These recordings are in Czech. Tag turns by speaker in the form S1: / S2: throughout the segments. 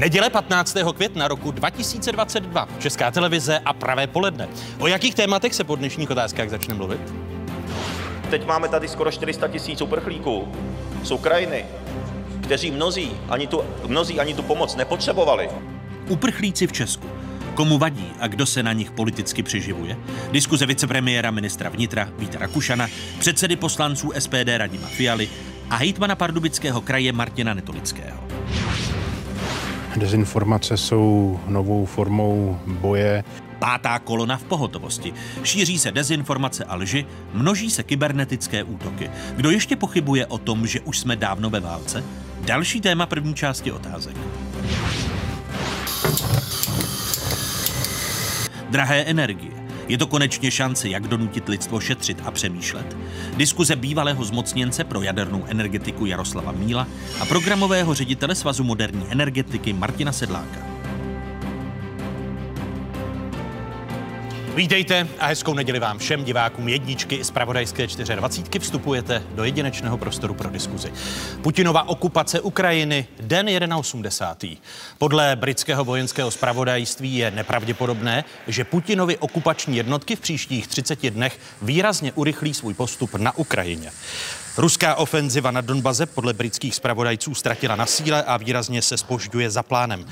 S1: Neděle 15. května roku 2022, Česká televize a pravé poledne. O jakých tématech se po dnešních otázkách začne mluvit?
S2: Teď máme tady skoro 400 tisíc uprchlíků z Ukrajiny, kteří mnozí ani, tu, mnozí ani tu pomoc nepotřebovali.
S1: Uprchlíci v Česku. Komu vadí a kdo se na nich politicky přiživuje? Diskuze vicepremiéra ministra vnitra Víta Rakušana, předsedy poslanců SPD Radima Fialy a hejtmana Pardubického kraje Martina Netolického.
S3: Dezinformace jsou novou formou boje.
S1: Pátá kolona v pohotovosti. Šíří se dezinformace a lži, množí se kybernetické útoky. Kdo ještě pochybuje o tom, že už jsme dávno ve válce? Další téma první části otázek. Drahé energie. Je to konečně šance, jak donutit lidstvo šetřit a přemýšlet? Diskuze bývalého zmocněnce pro jadernou energetiku Jaroslava Míla a programového ředitele Svazu moderní energetiky Martina Sedláka. Vítejte a hezkou neděli vám všem divákům jedničky i zpravodajské 24. Vstupujete do jedinečného prostoru pro diskuzi. Putinova okupace Ukrajiny, den 81. Podle britského vojenského zpravodajství je nepravděpodobné, že Putinovi okupační jednotky v příštích 30 dnech výrazně urychlí svůj postup na Ukrajině. Ruská ofenziva na Donbaze podle britských zpravodajců ztratila na síle a výrazně se spožďuje za plánem.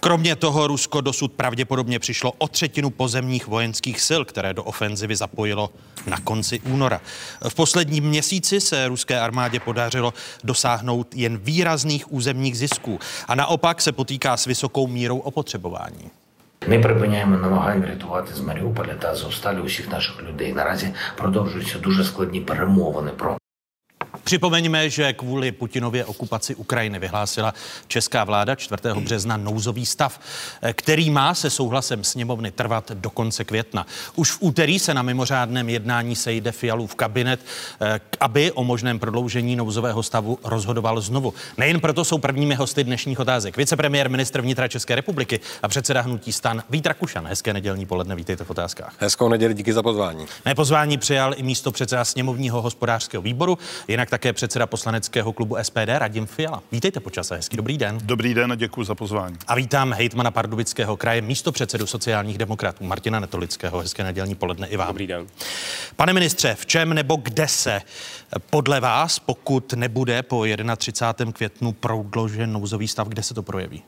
S1: Kromě toho Rusko dosud pravděpodobně přišlo o třetinu pozemních vojenských sil, které do ofenzivy zapojilo na konci února. V posledním měsíci se ruské armádě podařilo dosáhnout jen výrazných územních zisků a naopak se potýká s vysokou mírou opotřebování.
S4: Ми припиняємо намагання врятувати з Маріуполя та Азовсталі усіх наших людей. Наразі продовжуються дуже складні перемовини про
S1: Připomeňme, že kvůli Putinově okupaci Ukrajiny vyhlásila česká vláda 4. března nouzový stav, který má se souhlasem sněmovny trvat do konce května. Už v úterý se na mimořádném jednání sejde Fialův kabinet, aby o možném prodloužení nouzového stavu rozhodoval znovu. Nejen proto jsou prvními hosty dnešních otázek. Vicepremiér ministr vnitra České republiky a předseda hnutí stan Vít Rakušan. Hezké nedělní poledne, vítejte v otázkách.
S5: Hezkou neděli, díky za pozvání.
S1: Mé pozvání přijal i místo předseda sněmovního hospodářského výboru, jinak také předseda poslaneckého klubu SPD Radim Fiala. Vítejte počase, hezký dobrý den.
S6: Dobrý den a děkuji za pozvání.
S1: A vítám hejtmana Pardubického kraje, místo předsedu sociálních demokratů Martina Netolického. Hezké nedělní poledne i vám.
S5: Dobrý den.
S1: Pane ministře, v čem nebo kde se podle vás, pokud nebude po 31. květnu prodloužen nouzový stav, kde se to projeví?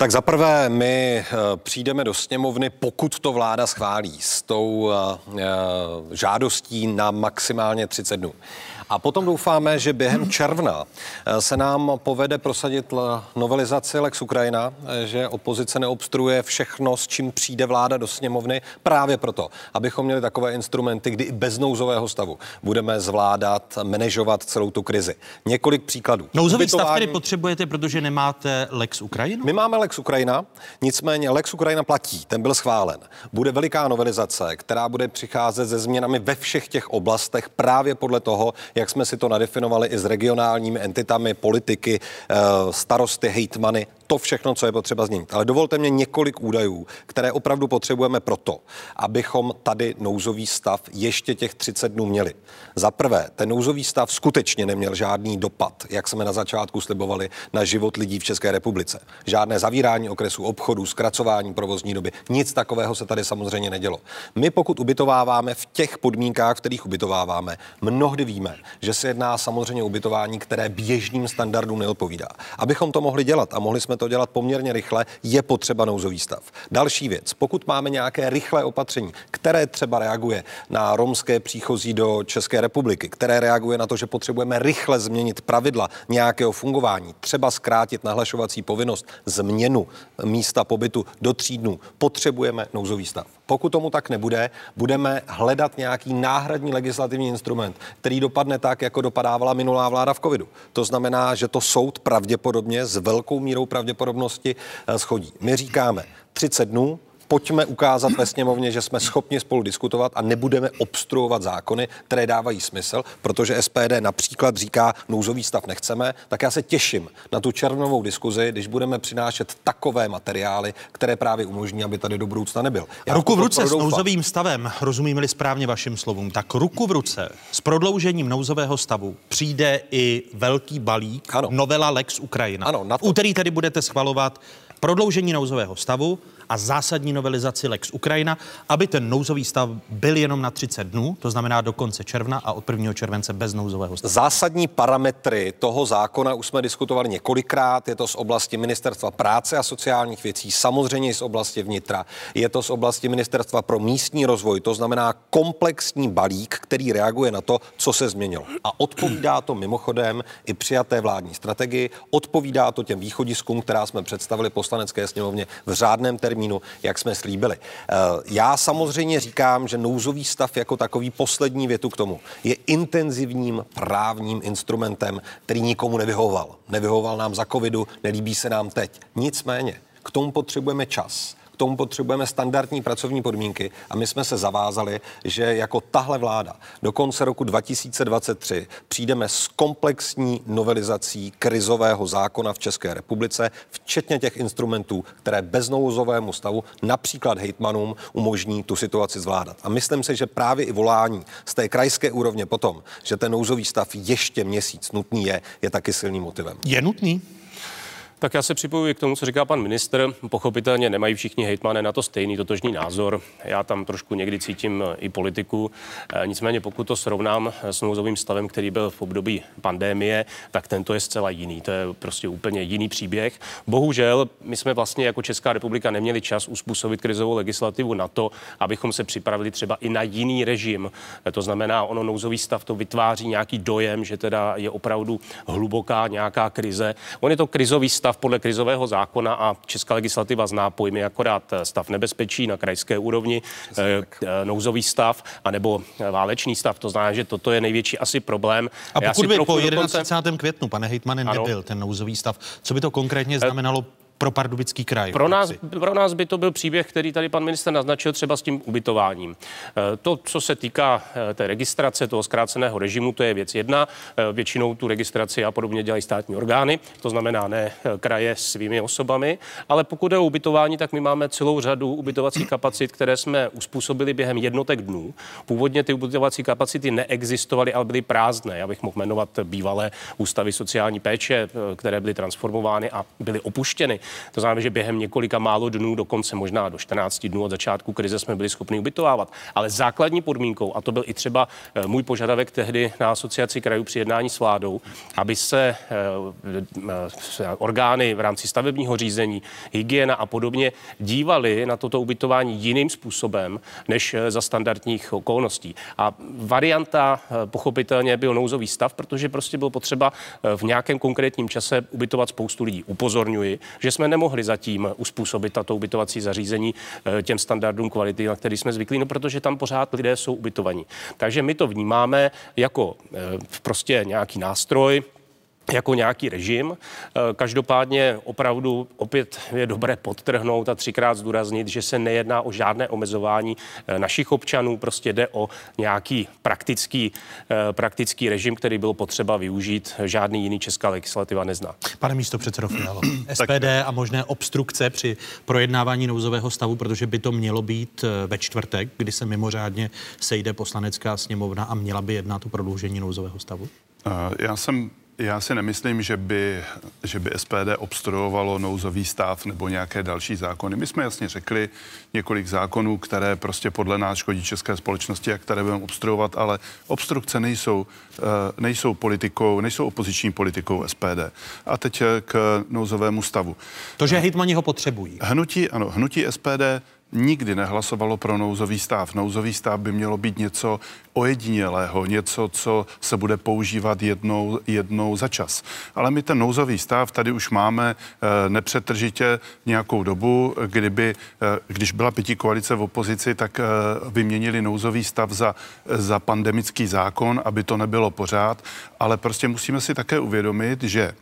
S5: Tak zaprvé my eh, přijdeme do sněmovny, pokud to vláda schválí, s tou eh, eh, žádostí na maximálně 30 dnů. A potom doufáme, že během června eh, se nám povede prosadit novelizaci Lex Ukrajina, eh, že opozice neobstruuje všechno, s čím přijde vláda do sněmovny, právě proto, abychom měli takové instrumenty, kdy i bez nouzového stavu budeme zvládat, manažovat celou tu krizi. Několik příkladů.
S1: Nouzový Ubytování... stav tedy potřebujete, protože nemáte Lex Ukrajinu?
S5: My máme Lex Ukrajina, nicméně Lex Ukrajina platí, ten byl schválen. Bude veliká novelizace, která bude přicházet se změnami ve všech těch oblastech právě podle toho, jak jsme si to nadefinovali i s regionálními entitami, politiky, eh, starosty, hejtmany, to všechno, co je potřeba změnit. Ale dovolte mě několik údajů, které opravdu potřebujeme proto, abychom tady nouzový stav ještě těch 30 dnů měli. Za prvé, ten nouzový stav skutečně neměl žádný dopad, jak jsme na začátku slibovali, na život lidí v České republice. Žádné zavírání okresů obchodů, zkracování provozní doby, nic takového se tady samozřejmě nedělo. My pokud ubytováváme v těch podmínkách, v kterých ubytováváme, mnohdy víme, že se jedná samozřejmě ubytování, které běžným standardům neodpovídá. Abychom to mohli dělat a mohli jsme to dělat poměrně rychle, je potřeba nouzový stav. Další věc, pokud máme nějaké rychlé opatření, které třeba reaguje na romské příchozí do České republiky, které reaguje na to, že potřebujeme rychle změnit pravidla nějakého fungování, třeba zkrátit nahlašovací povinnost, změnu místa pobytu do tří dnů, potřebujeme nouzový stav. Pokud tomu tak nebude, budeme hledat nějaký náhradní legislativní instrument, který dopadne tak, jako dopadávala minulá vláda v covidu. To znamená, že to soud pravděpodobně s velkou mírou pravděpodobnosti eh, schodí. My říkáme 30 dnů, pojďme ukázat ve sněmovně, že jsme schopni spolu diskutovat a nebudeme obstruovat zákony, které dávají smysl, protože SPD například říká, nouzový stav nechceme, tak já se těším na tu červnovou diskuzi, když budeme přinášet takové materiály, které právě umožní, aby tady do budoucna nebyl.
S1: Já ruku v ruce s nouzovým stavem, rozumíme-li správně vašim slovům, tak ruku v ruce s prodloužením nouzového stavu přijde i velký balík, ano. novela Lex Ukrajina. Ano, na to... úterý tedy budete schvalovat prodloužení nouzového stavu a zásadní novelizaci Lex Ukrajina, aby ten nouzový stav byl jenom na 30 dnů, to znamená do konce června a od 1. července bez nouzového stavu.
S5: Zásadní parametry toho zákona už jsme diskutovali několikrát. Je to z oblasti Ministerstva práce a sociálních věcí, samozřejmě z oblasti vnitra. Je to z oblasti Ministerstva pro místní rozvoj, to znamená komplexní balík, který reaguje na to, co se změnilo. A odpovídá to mimochodem i přijaté vládní strategii, odpovídá to těm východiskům, která jsme představili poslanecké sněmovně v řádném termínu termínu, jak jsme slíbili. Eh, já samozřejmě říkám, že nouzový stav jako takový poslední větu k tomu je intenzivním právním instrumentem, který nikomu nevyhovoval. Nevyhovoval nám za covidu, nelíbí se nám teď. Nicméně, k tomu potřebujeme čas tomu potřebujeme standardní pracovní podmínky a my jsme se zavázali, že jako tahle vláda do konce roku 2023 přijdeme s komplexní novelizací krizového zákona v České republice, včetně těch instrumentů, které bez nouzovému stavu, například hejtmanům, umožní tu situaci zvládat. A myslím si, že právě i volání z té krajské úrovně potom, že ten nouzový stav ještě měsíc nutný je, je taky silným motivem.
S1: Je nutný?
S6: Tak já se připojuji k tomu, co říká pan minister. Pochopitelně nemají všichni hejtmané na to stejný totožný názor. Já tam trošku někdy cítím i politiku. E, nicméně pokud to srovnám s nouzovým stavem, který byl v období pandémie, tak tento je zcela jiný. To je prostě úplně jiný příběh. Bohužel my jsme vlastně jako Česká republika neměli čas uspůsobit krizovou legislativu na to, abychom se připravili třeba i na jiný režim. To znamená, ono nouzový stav to vytváří nějaký dojem, že teda je opravdu hluboká nějaká krize. On je to krizový stav stav podle krizového zákona a česká legislativa zná pojmy akorát eh, stav nebezpečí na krajské úrovni, eh, eh, nouzový stav anebo válečný stav. To znamená, že toto je největší asi problém.
S1: A pokud by po 21. květnu, pane hejtmane, nebyl ten nouzový stav, co by to konkrétně znamenalo pro Pardubický kraj?
S6: Pro nás, pro nás by to byl příběh, který tady pan minister naznačil třeba s tím ubytováním. Eh, to, co se týká eh, té registrace, toho zkráceného režimu, to je věc jedna. Eh, většinou tu registraci a podobně dělají státní orgány, to znamená ne kraje svými osobami, ale pokud je o ubytování, tak my máme celou řadu ubytovacích kapacit, které jsme uspůsobili během jednotek dnů. Původně ty ubytovací kapacity neexistovaly, ale byly prázdné. Já bych mohl jmenovat bývalé ústavy sociální péče, které byly transformovány a byly opuštěny. To znamená, že během několika málo dnů, dokonce možná do 14 dnů od začátku krize jsme byli schopni ubytovávat. Ale základní podmínkou, a to byl i třeba eh, můj požadavek tehdy na asociaci krajů při jednání s vládou, aby se eh, orgány v rámci stavebního řízení, hygiena a podobně dívali na toto ubytování jiným způsobem než eh, za standardních okolností. A varianta pochopitelně byl nouzový stav, protože prostě bylo potřeba v nějakém konkrétním čase ubytovat spoustu lidí. Upozorňuji, že jsme jsme nemohli zatím uspůsobit tato ubytovací zařízení eh, těm standardům kvality, na který jsme zvyklí, no protože tam pořád lidé jsou ubytovaní. Takže my to vnímáme jako eh, prostě nějaký nástroj, jako nějaký režim. Eh, každopádně opravdu opět je dobré podtrhnout a třikrát zdůraznit, že se nejedná o žádné omezování eh, našich občanů, prostě jde o nějaký praktický, eh, praktický režim, který byl potřeba využít. Žádný jiný česká legislativa nezná.
S1: Pane místo předsedo Fialo, SPD a možné obstrukce při projednávání nouzového stavu, protože by to mělo být ve čtvrtek, kdy se mimořádně sejde poslanecká sněmovna a měla by jednat o prodloužení nouzového stavu?
S3: Já jsem já si nemyslím, že by, že by SPD obstruovalo nouzový stav nebo nějaké další zákony. My jsme jasně řekli několik zákonů, které prostě podle nás škodí české společnosti a které budeme obstruovat, ale obstrukce nejsou, eh, nejsou politikou, nejsou opoziční politikou SPD. A teď k nouzovému stavu.
S1: To, že hejtmani ho potřebují.
S3: Hnutí, ano, hnutí SPD nikdy nehlasovalo pro nouzový stav. Nouzový stav by mělo být něco ojedinělého, něco, co se bude používat jednou, jednou za čas. Ale my ten nouzový stav tady už máme e, nepřetržitě nějakou dobu, kdyby, e, když byla pěti koalice v opozici, tak e, vyměnili nouzový stav za, za pandemický zákon, aby to nebylo pořád. Ale prostě musíme si také uvědomit, že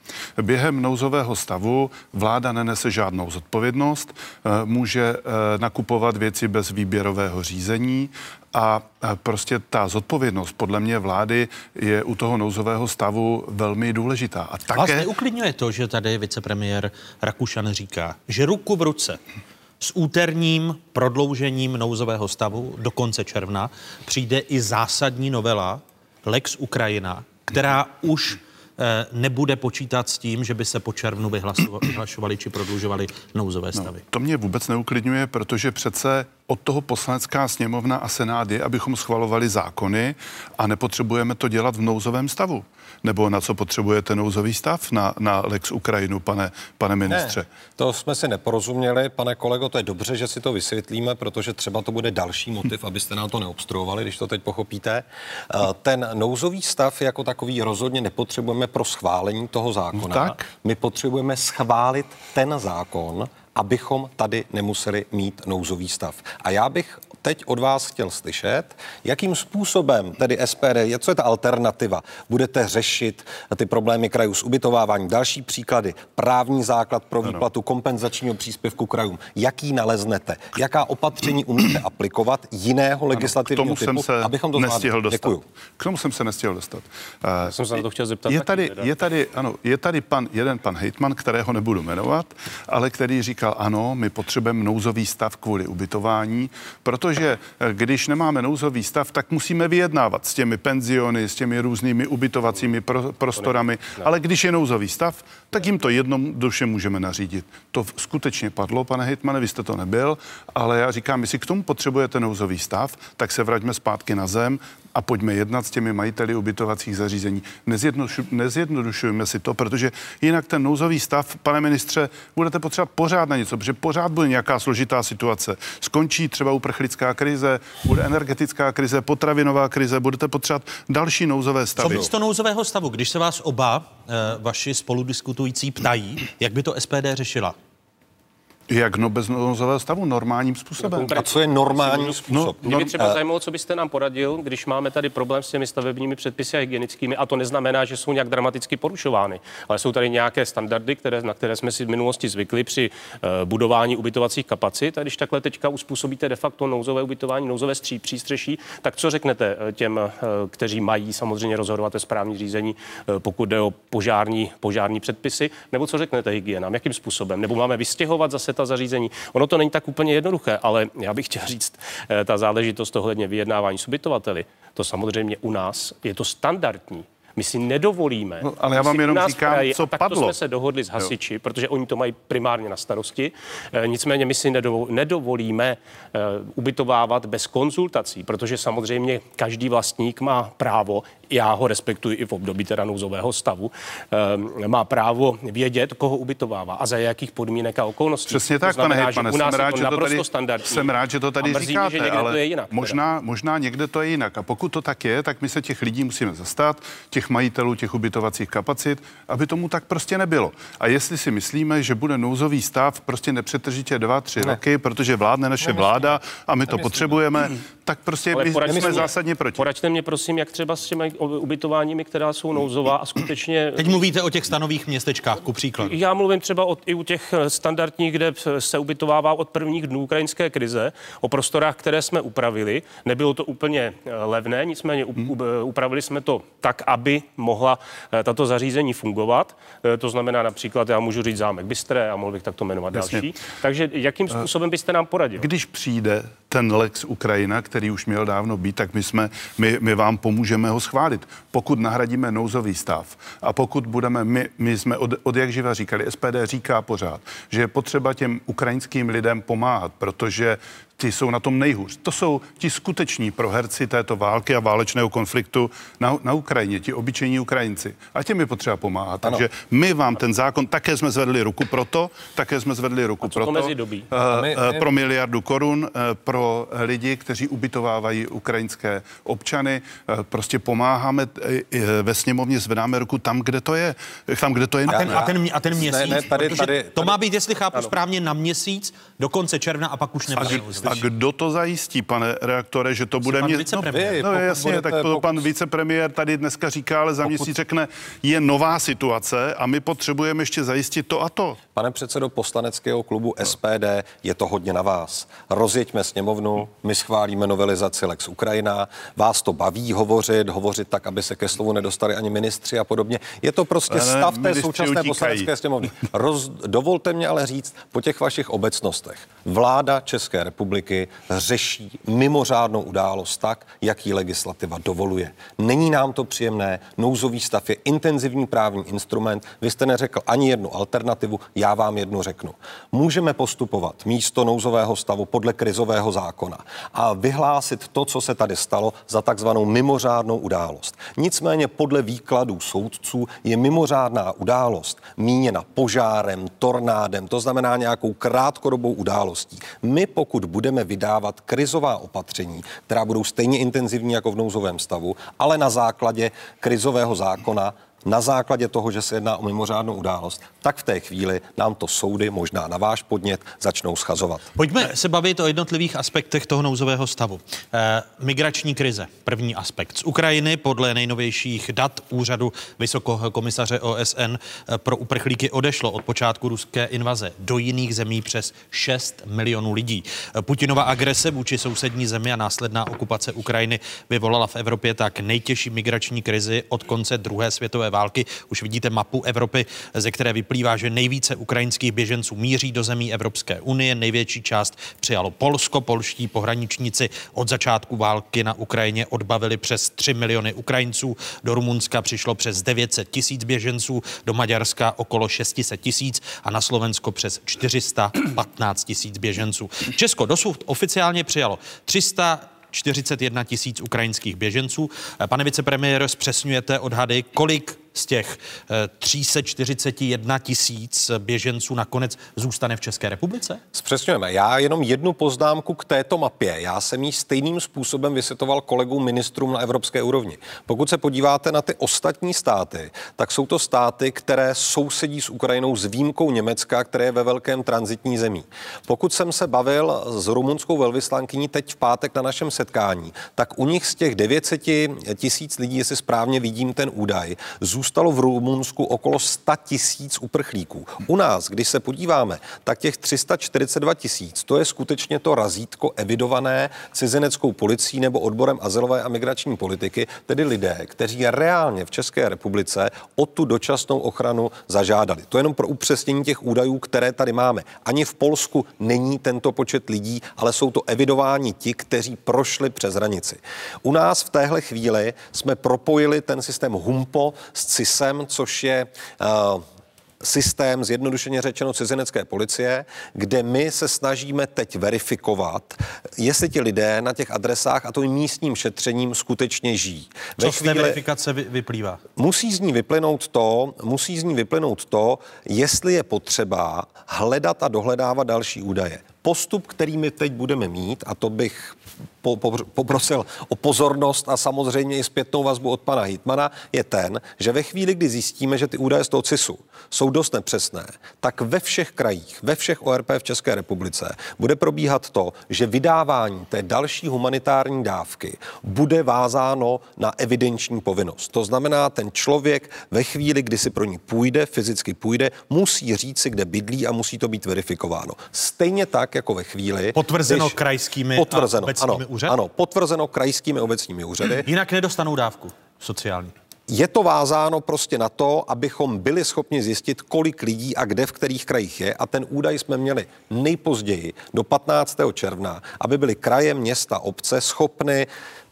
S3: během nouzového stavu vláda nenese žádnou zodpovědnost, e, může e, na nakupovat věci bez výběrového řízení a prostě ta zodpovědnost podle mě vlády je u toho nouzového stavu velmi důležitá. A
S1: také... Vás neuklidňuje to, že tady vicepremiér Rakušan říká, že ruku v ruce s úterním prodloužením nouzového stavu do konce června přijde i zásadní novela Lex Ukrajina, která už nebude počítat s tím, že by se po červnu vyhlašovali či prodlužovali nouzové no, stavy.
S3: No, to mě vůbec neuklidňuje, protože přece od toho poslanecká sněmovna a senát je, abychom schvalovali zákony a nepotřebujeme to dělat v nouzovém stavu. Nebo na co potřebujete nouzový stav na, na Lex Ukrajinu, pane, pane ministře? Ne,
S5: to jsme si neporozuměli, pane kolego, to je dobře, že si to vysvětlíme, protože třeba to bude další motiv, abyste nám to neobstruovali, když to teď pochopíte. Eh, ten nouzový stav jako takový rozhodně nepotřebujeme pro schválení toho zákona. No tak? My potřebujeme schválit ten zákon, abychom tady nemuseli mít nouzový stav. A já bych teď od vás chtěl slyšet, jakým způsobem tedy SPD, je, co je ta alternativa, budete řešit ty problémy krajů s ubytováváním. Další příklady, právní základ pro výplatu kompenzačního příspěvku krajům. Jaký naleznete? Jaká opatření umíte aplikovat jiného legislativního
S3: typu, jsem se abychom to nestihl dostat. Děkuju. K tomu jsem se nestihl dostat.
S6: Já jsem se na to chtěl zeptat.
S3: Je tady, je tady, ano, je tady pan, jeden pan hejtman, kterého nebudu jmenovat, ale který říkal, ano, my potřebujeme nouzový stav kvůli ubytování, protože protože eh, když nemáme nouzový stav, tak musíme vyjednávat s těmi penziony, s těmi různými ubytovacími pro, prostorami. Ale když je nouzový stav, tak jim to jednoduše můžeme nařídit. To skutečně padlo, pane Hitmane, vy jste to nebyl, ale já říkám, jestli k tomu potřebujete nouzový stav, tak se vraťme zpátky na zem a pojďme jednat s těmi majiteli ubytovacích zařízení. nezjednodušujeme si to, protože jinak ten nouzový stav, pane ministře, budete potřebovat pořád na něco, protože pořád bude nějaká složitá situace. Skončí třeba uprchlická krize, bude energetická krize, potravinová krize, budete potřebovat další nouzové stavy.
S1: Co místo nouzového stavu, když se vás oba e, vaši spoludiskutující ptají, jak by to SPD řešila?
S3: Jak no bez nouzového stavu? Normálním způsobem.
S5: A co je normální způsob?
S6: No, Mě by třeba zajímalo, co byste nám poradil, když máme tady problém s těmi stavebními předpisy a hygienickými, a to neznamená, že jsou nějak dramaticky porušovány, ale jsou tady nějaké standardy, které, na které jsme si v minulosti zvykli při uh, budování ubytovacích kapacit. A když takhle teďka uspůsobíte de facto nouzové ubytování, nouzové stří, přístřeší, tak co řeknete eh, těm, uh, kteří mají samozřejmě rozhodovat o správní řízení, uh, pokud jde o požární, požární předpisy, nebo co řeknete hygienám, jakým způsobem? Nebo máme vystěhovat zase ta zařízení. Ono to není tak úplně jednoduché, ale já bych chtěl říct, eh, ta záležitost ohledně vyjednávání s ubytovateli, to samozřejmě u nás je to standardní. My si nedovolíme.
S3: No, ale já vám jenom říkám, kraji, co
S6: a
S3: padlo.
S6: jsme se dohodli s hasiči, jo. protože oni to mají primárně na starosti. E, nicméně my si nedovolíme e, ubytovávat bez konzultací, protože samozřejmě každý vlastník má právo, já ho respektuji i v období teda nouzového stavu, e, má právo vědět, koho ubytovává a za jakých podmínek a okolností.
S3: Přesně tak,
S6: znamená,
S3: pane hejtmane, jsem rád, že to tady,
S6: standardní.
S3: jsem rád, že to tady
S6: mrzí
S3: říkáte,
S6: mě, že
S3: ale
S6: to je jinak,
S3: možná, možná někde to je jinak. A pokud to tak je, tak my se těch lidí musíme zastat, těch majitelů těch ubytovacích kapacit, aby tomu tak prostě nebylo. A jestli si myslíme, že bude nouzový stav prostě nepřetržitě dva, tři ne. roky, protože vládne naše vláda a my to potřebujeme, tak prostě my jsme mě, zásadně proti.
S6: Poraďte mě prosím, jak třeba s těmi ubytováními, která jsou nouzová a skutečně...
S1: Teď mluvíte o těch stanových městečkách, ku příkladu.
S6: Já mluvím třeba o, i u těch standardních, kde se ubytovává od prvních dnů ukrajinské krize, o prostorách, které jsme upravili. Nebylo to úplně eh, levné, nicméně upravili jsme to tak, aby mohla eh, tato zařízení fungovat. Eh, to znamená například, já můžu říct zámek Bystré a mohl bych takto jmenovat Jasně. další. Takže jakým způsobem byste nám poradil?
S3: Když přijde ten Lex Ukrajina, který už měl dávno být, tak my, jsme, my, my vám pomůžeme ho schválit. Pokud nahradíme nouzový stav a pokud budeme, my, my jsme od, od jak živa říkali, SPD říká pořád, že je potřeba těm ukrajinským lidem pomáhat, protože ty jsou na tom nejhůř. To jsou ti skuteční proherci této války a válečného konfliktu na, na Ukrajině, ti obyčejní Ukrajinci. A těm je potřeba pomáhat. Ano. Takže my vám ten zákon, také jsme zvedli ruku pro to, také jsme zvedli ruku
S6: a
S3: pro to.
S6: mezi dobí?
S3: Uh, my, my... Pro miliardu korun, uh, pro lidi, kteří ubytovávají ukrajinské občany. Uh, prostě pomáháme uh, ve sněmovně, zvedáme ruku tam, kde to je. Tam, kde to je.
S1: A ten, a ten, a ten měsíc, ne, ne, tady, tady, tady, to má být, jestli chápu ano. správně, na měsíc do konce června a pak už nebude
S3: A kdo to zajistí, pane reaktore, že to bude
S1: vicepremiér.
S3: No, no
S5: Pokud
S3: jasně,
S5: budete-
S3: tak to
S5: pokud-
S3: pan vicepremiér tady dneska říká, ale za měsíc řekne, je nová situace a my potřebujeme ještě zajistit to a to.
S5: Pane předsedo poslaneckého klubu SPD, je to hodně na vás. Rozjeďme sněmovnu, my schválíme novelizaci Lex Ukrajina, vás to baví hovořit, hovořit tak, aby se ke slovu nedostali ani ministři a podobně. Je to prostě stav té současné
S3: utíkají.
S5: poslanecké sněmovny. Roz, dovolte mě ale říct po těch vašich obecnostech. Vláda České republiky řeší mimořádnou událost tak, jak ji legislativa dovoluje. Není nám to příjemné, nouzový stav je intenzivní právní instrument. Vy jste neřekl ani jednu alternativu, já vám jednu řeknu. Můžeme postupovat místo nouzového stavu podle krizového zákona a vyhlásit to, co se tady stalo, za takzvanou mimořádnou událost. Nicméně podle výkladů soudců je mimořádná událost míněna požárem, tornádem, to znamená nějakou krátkodobou událostí. My, pokud budeme vydávat krizová opatření, která budou stejně intenzivní jako v nouzovém stavu, ale na základě krizového zákona, na základě toho, že se jedná o mimořádnou událost, tak v té chvíli nám to soudy, možná na váš podnět, začnou schazovat.
S1: Pojďme se bavit o jednotlivých aspektech toho nouzového stavu. E, migrační krize, první aspekt. Z Ukrajiny podle nejnovějších dat úřadu Vysokého komisaře OSN eh, pro uprchlíky odešlo od počátku ruské invaze do jiných zemí přes 6 milionů lidí. Eh, Putinova agrese vůči sousední zemi a následná okupace Ukrajiny vyvolala v Evropě tak nejtěžší migrační krizi od konce druhé světové války. Už vidíte mapu Evropy, ze které vyplývá, že nejvíce ukrajinských běženců míří do zemí Evropské unie. Největší část přijalo Polsko. Polští pohraničníci od začátku války na Ukrajině odbavili přes 3 miliony Ukrajinců. Do Rumunska přišlo přes 900 tisíc běženců, do Maďarska okolo 600 tisíc a na Slovensko přes 415 tisíc běženců. Česko dosud oficiálně přijalo 300 41 tisíc ukrajinských běženců. Pane vicepremiér, zpřesňujete odhady, kolik z těch eh, 341 tisíc běženců nakonec zůstane v České republice?
S5: Zpřesňujeme. Já jenom jednu poznámku k této mapě. Já jsem ji stejným způsobem vysvětoval kolegům ministrům na evropské úrovni. Pokud se podíváte na ty ostatní státy, tak jsou to státy, které sousedí s Ukrajinou s výjimkou Německa, které je ve velkém transitní zemí. Pokud jsem se bavil s rumunskou velvyslankyní teď v pátek na našem setkání, tak u nich z těch 900 tisíc lidí, jestli správně vidím ten údaj, zůstalo v Rumunsku okolo 100 tisíc uprchlíků. U nás, když se podíváme, tak těch 342 tisíc, to je skutečně to razítko evidované cizineckou policií nebo odborem azylové a migrační politiky, tedy lidé, kteří reálně v České republice o tu dočasnou ochranu zažádali. To je jenom pro upřesnění těch údajů, které tady máme. Ani v Polsku není tento počet lidí, ale jsou to evidováni ti, kteří prošli přes hranici. U nás v téhle chvíli jsme propojili ten systém HUMPO s CISem, což je uh, systém, zjednodušeně řečeno cizinecké policie, kde my se snažíme teď verifikovat, jestli ti lidé na těch adresách a to místním šetřením skutečně žijí.
S1: Co z té verifikace vy, vyplývá?
S5: Musí z ní vyplynout to, musí z ní vyplynout to, jestli je potřeba hledat a dohledávat další údaje. Postup, který my teď budeme mít, a to bych po, po, poprosil o pozornost a samozřejmě i zpětnou vazbu od pana Hitmana, je ten, že ve chvíli, kdy zjistíme, že ty údaje z toho CISu jsou dost nepřesné, tak ve všech krajích, ve všech ORP v České republice bude probíhat to, že vydávání té další humanitární dávky bude vázáno na evidenční povinnost. To znamená, ten člověk ve chvíli, kdy si pro ní půjde, fyzicky půjde, musí říct si, kde bydlí a musí to být verifikováno. Stejně tak, jako ve chvíli.
S1: Potvrzeno
S5: když-
S1: krajskými
S5: potvrzeno,
S1: a obecními
S5: ano,
S1: úřady?
S5: Ano, potvrzeno krajskými obecními úřady.
S1: Jinak nedostanou dávku sociální.
S5: Je to vázáno prostě na to, abychom byli schopni zjistit, kolik lidí a kde v kterých krajích je. A ten údaj jsme měli nejpozději do 15. června, aby byly kraje, města, obce schopny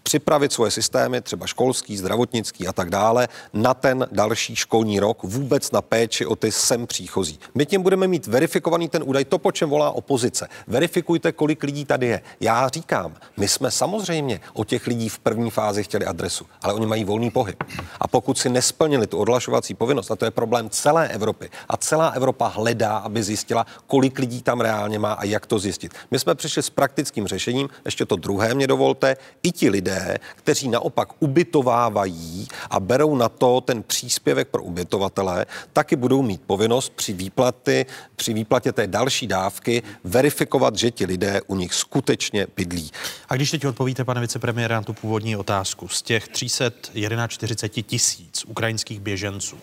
S5: připravit svoje systémy, třeba školský, zdravotnický a tak dále, na ten další školní rok, vůbec na péči o ty sem příchozí. My tím budeme mít verifikovaný ten údaj, to, po čem volá opozice. Verifikujte, kolik lidí tady je. Já říkám, my jsme samozřejmě o těch lidí v první fázi chtěli adresu, ale oni mají volný pohyb. A pokud si nesplnili tu odhlašovací povinnost, a to je problém celé Evropy, a celá Evropa hledá, aby zjistila, kolik lidí tam reálně má a jak to zjistit. My jsme přišli s praktickým řešením, ještě to druhé mě dovolte, i ti lidé, kteří naopak ubytovávají a berou na to ten příspěvek pro ubytovatele, taky budou mít povinnost při výplaty, při výplatě té další dávky verifikovat, že ti lidé u nich skutečně bydlí.
S1: A když teď odpovíte, pane vicepremiére, na tu původní otázku, z těch 341 tisíc ukrajinských běženců,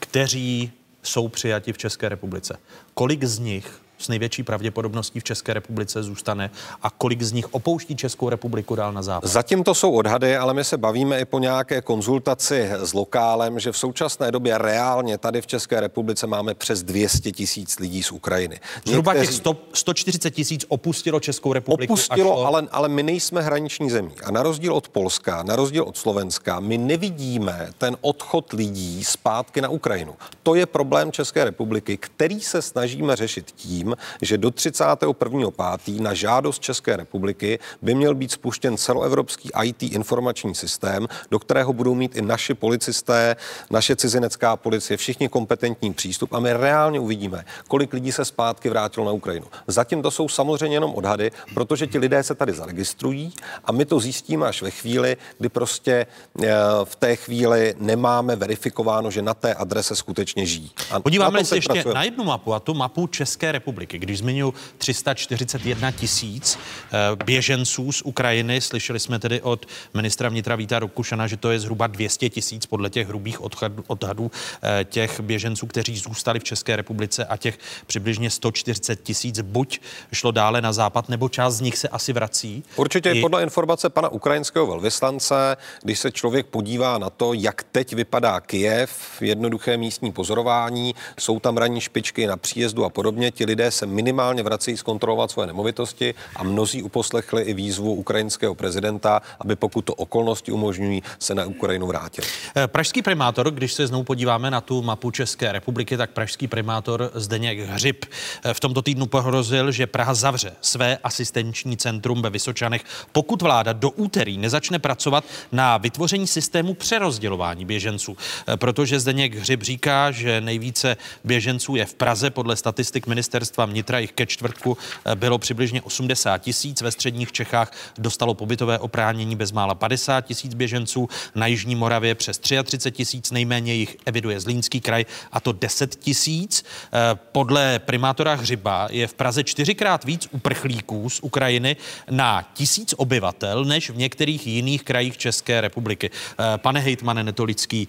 S1: kteří jsou přijati v České republice, kolik z nich s největší pravděpodobností v České republice zůstane a kolik z nich opouští Českou republiku dál na západ?
S5: Zatím to jsou odhady, ale my se bavíme i po nějaké konzultaci s lokálem, že v současné době reálně tady v České republice máme přes 200 tisíc lidí z Ukrajiny.
S1: Zhruba těch 100, 140 tisíc opustilo Českou republiku.
S5: Opustilo, šlo... ale, ale my nejsme hraniční zemí. A na rozdíl od Polska, na rozdíl od Slovenska, my nevidíme ten odchod lidí zpátky na Ukrajinu. To je problém České republiky, který se snažíme řešit tím, tím, že do 31.5. na žádost České republiky by měl být spuštěn celoevropský IT informační systém, do kterého budou mít i naši policisté, naše cizinecká policie, všichni kompetentní přístup a my reálně uvidíme, kolik lidí se zpátky vrátilo na Ukrajinu. Zatím to jsou samozřejmě jenom odhady, protože ti lidé se tady zaregistrují a my to zjistíme až ve chvíli, kdy prostě eh, v té chvíli nemáme verifikováno, že na té adrese skutečně žijí.
S1: A Podíváme se ještě pracujeme. na jednu mapu, a tu mapu České republiky republiky. Když zmiňuji 341 tisíc eh, běženců z Ukrajiny, slyšeli jsme tedy od ministra vnitra Víta Rokušana, že to je zhruba 200 tisíc podle těch hrubých odhadů eh, těch běženců, kteří zůstali v České republice a těch přibližně 140 tisíc buď šlo dále na západ, nebo část z nich se asi vrací.
S5: Určitě I... podle informace pana ukrajinského velvyslance, když se člověk podívá na to, jak teď vypadá Kiev, jednoduché místní pozorování, jsou tam ranní špičky na příjezdu a podobně, ti lidé se minimálně vrací zkontrolovat svoje nemovitosti a mnozí uposlechli i výzvu ukrajinského prezidenta, aby pokud to okolnosti umožňují, se na Ukrajinu vrátili.
S1: Eh, pražský primátor, když se znovu podíváme na tu mapu České republiky, tak pražský primátor Zdeněk Hřib eh, v tomto týdnu pohrozil, že Praha zavře své asistenční centrum ve Vysočanech, pokud vláda do úterý nezačne pracovat na vytvoření systému přerozdělování běženců. Eh, protože Zdeněk Hřib říká, že nejvíce běženců je v Praze podle statistik ministerstva ministerstva vnitra jich ke čtvrtku eh, bylo přibližně 80 tisíc. Ve středních Čechách dostalo pobytové opránění bezmála 50 tisíc běženců. Na Jižní Moravě přes 33 tisíc, nejméně jich eviduje Zlínský kraj a to 10 tisíc. Eh, podle primátora Hřiba je v Praze čtyřikrát víc uprchlíků z Ukrajiny na tisíc obyvatel než v některých jiných krajích České republiky. Eh, pane hejtmane Netolický,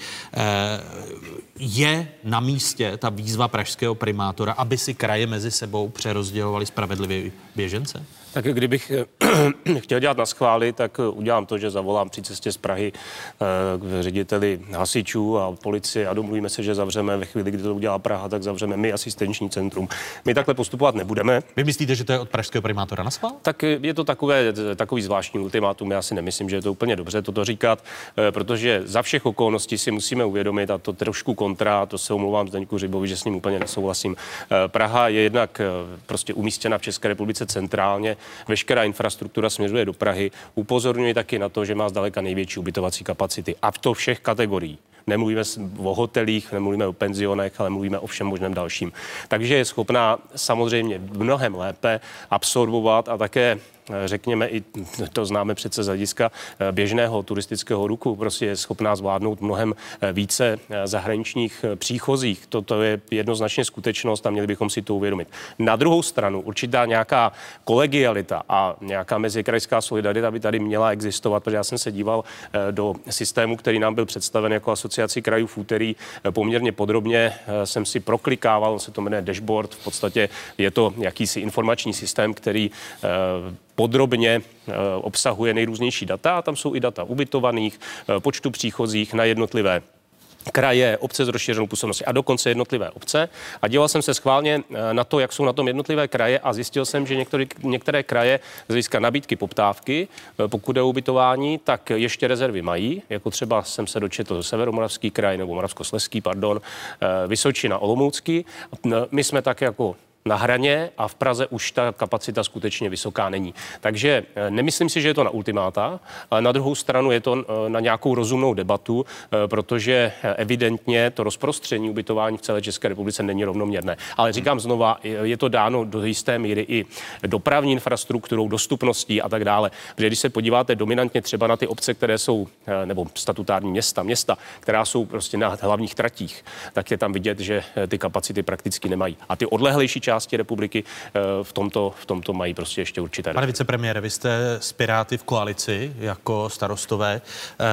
S1: je na místě ta výzva pražského primátora, aby si kraje mezi sebou přerozdělovali spravedlivě běžence?
S6: Tak kdybych eh, chtěl dělat na schvály, tak eh, udělám to, že zavolám při cestě z Prahy eh, k řediteli hasičů a policie a domluvíme se, že zavřeme ve chvíli, kdy to udělá Praha, tak zavřeme my asistenční centrum. My takhle postupovat nebudeme.
S1: Vy myslíte, že to je od pražského primátora na schvál?
S6: Tak je to takové, takový zvláštní ultimátum. Já si nemyslím, že je to úplně dobře toto říkat, protože za všech okolností si musíme uvědomit, a to trošku kontra, to se omlouvám Zdeňku Řibovi, že s ním úplně nesouhlasím. Praha je jednak prostě umístěna v České republice centrálně veškerá infrastruktura směřuje do Prahy. Upozorňuji taky na to, že má zdaleka největší ubytovací kapacity a v to všech kategorií. Nemluvíme o hotelích, nemluvíme o penzionech, ale mluvíme o všem možném dalším. Takže je schopná samozřejmě mnohem lépe absorbovat a také řekněme, i to známe přece z hlediska eh, běžného turistického ruku, prostě je schopná zvládnout mnohem eh, více eh, zahraničních příchozích. Toto je jednoznačně skutečnost a měli bychom si to uvědomit. Na druhou stranu určitá nějaká kolegialita a nějaká mezikrajská solidarita by tady měla existovat, protože já jsem se díval do systému, který nám byl představen jako asociaci krajů v úterý poměrně podrobně. Jsem si proklikával, on se to jmenuje dashboard, v podstatě je to jakýsi informační systém, který podrobně eh, obsahuje nejrůznější data a tam jsou i data ubytovaných, eh, počtu příchozích na jednotlivé kraje, obce s rozšířenou působností a dokonce jednotlivé obce. A díval jsem se schválně eh, na to, jak jsou na tom jednotlivé kraje a zjistil jsem, že některé, některé kraje z hlediska nabídky poptávky, pokud je ubytování, tak ještě rezervy mají, jako třeba jsem se dočetl Severomoravský kraj nebo Moravskosleský, pardon, Vysočina, Olomoucký. My jsme tak jako na hraně a v Praze už ta kapacita skutečně vysoká není. Takže eh, nemyslím si, že je to na ultimáta, ale na druhou stranu je to eh, na nějakou rozumnou debatu, eh, protože evidentně to rozprostření ubytování v celé České republice není rovnoměrné. Ale říkám znova, je to dáno do jisté míry i dopravní infrastrukturou, dostupností a tak dále. Protože když se podíváte dominantně třeba na ty obce, které jsou, nebo statutární města, města, která jsou prostě na hlavních tratích, tak je tam vidět, že ty kapacity prakticky nemají. A ty odlehlejší části republiky v tomto, v tomto mají prostě ještě určité.
S1: Pane vicepremiére, vy jste s Piráty v koalici jako starostové. Eh,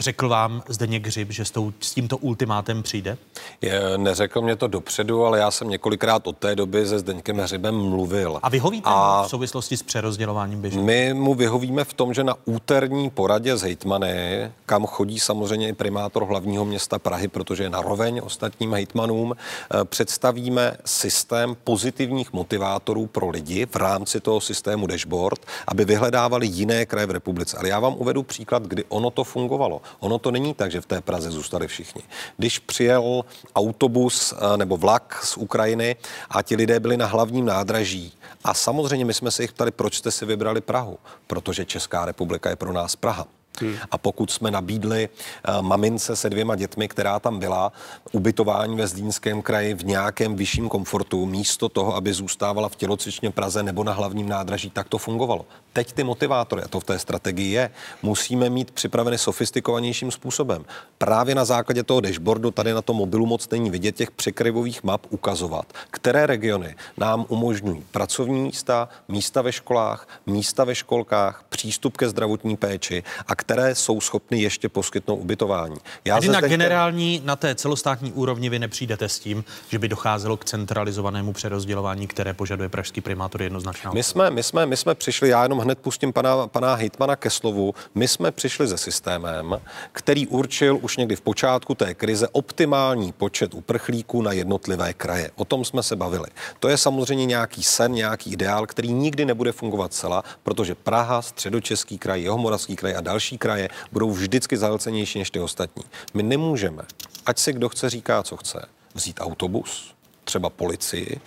S1: řekl vám Zdeněk Hřib, že s, tou, s tímto ultimátem přijde?
S5: Je, neřekl mě to dopředu, ale já jsem několikrát od té doby se Zdeňkem Hřibem mluvil.
S1: A vyhovíte a v souvislosti s přerozdělováním běžných?
S5: My mu vyhovíme v tom, že na úterní poradě z hejtmany, kam chodí samozřejmě i primátor hlavního města Prahy, protože je naroveň ostatním hejtmanům, eh, představíme systém pozitivních motivátorů pro lidi v rámci toho systému dashboard, aby vyhledávali jiné kraje v republice. Ale já vám uvedu příklad, kdy ono to fungovalo. Ono to není tak, že v té Praze zůstali všichni. Když přijel autobus eh, nebo vlak z Ukrajiny a ti lidé byli na hlavním nádraží, a samozřejmě my jsme se jich ptali, proč jste si vybrali Prahu, protože Česká republika je pro nás Praha. Hmm. A pokud jsme nabídli uh, mamince se dvěma dětmi, která tam byla, ubytování ve Zdínském kraji v nějakém vyšším komfortu, místo toho, aby zůstávala v tělocvičně Praze nebo na hlavním nádraží, tak to fungovalo. Teď ty motivátory, a to v té strategii je, musíme mít připraveny sofistikovanějším způsobem. Právě na základě toho dashboardu tady na tom mobilu moc není vidět těch překryvových map ukazovat, které regiony nám umožňují pracovní místa, místa ve školách, místa ve školkách, přístup ke zdravotní péči a které jsou schopny ještě poskytnout ubytování.
S1: Já Tedy na zde generální, na té celostátní úrovni vy nepřijdete s tím, že by docházelo k centralizovanému přerozdělování, které požaduje pražský primátor jednoznačně.
S5: My jsme, my jsme, my jsme přišli, já jenom hned pustím pana, pana Hejtmana ke slovu, my jsme přišli se systémem, který určil už někdy v počátku té krize optimální počet uprchlíků na jednotlivé kraje. O tom jsme se bavili. To je samozřejmě nějaký sen, nějaký ideál, který nikdy nebude fungovat celá, protože Praha, Středočeský kraj, Jihomoravský kraj a další kraje budou vždycky zahlcenější než ty ostatní. My nemůžeme, ať si kdo chce říká, co chce, vzít autobus, třeba policii,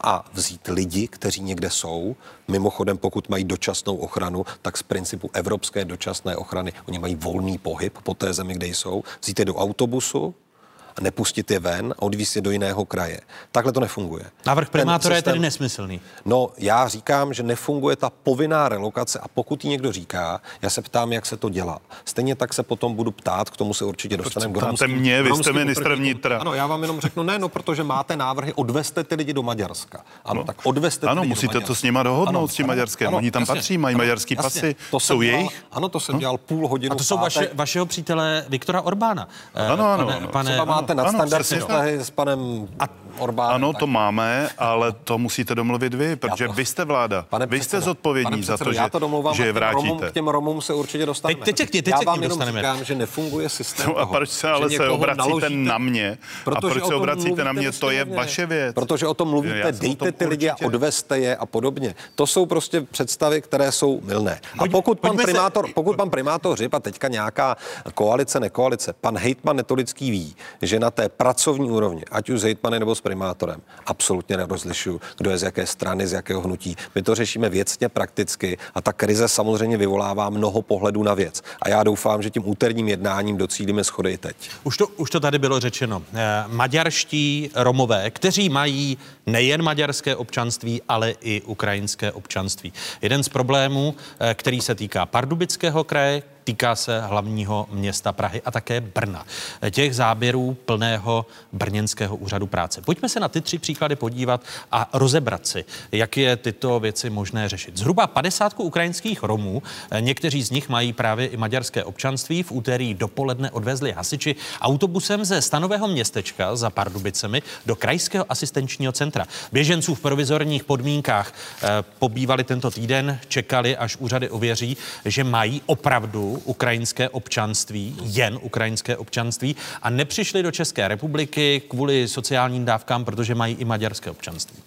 S5: a vzít lidi, kteří někde jsou. Mimochodem, pokud mají dočasnou ochranu, tak z principu evropské dočasné ochrany oni mají volný pohyb po té zemi, kde jsou. Vzít je do autobusu, a nepustit je ven a odvízt je do jiného kraje. Takhle to nefunguje.
S1: Návrh primátora systém, je tedy nesmyslný.
S5: No, já říkám, že nefunguje ta povinná relokace a pokud ji někdo říká, já se ptám, jak se to dělá. Stejně tak se potom budu ptát, k tomu se určitě dostaneme.
S3: Ptáte mě, vy jste ministr vnitra.
S5: Ano, já vám jenom řeknu, ne, no, protože máte návrhy, odveste ty lidi do Maďarska. Ano, no. tak odveste
S3: Ano,
S5: ty
S3: musíte to s nima dohodnout, ano, s tím Maďarskem. Ano, Oni tam jasně, patří, mají ano, maďarský jasně, pasy, to jsou dělal, jejich.
S5: Ano, to jsem no? dělal půl hodinu.
S1: A to jsou vaše, vašeho přítele Viktora Orbána.
S3: Ano, ano, pane, ano.
S5: Máte nadstandardní vztahy s panem a Orbán.
S3: Ano, to máme, ale to musíte domluvit vy, protože to, vy jste vláda. Pane vy jste zodpovědní předsedo, za to, že, to domlouvám, že je vrátíte.
S5: Romům, k těm Romům se určitě dostaneme.
S1: Teď, teď, teď, teď
S5: já vám jenom říkám, že nefunguje systém
S3: no, A proč se ale se obracíte naložíte, na mě? A proč se obracíte na mě, to je vaše věc.
S5: Protože o tom mluvíte, dejte ty lidi a odveste je a podobně. To jsou prostě představy, které jsou milné. A pokud pan primátor, pokud pan primátor Řip a teďka nějaká koalice, nekoalice, pan hejtman Netolický ví, že na té pracovní úrovni, ať už s hejtmany nebo s primátorem, absolutně nerozlišuju, kdo je z jaké strany, z jakého hnutí. My to řešíme věcně, prakticky a ta krize samozřejmě vyvolává mnoho pohledů na věc. A já doufám, že tím úterním jednáním docílíme schody i teď.
S1: Už to, už to tady bylo řečeno. Eh, maďarští Romové, kteří mají nejen maďarské občanství, ale i ukrajinské občanství. Jeden z problémů, eh, který se týká Pardubického kraje, týká se hlavního města Prahy a také Brna. Těch záběrů plného brněnského úřadu práce. Pojďme se na ty tři příklady podívat a rozebrat si, jak je tyto věci možné řešit. Zhruba 50 ukrajinských Romů, někteří z nich mají právě i maďarské občanství, v úterý dopoledne odvezli hasiči autobusem ze stanového městečka za Pardubicemi do krajského asistenčního centra. Běženců v provizorních podmínkách eh, pobývali tento týden, čekali, až úřady ověří, že mají opravdu ukrajinské občanství, jen ukrajinské občanství a nepřišli do České republiky kvůli sociálním dávkám, protože mají i maďarské občanství.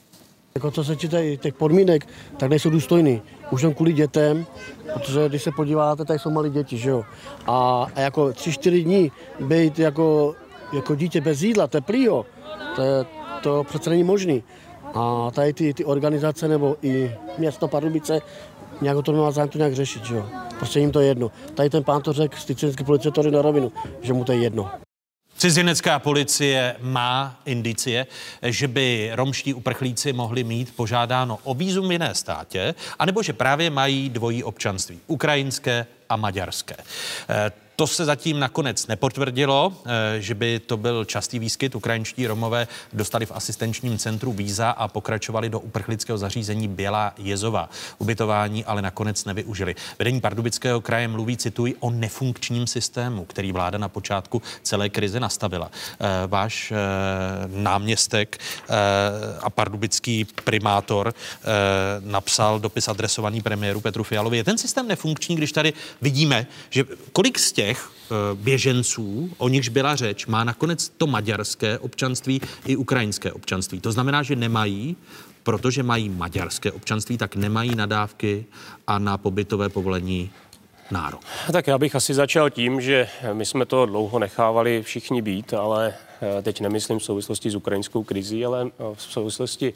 S7: Jako co se týče těch podmínek, tak nejsou důstojný. Už jen kvůli dětem, protože když se podíváte, tak jsou malí děti, že jo. A, a jako tři, čtyři dní být jako, jako dítě bez jídla, teplýho, to, to přece není možný. A tady ty, ty organizace nebo i město Pardubice nějak to nemá zájem to nějak řešit, že jo. Prostě jim to je jedno. Tady ten pán to řekl z cizinské policie to na rovinu, že mu to je jedno.
S1: Cizinecká policie má indicie, že by romští uprchlíci mohli mít požádáno o výzum v jiné státě, anebo že právě mají dvojí občanství, ukrajinské a maďarské. To se zatím nakonec nepotvrdilo, eh, že by to byl častý výskyt. Ukrajinští Romové dostali v asistenčním centru víza a pokračovali do uprchlického zařízení Bělá Jezova. Ubytování ale nakonec nevyužili. Vedení Pardubického kraje mluví, cituji, o nefunkčním systému, který vláda na počátku celé krize nastavila. Eh, váš eh, náměstek a pardubický primátor napsal dopis adresovaný premiéru Petru Fialovi. Je ten systém nefunkční, když tady vidíme, že kolik z těch těch eh, běženců, o nichž byla řeč, má nakonec to maďarské občanství i ukrajinské občanství. To znamená, že nemají, protože mají maďarské občanství, tak nemají nadávky a na pobytové povolení nárok.
S6: Tak já bych asi začal tím, že my jsme to dlouho nechávali všichni být, ale teď nemyslím v souvislosti s ukrajinskou krizí, ale eh, v souvislosti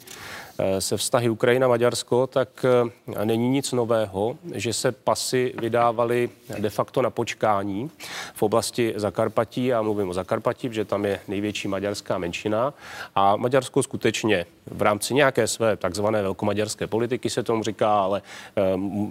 S6: Eh, se vztahy Ukrajina-Maďarsko, tak eh, není nic nového, že se pasy vydávaly de facto na počkání v oblasti Zakarpatí. Já mluvím o Zakarpatí, protože tam je největší maďarská menšina. A Maďarsko skutečně v rámci nějaké své takzvané velkomaďarské politiky se tomu říká, ale eh,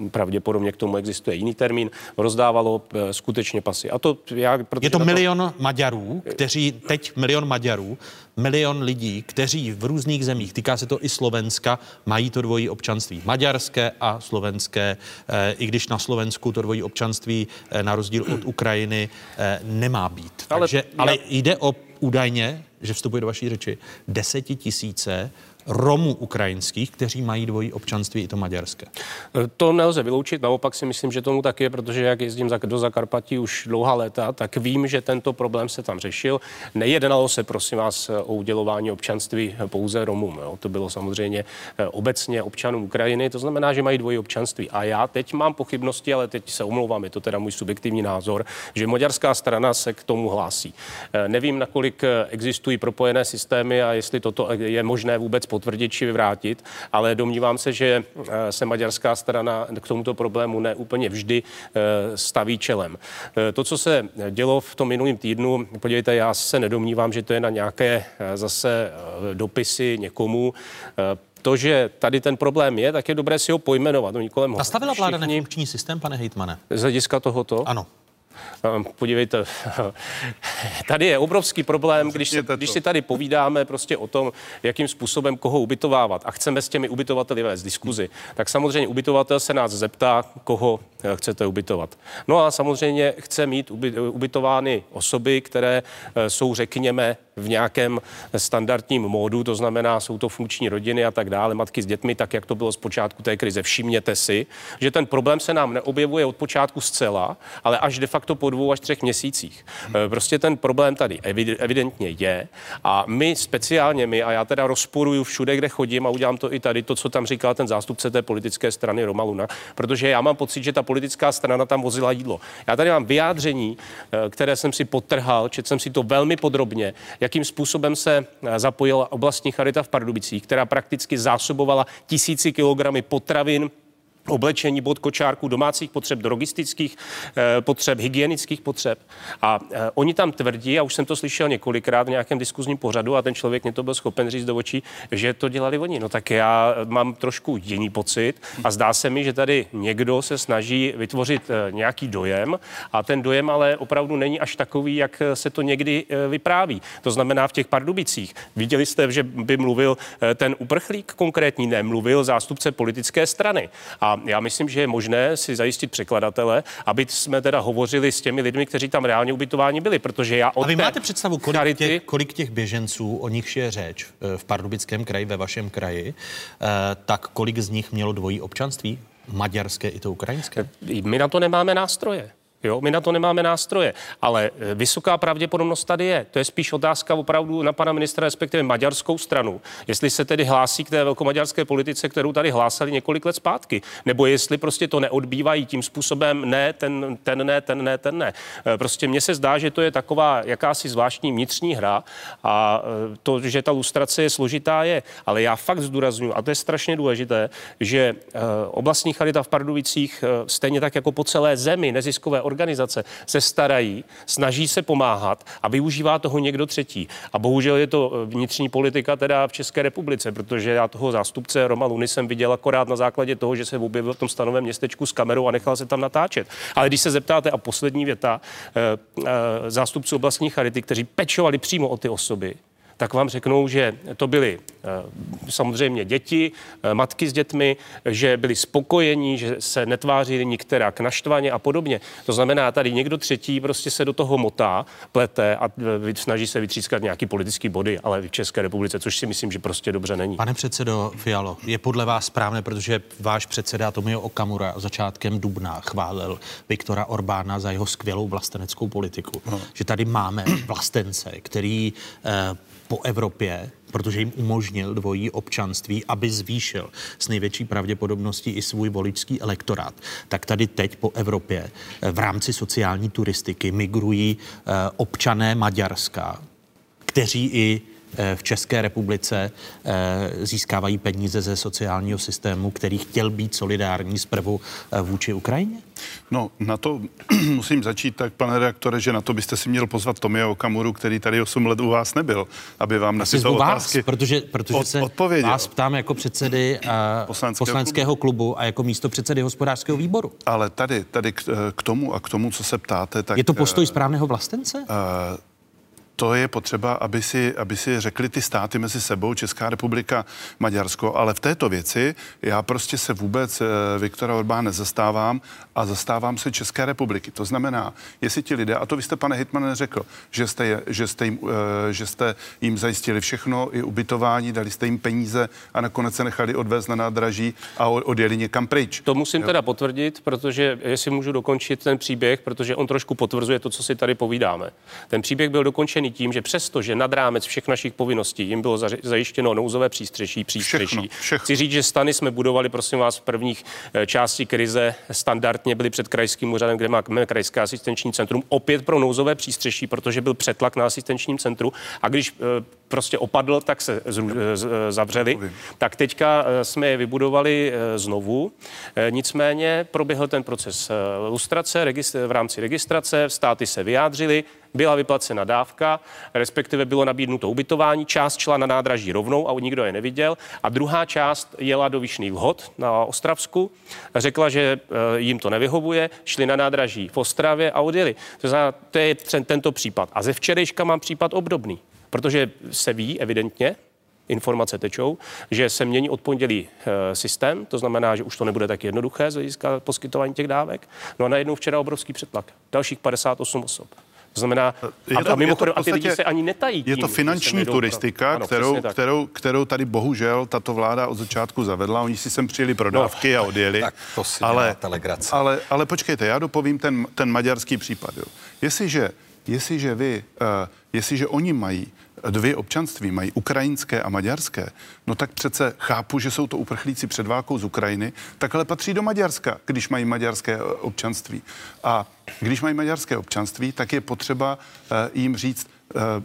S6: pravděpodobně k tomu existuje jiný termín, rozdávalo skutečně pasy.
S1: A to já, je to milion Maďarů, kteří teď milion Maďarů, milion lidí, kteří v různých zemích, týká se to i Slovenska, mají to dvojí občanství. Maďarské a slovenské, eh, i když na Slovensku to dvojí občanství eh, na rozdíl od Ukrajiny eh, nemá být. Ale, Takže, ale jde o údajně, že vstupuje do vaší řeči, desetitisíce Romů ukrajinských, kteří mají dvojí občanství i to maďarské.
S6: To nelze vyloučit, naopak si myslím, že tomu tak je, protože jak jezdím do Zakarpatí už dlouhá léta, tak vím, že tento problém se tam řešil. Nejednalo se, prosím vás, o udělování občanství pouze Romům. Jo. To bylo samozřejmě eh, obecně občanům Ukrajiny, to znamená, že mají dvojí občanství. A já teď mám pochybnosti, ale teď se omlouvám, je to teda můj subjektivní názor, že maďarská strana se k tomu hlásí. Nevím, nakolik existují propojené systémy a jestli toto je možné vůbec potvrdit či vyvrátit, ale domnívám se, že eh, se maďarská strana k tomuto problému neúplně vždy eh, staví čelem. Eh, to, co se dělo v tom minulém týdnu, podívejte, já se nedomnívám, že to je na nějaké zase dopisy někomu, to, že tady ten problém je, tak je dobré si ho pojmenovat. No,
S1: Nastavila vláda nefunkční systém, pane hejtmane?
S6: Z hlediska tohoto?
S1: Ano.
S6: Ehm, podívejte, tady je obrovský problém, když, se, když si tady povídáme prostě o tom, jakým způsobem koho ubytovávat a chceme s těmi ubytovateli vést diskuzi, tak samozřejmě ubytovatel se nás zeptá, koho eh, chcete ubytovat. No a samozřejmě chce mít ubytovány osoby, které eh, jsou, řekněme, v nějakém standardním módu, to znamená, jsou to funkční rodiny a tak dále, matky s dětmi, tak jak to bylo z počátku té krize. Všimněte si, že ten problém se nám neobjevuje od počátku zcela, ale až de facto po dvou až třech měsících. E, prostě ten problém tady evidentně je a my speciálně my, a já teda rozporuju všude, kde chodím a udělám to i tady, to, co tam říkal ten zástupce té politické strany Roma Luna, protože já mám pocit, že ta politická strana tam vozila jídlo. Já tady mám vyjádření, e, které jsem si potrhal, četl jsem si to velmi podrobně, jakým způsobem se e, zapojila oblastní charita v Pardubicích, která prakticky zásobovala tisíci kilogramy potravin oblečení, bod kočárku, domácích potřeb, drogistických eh, potřeb, hygienických potřeb. A eh, oni tam tvrdí, a už jsem to slyšel několikrát v nějakém diskuzním pořadu, a ten člověk mě to byl schopen říct do očí, že to dělali oni. No tak já mám trošku jiný pocit a zdá se mi, že tady někdo se snaží vytvořit eh, nějaký dojem a ten dojem ale opravdu není až takový, jak se to někdy vypráví. To znamená v těch Pardubicích. Viděli jste, že by mluvil ten uprchlík konkrétní, nemluvil zástupce politické strany. A já myslím, že je možné si zajistit překladatele, aby jsme teda hovořili s těmi lidmi, kteří tam reálně ubytováni byli, protože já
S1: od A vy máte představu, kolik, charity... těch, kolik těch běženců, o nich je řeč eh, v Pardubickém kraji, ve vašem kraji, eh, tak kolik z nich mělo dvojí občanství? Maďarské i to ukrajinské?
S6: My na to nemáme nástroje. Jo, my na to nemáme nástroje, ale e, vysoká pravděpodobnost tady je. To je spíš otázka opravdu na pana ministra, respektive maďarskou stranu. Jestli se tedy hlásí k té velkomaďarské politice, kterou tady hlásali několik let zpátky, nebo jestli prostě to neodbývají tím způsobem ne, ten, ten ne, ten ne, ten ne. E, prostě mně se zdá, že to je taková jakási zvláštní vnitřní hra a e, to, že ta lustrace je složitá, je. Ale já fakt zdůraznuju, a to je strašně důležité, že oblastní charita v Pardubicích stejně tak jako po celé zemi neziskové organizace se starají, snaží se pomáhat a využívá toho někdo třetí. A bohužel je to eh, vnitřní politika teda v České republice, protože já toho zástupce Roma Luny jsem viděl akorát na základě toho, že se objevil v tom stanovém městečku s kamerou a nechal se tam natáčet. Ale když se zeptáte, a poslední věta, eh, eh, zástupců oblastní charity, kteří pečovali přímo o ty osoby, tak vám řeknou, že to byly eh, samozřejmě děti, eh, matky s dětmi, že byli spokojení, že se netvářili nikterak naštvaně a podobně. To znamená, tady někdo třetí prostě se do toho motá, plete a eh, snaží se vytřískat nějaký politický body, ale v České republice, což si myslím, že prostě dobře není.
S1: Pane předsedo Fialo, je podle vás správné, protože váš předseda Tomio Okamura začátkem dubna chválil Viktora Orbána za jeho skvělou vlasteneckou politiku, no. že tady máme vlastence, který eh, po Evropě, protože jim umožnil dvojí občanství, aby zvýšil s největší pravděpodobností i svůj voličský elektorát. Tak tady teď po Evropě eh, v rámci sociální turistiky migrují eh, občané Maďarska, kteří i v České republice eh, získávají peníze ze sociálního systému, který chtěl být solidární zprvu eh, vůči Ukrajině?
S3: No, na to musím začít tak, pane redaktore, že na to byste si měl pozvat Tomio Okamuru, který tady 8 let u vás nebyl, aby vám na tyto otázky
S1: vás, protože, protože od, se odpověděl. vás ptám jako předsedy poslanského, poslanského klubu. klubu a jako místo předsedy hospodářského výboru.
S3: Ale tady, tady k, k tomu a k tomu, co se ptáte, tak...
S1: Je to postoj správného vlastence? Uh,
S3: to je potřeba, aby si, aby si řekli ty státy mezi sebou, Česká republika, Maďarsko, ale v této věci já prostě se vůbec eh, Viktora Orbán nezastávám a zastávám se České republiky. To znamená, jestli ti lidé, a to vy jste, pane Hitman, řekl, že jste, že, jste jim, eh, že jste jim zajistili všechno, i ubytování, dali jste jim peníze a nakonec se nechali odvést na nádraží a odjeli někam pryč.
S6: To musím jo. teda potvrdit, protože jestli můžu dokončit ten příběh, protože on trošku potvrzuje to, co si tady povídáme. Ten příběh byl dokončený dány tím, že přesto, že nad rámec všech našich povinností jim bylo zajištěno nouzové přístřeší, přístřeší. Všechno, všechno. Chci říct, že stany jsme budovali, prosím vás, v prvních eh, části krize standardně byli před krajským úřadem, kde máme krajské asistenční centrum, opět pro nouzové přístřeší, protože byl přetlak na asistenčním centru. A když eh, prostě opadl, tak se zru, zavřeli. Tak teďka eh, jsme je vybudovali znovu. Nicméně proběhl ten proces lustrace v rámci registrace, státy se vyjádřili, byla vyplacena dávka, respektive bylo nabídnuto ubytování, část šla na nádraží rovnou a nikdo je neviděl a druhá část jela do Vyšných vhod na Ostravsku, řekla, že eh, jim to nevyhovuje, šli na nádraží v Ostravě a odjeli. To, znamená, to je tento případ. A ze včerejška mám případ obdobný, protože se ví evidentně, informace tečou, že se mění od pondělí e, systém, to znamená, že už to nebude tak jednoduché z hlediska poskytování těch dávek. No a najednou včera obrovský přetlak. Dalších 58 osob. To znamená, je to, a, a mimochodem, a ty lidi se ani netají.
S3: Tím, je to finanční turistika, ano, kterou, kterou, kterou tady bohužel tato vláda od začátku zavedla. Oni si sem přijeli pro no, dávky no, a odjeli. Tak
S5: to si ale,
S3: ale, ale počkejte, já dopovím ten, ten maďarský případ. Jo. Jestliže, jestliže vy, uh, jestliže oni mají dvě občanství, mají ukrajinské a maďarské, no tak přece chápu, že jsou to uprchlíci před válkou z Ukrajiny, tak ale patří do Maďarska, když mají maďarské eh, občanství. A když mají maďarské občanství, tak je potřeba uh, jim říct, Eh,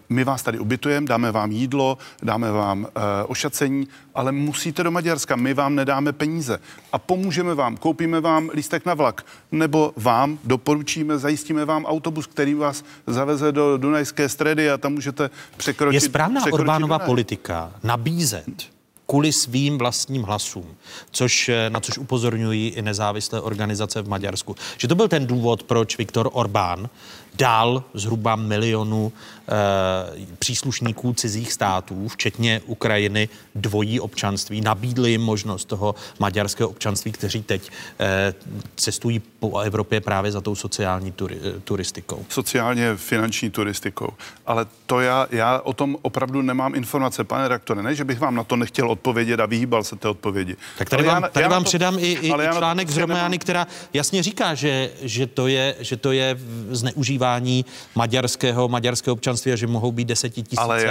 S3: my vás tady ubytujeme, dáme vám jídlo, dáme vám uh, ošacení, ale musíte do Maďarska, my vám nedáme peníze a pomůžeme vám, koupíme vám lístek na vlak, nebo vám doporučíme, zajistíme vám autobus, který vás zaveze do Dunajské stredy a tam můžete překročit.
S1: Je správná překročit Orbánova politika nabízet kvůli svým vlastním hlasům, což, eh, na což upozorňují i nezávislé organizace v Maďarsku. Že to byl ten důvod, proč Viktor Orbán dál zhruba milionu e, příslušníků cizích států, včetně Ukrajiny, dvojí občanství. Nabídli jim možnost toho maďarského občanství, kteří teď e, cestují po Evropě právě za tou sociální turi, turistikou.
S3: Sociálně finanční turistikou. Ale to já, já o tom opravdu nemám informace, pane redaktore. Ne, že bych vám na to nechtěl odpovědět a vyhýbal se té odpovědi.
S1: Tak tady ale vám, já, tady já vám to, předám i, i článek z Romány, která jasně říká, že, že, to je, že to je zneužívání maďarského, maďarského občanství a že mohou být desetitisíce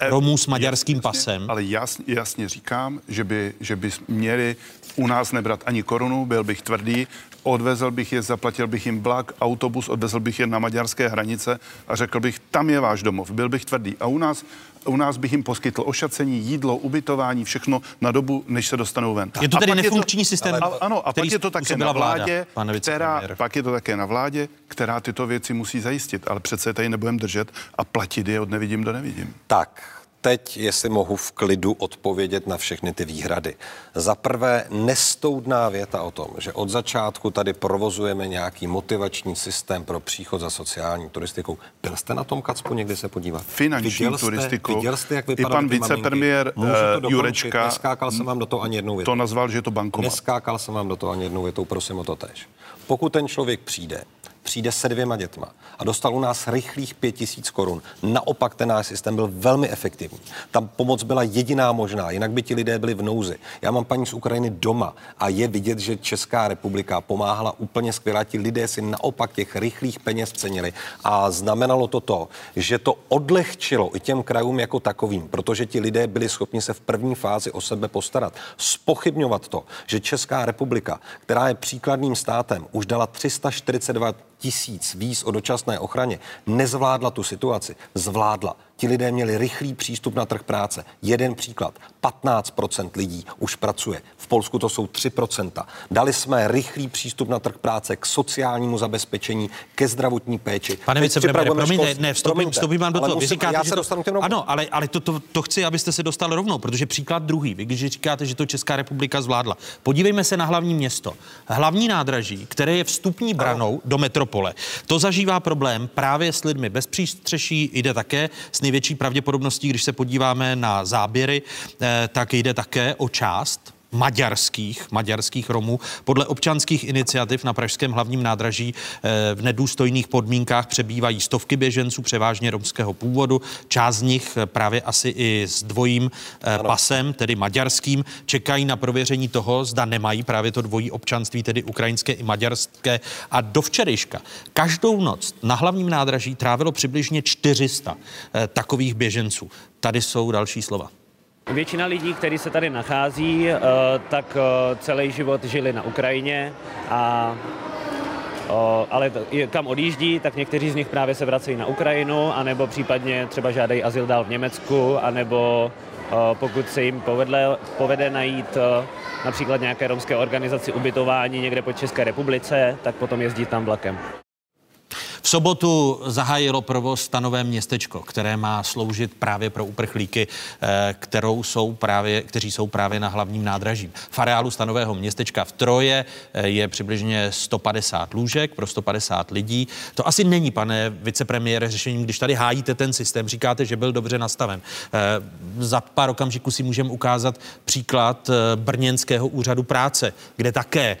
S1: eh, Romů s maďarským
S3: jasně,
S1: pasem.
S3: Ale jasně, jasně říkám, že by, že by měli u nás nebrat ani korunu, byl bych tvrdý, odvezl bych je, zaplatil bych jim vlak, autobus, odvezl bych je na maďarské hranice a řekl bych, tam je váš domov, byl bych tvrdý. A u nás u nás bych jim poskytl ošacení, jídlo, ubytování, všechno na dobu, než se dostanou ven.
S1: Je to tedy nefunkční to, systém,
S3: ale, Ano, a pak je to také na vládě, vláda, která, pak je to také na vládě, která tyto věci musí zajistit. Ale přece tady nebudeme držet a platit je od nevidím do nevidím.
S5: Tak, teď, jestli mohu v klidu odpovědět na všechny ty výhrady. Za prvé, nestoudná věta o tom, že od začátku tady provozujeme nějaký motivační systém pro příchod za sociální turistikou. Byl jste na tom Kacpu někdy se podívat?
S3: Finanční viděl jste, turistikou.
S5: Viděl jste, jak
S3: I pan vicepremiér uh, Jurečka
S5: Neskákal jsem vám do toho ani jednou větou.
S3: To nazval, že je to bankomat.
S5: Neskákal jsem vám do toho ani jednou větou, prosím o to tež. Pokud ten člověk přijde přijde se dvěma dětma a dostal u nás rychlých pět tisíc korun. Naopak ten náš systém byl velmi efektivní. Tam pomoc byla jediná možná, jinak by ti lidé byli v nouzi. Já mám paní z Ukrajiny doma a je vidět, že Česká republika pomáhala úplně skvěle. Ti lidé si naopak těch rychlých peněz cenili a znamenalo to to, že to odlehčilo i těm krajům jako takovým, protože ti lidé byli schopni se v první fázi o sebe postarat. Spochybňovat to, že Česká republika, která je příkladným státem, už dala 342 tisíc víz o dočasné ochraně nezvládla tu situaci, zvládla. Ti lidé měli rychlý přístup na trh práce. Jeden příklad. 15% lidí už pracuje. V Polsku to jsou 3%. Dali jsme rychlý přístup na trh práce k sociálnímu zabezpečení, ke zdravotní péči.
S1: Pane vicepremiére, promiňte, ne, vstupím, vstupím vám do toho. Vy říkáte, já se to, dostanu těm Ano, ale, ale to, to, to, chci, abyste se dostali rovnou, protože příklad druhý. Vy když říkáte, že to Česká republika zvládla. Podívejme se na hlavní město. Hlavní nádraží, které je vstupní branou ano. do metropole. To zažívá problém právě s lidmi bez přístřeší, jde také s největší pravděpodobností, když se podíváme na záběry, eh, tak jde také o část maďarských, maďarských Romů. Podle občanských iniciativ na Pražském hlavním nádraží eh, v nedůstojných podmínkách přebývají stovky běženců, převážně romského původu. Část z nich eh, právě asi i s dvojím ano. pasem, tedy maďarským, čekají na prověření toho, zda nemají právě to dvojí občanství, tedy ukrajinské i maďarské. A do včerejška každou noc na hlavním nádraží trávilo přibližně 400 takových běženců. Tady jsou další slova.
S8: Většina lidí, kteří se tady nachází, eh, tak eh, celý život žili na Ukrajině a ale kam odjíždí, tak někteří z nich právě se vracejí na Ukrajinu, anebo případně třeba žádají azyl dál v Německu, anebo pokud se jim povedle, povede najít například nějaké romské organizaci ubytování někde po České republice, tak potom jezdí tam vlakem.
S1: V sobotu zahájilo provoz stanové městečko, které má sloužit právě pro uprchlíky, eh, kterou jsou právě, kteří jsou právě na hlavním nádraží. V areálu stanového městečka v Troje eh, je přibližně 150 lůžek pro 150 lidí. To asi není, pane vicepremiére, řešením, když tady hájíte ten systém, říkáte, že byl dobře nastaven. Eh, za pár okamžiků si můžeme ukázat příklad Brněnského úřadu práce, kde také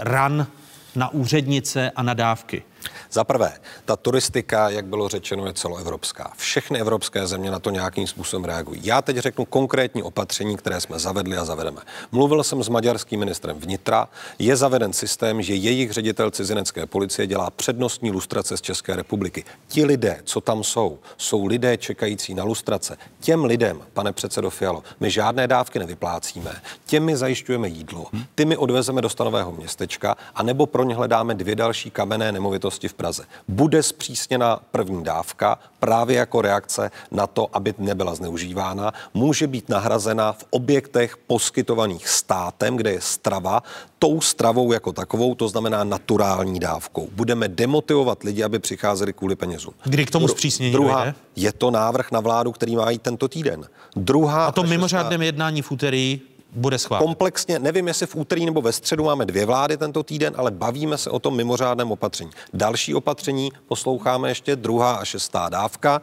S1: ran na úřednice a na dávky.
S5: Za prvé, ta turistika, jak bylo řečeno, je celoevropská. Všechny evropské země na to nějakým způsobem reagují. Já teď řeknu konkrétní opatření, které jsme zavedli a zavedeme. Mluvil jsem s maďarským ministrem vnitra. Je zaveden systém, že jejich ředitel cizinecké policie dělá přednostní lustrace z České republiky. Ti lidé, co tam jsou, jsou lidé čekající na lustrace. Těm lidem, pane předsedo Fialo, my žádné dávky nevyplácíme. Těm my zajišťujeme jídlo. Ty my odvezeme do stanového městečka, anebo pro ně hledáme dvě další kamenné nemovitosti v Praze. Bude zpřísněna první dávka právě jako reakce na to, aby nebyla zneužívána. Může být nahrazena v objektech poskytovaných státem, kde je strava, tou stravou jako takovou, to znamená naturální dávkou. Budeme demotivovat lidi, aby přicházeli kvůli penězům.
S1: Kdy k tomu zpřísnění
S5: Druhá, dojde? je to návrh na vládu, který má jít tento týden. Druhá
S1: a to mimořádném jednání v úterý bude schválen.
S5: Komplexně, nevím, jestli v úterý nebo ve středu máme dvě vlády tento týden, ale bavíme se o tom mimořádném opatření. Další opatření, posloucháme ještě druhá a šestá dávka.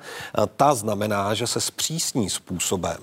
S5: Ta znamená, že se zpřísní způsobem,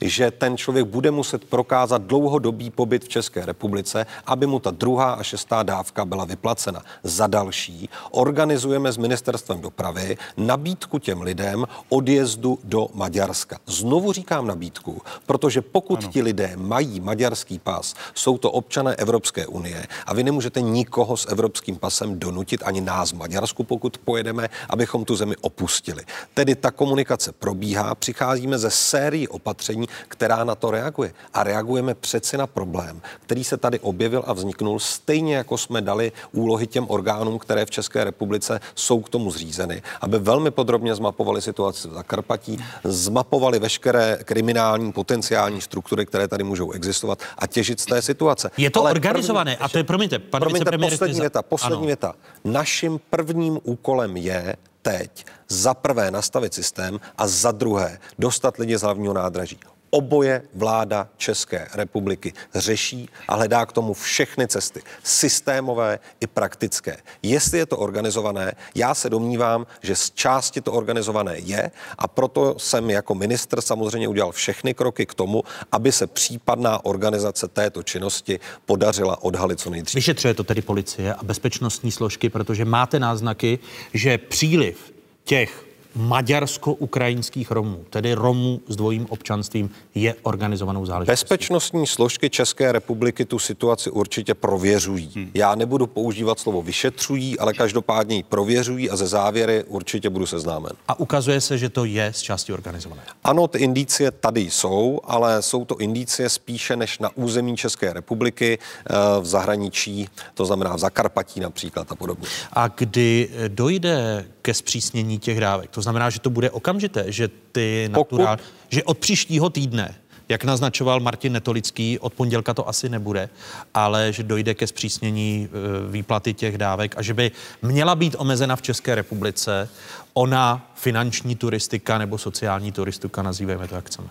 S5: že ten člověk bude muset prokázat dlouhodobý pobyt v České republice, aby mu ta druhá a šestá dávka byla vyplacena. Za další, organizujeme s ministerstvem dopravy nabídku těm lidem odjezdu do Maďarska. Znovu říkám nabídku, protože pokud ano. ti lidé mají maďarský pas, jsou to občané Evropské unie a vy nemůžete nikoho s evropským pasem donutit, ani nás v Maďarsku, pokud pojedeme, abychom tu zemi opustili. Tedy ta komunikace probíhá, přicházíme ze sérii opatření, která na to reaguje. A reagujeme přeci na problém, který se tady objevil a vzniknul stejně jako jsme dali úlohy těm orgánům, které v České republice jsou k tomu zřízeny, aby velmi podrobně zmapovali situaci v Zakarpatí, zmapovali veškeré kriminální potenciální struktury, které tady můžou existovat a těžit z té situace.
S1: Je to Ale organizované, první, a to je, promiňte,
S5: pane promiňte, poslední věta, poslední ano. věta. Naším prvním úkolem je teď za prvé nastavit systém a za druhé dostat lidi z hlavního nádraží. Oboje vláda České republiky řeší a hledá k tomu všechny cesty, systémové i praktické. Jestli je to organizované, já se domnívám, že z části to organizované je a proto jsem jako ministr samozřejmě udělal všechny kroky k tomu, aby se případná organizace této činnosti podařila odhalit co nejdříve.
S1: Vyšetřuje to tedy policie a bezpečnostní složky, protože máte náznaky, že příliv těch maďarsko-ukrajinských Romů, tedy Romů s dvojím občanstvím, je organizovanou záležitostí.
S5: Bezpečnostní složky České republiky tu situaci určitě prověřují. Hmm. Já nebudu používat slovo vyšetřují, ale každopádně ji prověřují a ze závěry určitě budu seznámen.
S1: A ukazuje se, že to je z části organizované.
S5: Ano, ty indicie tady jsou, ale jsou to indicie spíše než na území České republiky eh, v zahraničí, to znamená v Zakarpatí například a podobně.
S1: A kdy dojde ke zpřísnění těch dávek. To znamená, že to bude okamžité, že ty naturál, Pokud... že od příštího týdne jak naznačoval Martin Netolický, od pondělka to asi nebude, ale že dojde ke zpřísnění e, výplaty těch dávek a že by měla být omezena v České republice ona finanční turistika nebo sociální turistika, nazývejme to jak chceme.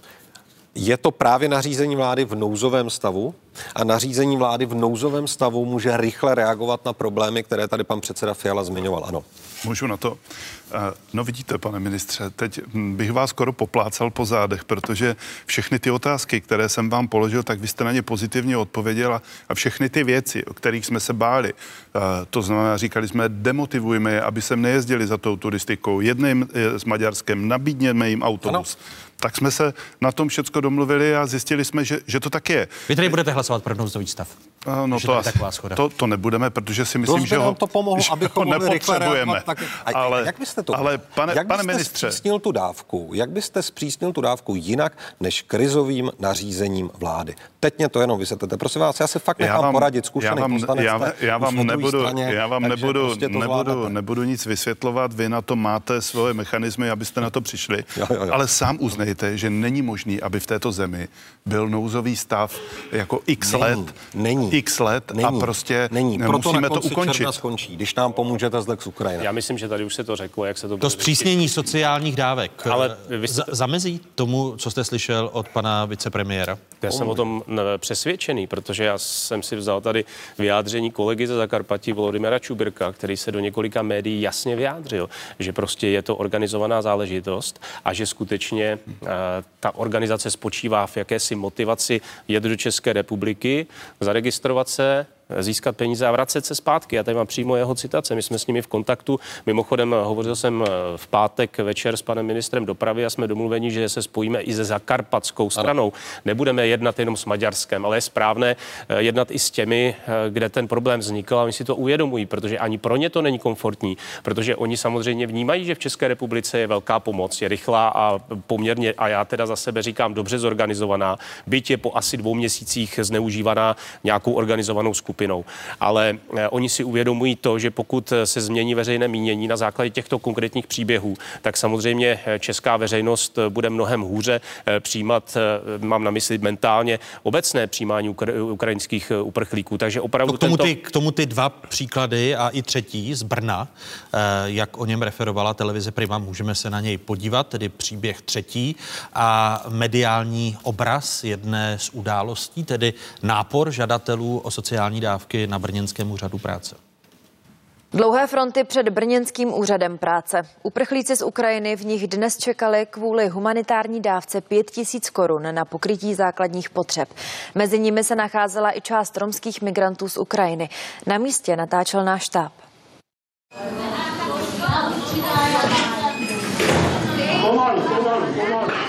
S5: Je to právě nařízení vlády v nouzovém stavu a nařízení vlády v nouzovém stavu může rychle reagovat na problémy, které tady pan předseda Fiala zmiňoval. Ano.
S3: Můžu na to? Eh, no vidíte, pane ministře, teď bych vás skoro poplácal po zádech, protože všechny ty otázky, které jsem vám položil, tak vy jste na ně pozitivně odpověděla a všechny ty věci, o kterých jsme se báli, eh, to znamená, říkali jsme, demotivujme je, aby sem nejezdili za tou turistikou, jedným s Maďarskem, nabídněme jim autobus. Ano tak jsme se na tom všecko domluvili a zjistili jsme, že, že to tak je.
S1: Vy tady budete hlasovat pro nouzový stav?
S3: No to, asi, to, to nebudeme, protože si myslím, že ho,
S5: to pomohlo,
S3: že
S5: ho
S3: nepotřebujeme.
S5: Tak, ale, jak byste to,
S3: ale pane,
S5: jak
S3: pane ministře,
S5: zpřísnil tu dávku? Jak byste zpřísnil tu dávku jinak než krizovým nařízením vlády? Teď mě to jenom vysvětlete. Prosím vás, já se fakt nechám vám, poradit zkušený
S3: já vám, já, já vám nebudu, straně, já vám nebudu, prostě nebudu, nebudu nic vysvětlovat. Vy na to máte svoje mechanismy, abyste na to přišli. Jo, jo, jo. Ale sám uznejte, že není možný, aby v této zemi byl nouzový stav jako x není, let.
S5: Není.
S3: X let není, a prostě
S5: není. Proto
S3: musíme to ukončit.
S5: skončí, když nám pomůžete z Lex Ukrajina.
S6: Já myslím, že tady už se to řeklo, jak se to...
S1: To zpřísnění sociálních dávek ale vy jste... zamezí tomu, co jste slyšel od pana vicepremiéra?
S6: Já jsem o tom přesvědčený, protože já jsem si vzal tady vyjádření kolegy ze Zakarpatí Volodymyra Čubirka, který se do několika médií jasně vyjádřil, že prostě je to organizovaná záležitost a že skutečně uh, ta organizace spočívá v jakési motivaci jet do České republiky, zaregistrovat se, získat peníze a vracet se zpátky. Já tady mám přímo jeho citace. My jsme s nimi v kontaktu. Mimochodem, hovořil jsem eh, v pátek večer s panem ministrem dopravy a jsme domluveni, že se spojíme i se zakarpatskou stranou. Ano. Nebudeme jednat jenom s Maďarskem, ale je správné eh, jednat i s těmi, eh, kde ten problém vznikl a oni si to uvědomují, protože ani pro ně to není komfortní, protože oni samozřejmě vnímají, že v České republice je velká pomoc, je rychlá a poměrně, a já teda za sebe říkám, dobře zorganizovaná, byť je po asi dvou měsících zneužívaná nějakou organizovanou skupinou skupinou. Ale oni si uvědomují to, že pokud se změní veřejné mínění na základě těchto konkrétních příběhů, tak samozřejmě česká veřejnost bude mnohem hůře přijímat, mám na mysli mentálně, obecné přijímání ukrajinských uprchlíků. Takže opravdu
S1: k tomu,
S6: tento...
S1: ty, k tomu ty dva příklady a i třetí z Brna, jak o něm referovala televize Prima, můžeme se na něj podívat, tedy příběh třetí a mediální obraz jedné z událostí, tedy nápor žadatelů o sociální dávky na Brněnském úřadu práce.
S9: Dlouhé fronty před brněnským úřadem práce. Uprchlíci z Ukrajiny v nich dnes čekali kvůli humanitární dávce 5 tisíc korun na pokrytí základních potřeb. Mezi nimi se nacházela i část romských migrantů z Ukrajiny. Na místě natáčel náš štáb. Pomalu, pomalu, pomalu.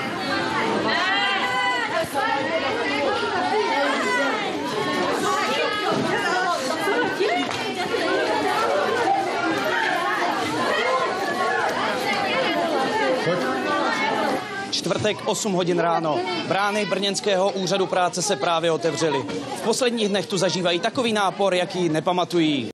S10: Čtvrtek 8 hodin ráno. Brány brněnského úřadu práce se právě otevřely. V posledních dnech tu zažívají takový nápor, jaký nepamatují.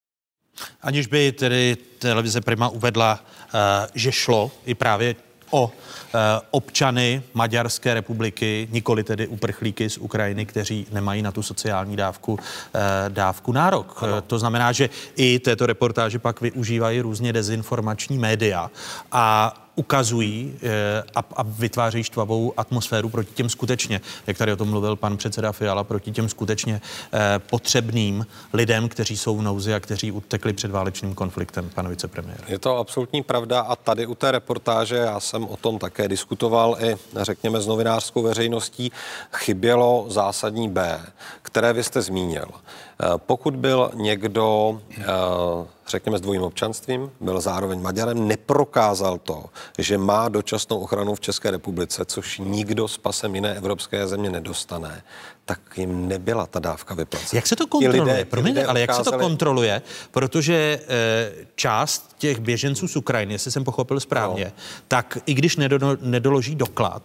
S1: Aniž by tedy televize Prima uvedla, uh, že šlo i právě o eh, občany Maďarské republiky, nikoli tedy uprchlíky z Ukrajiny, kteří nemají na tu sociální dávku, eh, dávku nárok. Ano. To znamená, že i této reportáže pak využívají různě dezinformační média a ukazují eh, a, a vytvářejí štvavou atmosféru proti těm skutečně, jak tady o tom mluvil pan předseda Fiala, proti těm skutečně eh, potřebným lidem, kteří jsou v nouzi a kteří utekli před válečným konfliktem, pane vicepremiér.
S5: Je to absolutní pravda a tady u té reportáže, já jsem o tom také diskutoval i, řekněme, s novinářskou veřejností, chybělo zásadní B, které vy jste zmínil. Eh, pokud byl někdo, eh, řekněme, s dvojím občanstvím, byl zároveň Maďarem, neprokázal to, že má dočasnou ochranu v České republice, což nikdo s pasem jiné evropské země nedostane, tak jim nebyla ta dávka vyplacena.
S1: Jak se to kontroluje? Lidé, Promiň, ale jak se to kontroluje? Protože e, část těch běženců z Ukrajiny, jestli jsem pochopil správně, no. tak i když nedoloží doklad,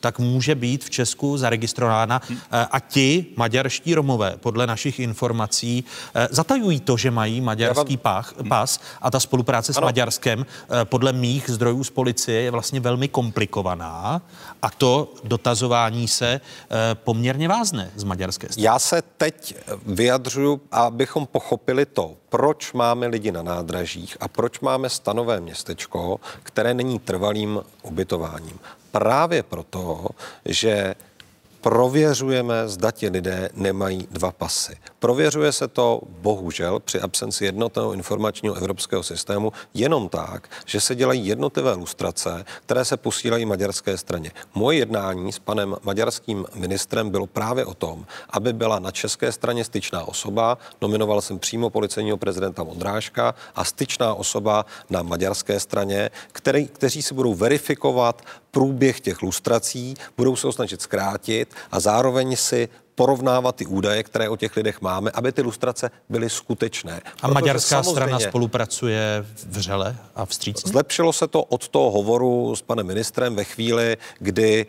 S1: tak může být v Česku zaregistrována hm. a ti maďarští Romové, podle našich informací, eh, zatajují to, že mají maďarský pách, hm. pas a ta spolupráce s ano. Maďarskem eh, podle mých zdrojů z policie je vlastně velmi komplikovaná a to dotazování se poměrně vázne z maďarské strany.
S5: Já se teď vyjadřuju, abychom pochopili to, proč máme lidi na nádražích a proč máme stanové městečko, které není trvalým ubytováním právě proto, že prověřujeme, zda ti lidé nemají dva pasy. Prověřuje se to bohužel při absenci jednotného informačního evropského systému jenom tak, že se dělají jednotlivé lustrace, které se posílají maďarské straně. Moje jednání s panem maďarským ministrem bylo právě o tom, aby byla na české straně styčná osoba, nominoval jsem přímo policejního prezidenta Modráška a styčná osoba na maďarské straně, který, kteří si budou verifikovat průběh těch lustrací, budou se ho snažit zkrátit a zároveň si porovnávat ty údaje, které o těch lidech máme, aby ty ilustrace byly skutečné.
S1: A Protože maďarská strana spolupracuje vřele a vstřícně?
S5: Zlepšilo se to od toho hovoru s panem ministrem ve chvíli, kdy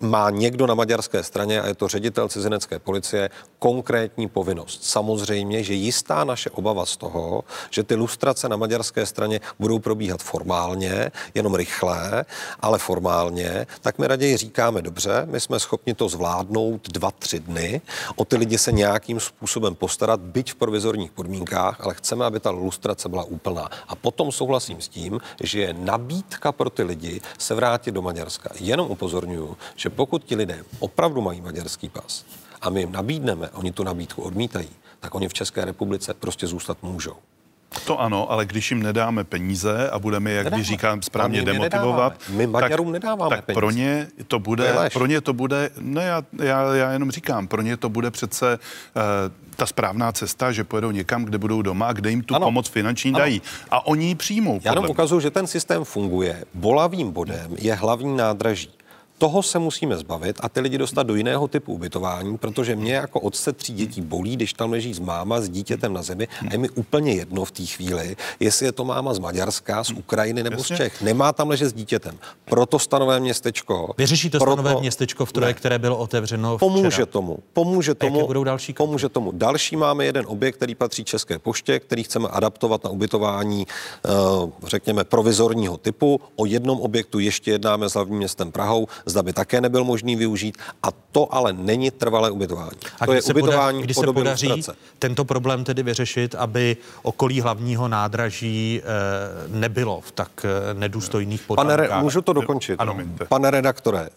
S5: uh, má někdo na maďarské straně, a je to ředitel cizinecké policie, konkrétní povinnost. Samozřejmě, že jistá naše obava z toho, že ty lustrace na maďarské straně budou probíhat formálně, jenom rychle, ale formálně, tak my raději říkáme, dobře, my jsme schopni to zvládnout dva, tři dny, o ty lidi se nějakým způsobem postarat, byť v provizorních podmínkách, ale chceme, aby ta lustrace byla úplná. A potom souhlasím s tím, že je nabídka pro ty lidi se vrátit do Maďarska. Jenom upozorňuji, že pokud ti lidé opravdu mají maďarský pas a my jim nabídneme, oni tu nabídku odmítají, tak oni v České republice prostě zůstat můžou.
S3: To ano, ale když jim nedáme peníze a budeme, jak vy říkám, správně demotivovat,
S5: my Maďarům tak, nedáváme
S3: tak
S5: peníze.
S3: pro ně to bude, to pro ně to bude, ne, já, já, já jenom říkám, pro ně to bude přece uh, ta správná cesta, že pojedou někam, kde budou doma a kde jim tu ano. pomoc finanční ano. dají. A oni ji přijmou.
S5: Já jenom ukazuju, že ten systém funguje. Bolavým bodem je hlavní nádraží. Toho se musíme zbavit a ty lidi dostat do jiného typu ubytování, protože mě jako otce tří dětí bolí, když tam leží s máma s dítětem na zemi a je mi úplně jedno v té chvíli, jestli je to máma z Maďarska, z Ukrajiny nebo
S3: Jasně.
S5: z Čech. Nemá tam ležet s dítětem. Proto stanové městečko.
S1: Vyřeší to
S5: proto-
S1: stanové městečko v Troje, které bylo otevřeno
S5: Pomůže
S1: včera.
S5: tomu. Pomůže tomu.
S1: budou další kroky?
S5: Pomůže tomu. Další máme jeden objekt, který patří České poště, který chceme adaptovat na ubytování, eh, řekněme, provizorního typu. O jednom objektu ještě jednáme s hlavním městem Prahou, zda by také nebyl možný využít. A to ale není trvalé ubytování.
S1: A
S5: to je
S1: se,
S5: ubytování
S1: poda- se podaří
S5: lustrace.
S1: tento problém tedy vyřešit, aby okolí hlavního nádraží eh, nebylo v tak eh, nedůstojných
S5: Pane,
S1: podmínkách?
S5: re, můžu to dokončit?
S3: Ano.
S5: Pane redaktore,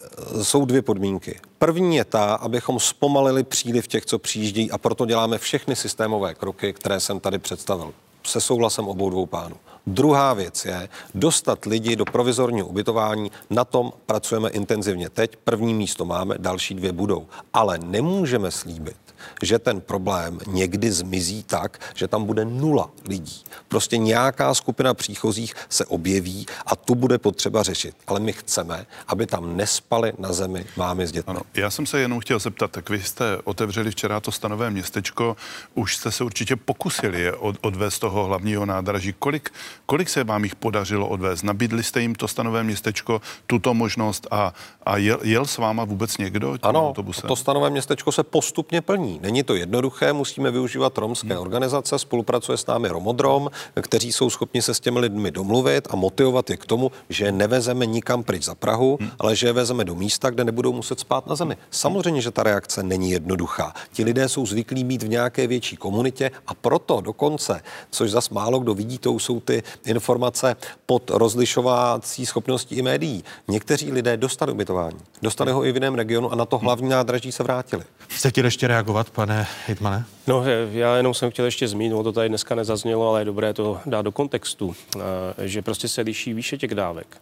S5: jsou dvě podmínky. První je ta, abychom zpomalili příliv těch, co přijíždějí a proto děláme všechny systémové kroky, které jsem tady představil se souhlasem obou dvou pánů. Druhá věc je dostat lidi do provizorního ubytování. Na tom pracujeme intenzivně teď. První místo máme, další dvě budou. Ale nemůžeme slíbit, že ten problém někdy zmizí tak, že tam bude nula lidí. Prostě nějaká skupina příchozích se objeví a tu bude potřeba řešit. Ale my chceme, aby tam nespali na zemi mámy s dětmi.
S3: Ano, já jsem se jenom chtěl zeptat, tak vy jste otevřeli včera to stanové městečko, už jste se určitě pokusili je od, odvést z toho hlavního nádraží. Kolik, kolik se vám jich podařilo odvést? Nabídli jste jim to stanové městečko, tuto možnost a, a jel, jel s váma vůbec někdo
S5: Ano,
S3: autobusem?
S5: to stanové městečko se postupně plní. Není to jednoduché, musíme využívat romské
S3: Hmm.
S5: organizace, spolupracuje s námi Romodrom, kteří jsou schopni se s těmi lidmi domluvit a motivovat je k tomu, že nevezeme nikam pryč za Prahu,
S3: Hmm.
S5: ale že je vezeme do místa, kde nebudou muset spát na zemi. Samozřejmě, že ta reakce není jednoduchá. Ti lidé jsou zvyklí být v nějaké větší komunitě a proto dokonce, což zas málo kdo vidí, to jsou ty informace pod rozlišovací schopností i médií. Někteří lidé dostali ubytování, dostali ho i v jiném regionu a na to hlavní nádraží se vrátili.
S1: Chtěl ještě reagovat, pane Hitmane?
S6: No, já jenom jsem chtěl ještě zmínit, no to tady dneska nezaznělo, ale je dobré to dát do kontextu, eh, že prostě se liší výše těch dávek.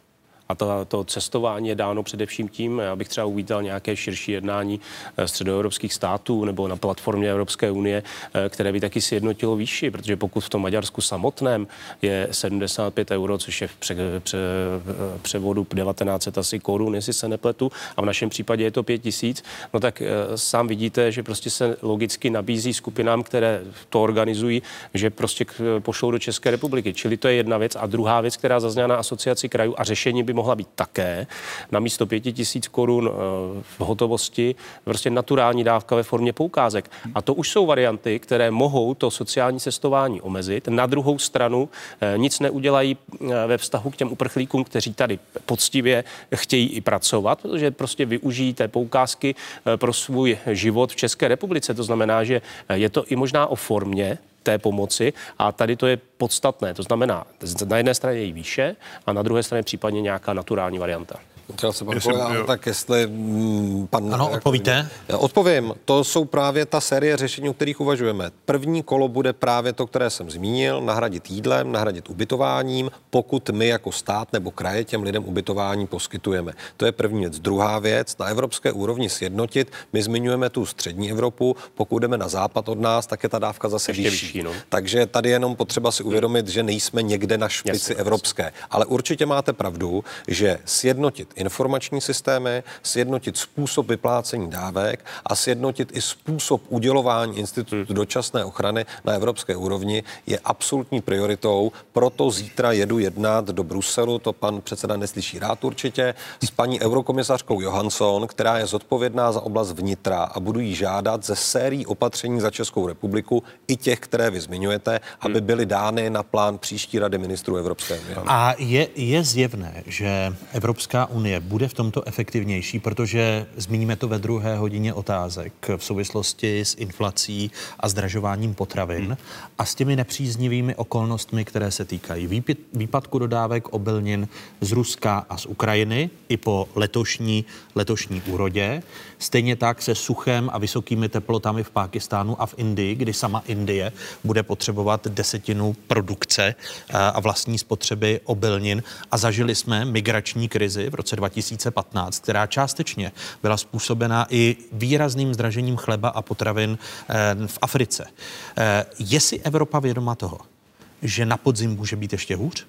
S6: A to, to cestování je dáno především tím, já bych třeba uvítal nějaké širší jednání eh, středoevropských států nebo na platformě Evropské unie, eh, které by taky sjednotilo výši, protože pokud v tom Maďarsku samotném je 75 euro, což je v pře, pře, převodu 1900 asi korun, jestli se nepletu, a v našem případě je to 5000, no tak eh, sám vidíte, že prostě se logicky nabízí skupinám, které to organizují, že prostě pošlou do České republiky. Čili to je jedna věc. A druhá věc, která zazněla na asociaci krajů a řešení by mohla být také na místo pěti tisíc korun eh, v hotovosti prostě naturální dávka ve formě poukázek. A to už jsou varianty, které mohou to sociální cestování omezit. Na druhou stranu eh, nic neudělají eh, ve vztahu k těm uprchlíkům, kteří tady poctivě chtějí i pracovat, protože prostě využijí té poukázky pro svůj život v České republice. To znamená, že je to i možná o formě té pomoci a tady to je podstatné. To znamená, na jedné straně její výše a na druhé straně případně nějaká naturální varianta.
S5: Chtěl se pan kolega,
S3: jo.
S5: tak jestli mm, pan...
S1: Ano, odpovíte?
S5: Odpovím. To jsou právě ta série řešení, o kterých uvažujeme. První kolo bude právě to, které jsem zmínil, nahradit jídlem, nahradit ubytováním, pokud my jako stát nebo kraje těm lidem ubytování poskytujeme. To je první věc. Druhá věc, na evropské úrovni sjednotit. My zmiňujeme tu střední Evropu, pokud jdeme na západ od nás, tak je ta dávka zase
S6: Ještě
S5: vyšší.
S6: vyšší, no.
S5: Takže tady je jenom potřeba si uvědomit, že nejsme někde na špici
S6: Jasně,
S5: evropské. Ale určitě máte pravdu, že sjednotit informační systémy, sjednotit způsob vyplácení dávek a sjednotit i způsob udělování institutu dočasné ochrany na evropské úrovni je absolutní prioritou. Proto zítra jedu jednat do Bruselu, to pan předseda neslyší rád určitě, s paní eurokomisařkou Johansson, která je zodpovědná za oblast vnitra a budu jí žádat ze sérií opatření za Českou republiku, i těch, které vy zmiňujete, aby byly dány na plán příští rady ministrů Evropské unie.
S1: A je, je zjevné, že Evropská unie bude v tomto efektivnější, protože zmíníme to ve druhé hodině otázek v souvislosti s inflací a zdražováním potravin hmm. a s těmi nepříznivými okolnostmi, které se týkají výpadku dodávek obilnin z Ruska a z Ukrajiny i po letošní, letošní úrodě. Stejně tak se suchem a vysokými teplotami v Pákistánu a v Indii, kdy sama Indie bude potřebovat desetinu produkce a a vlastní spotřeby obilnin. A zažili jsme migrační krizi v roce 2015, která částečně byla způsobena i výrazným zdražením chleba a potravin eh, v Africe. Eh, Je si Evropa vědoma toho, že na podzim může být ještě hůř?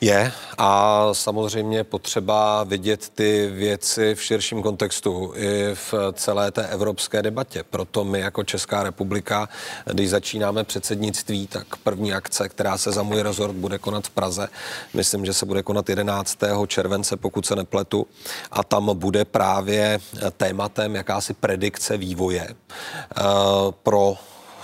S5: Je a samozřejmě potřeba vidět ty věci v širším kontextu i v celé té evropské debatě. Proto my jako Česká republika, když začínáme předsednictví, tak první akce, která se za můj rezort bude konat v Praze, myslím, že se bude konat 11. července, pokud se nepletu, a tam bude právě tématem jakási predikce vývoje uh, pro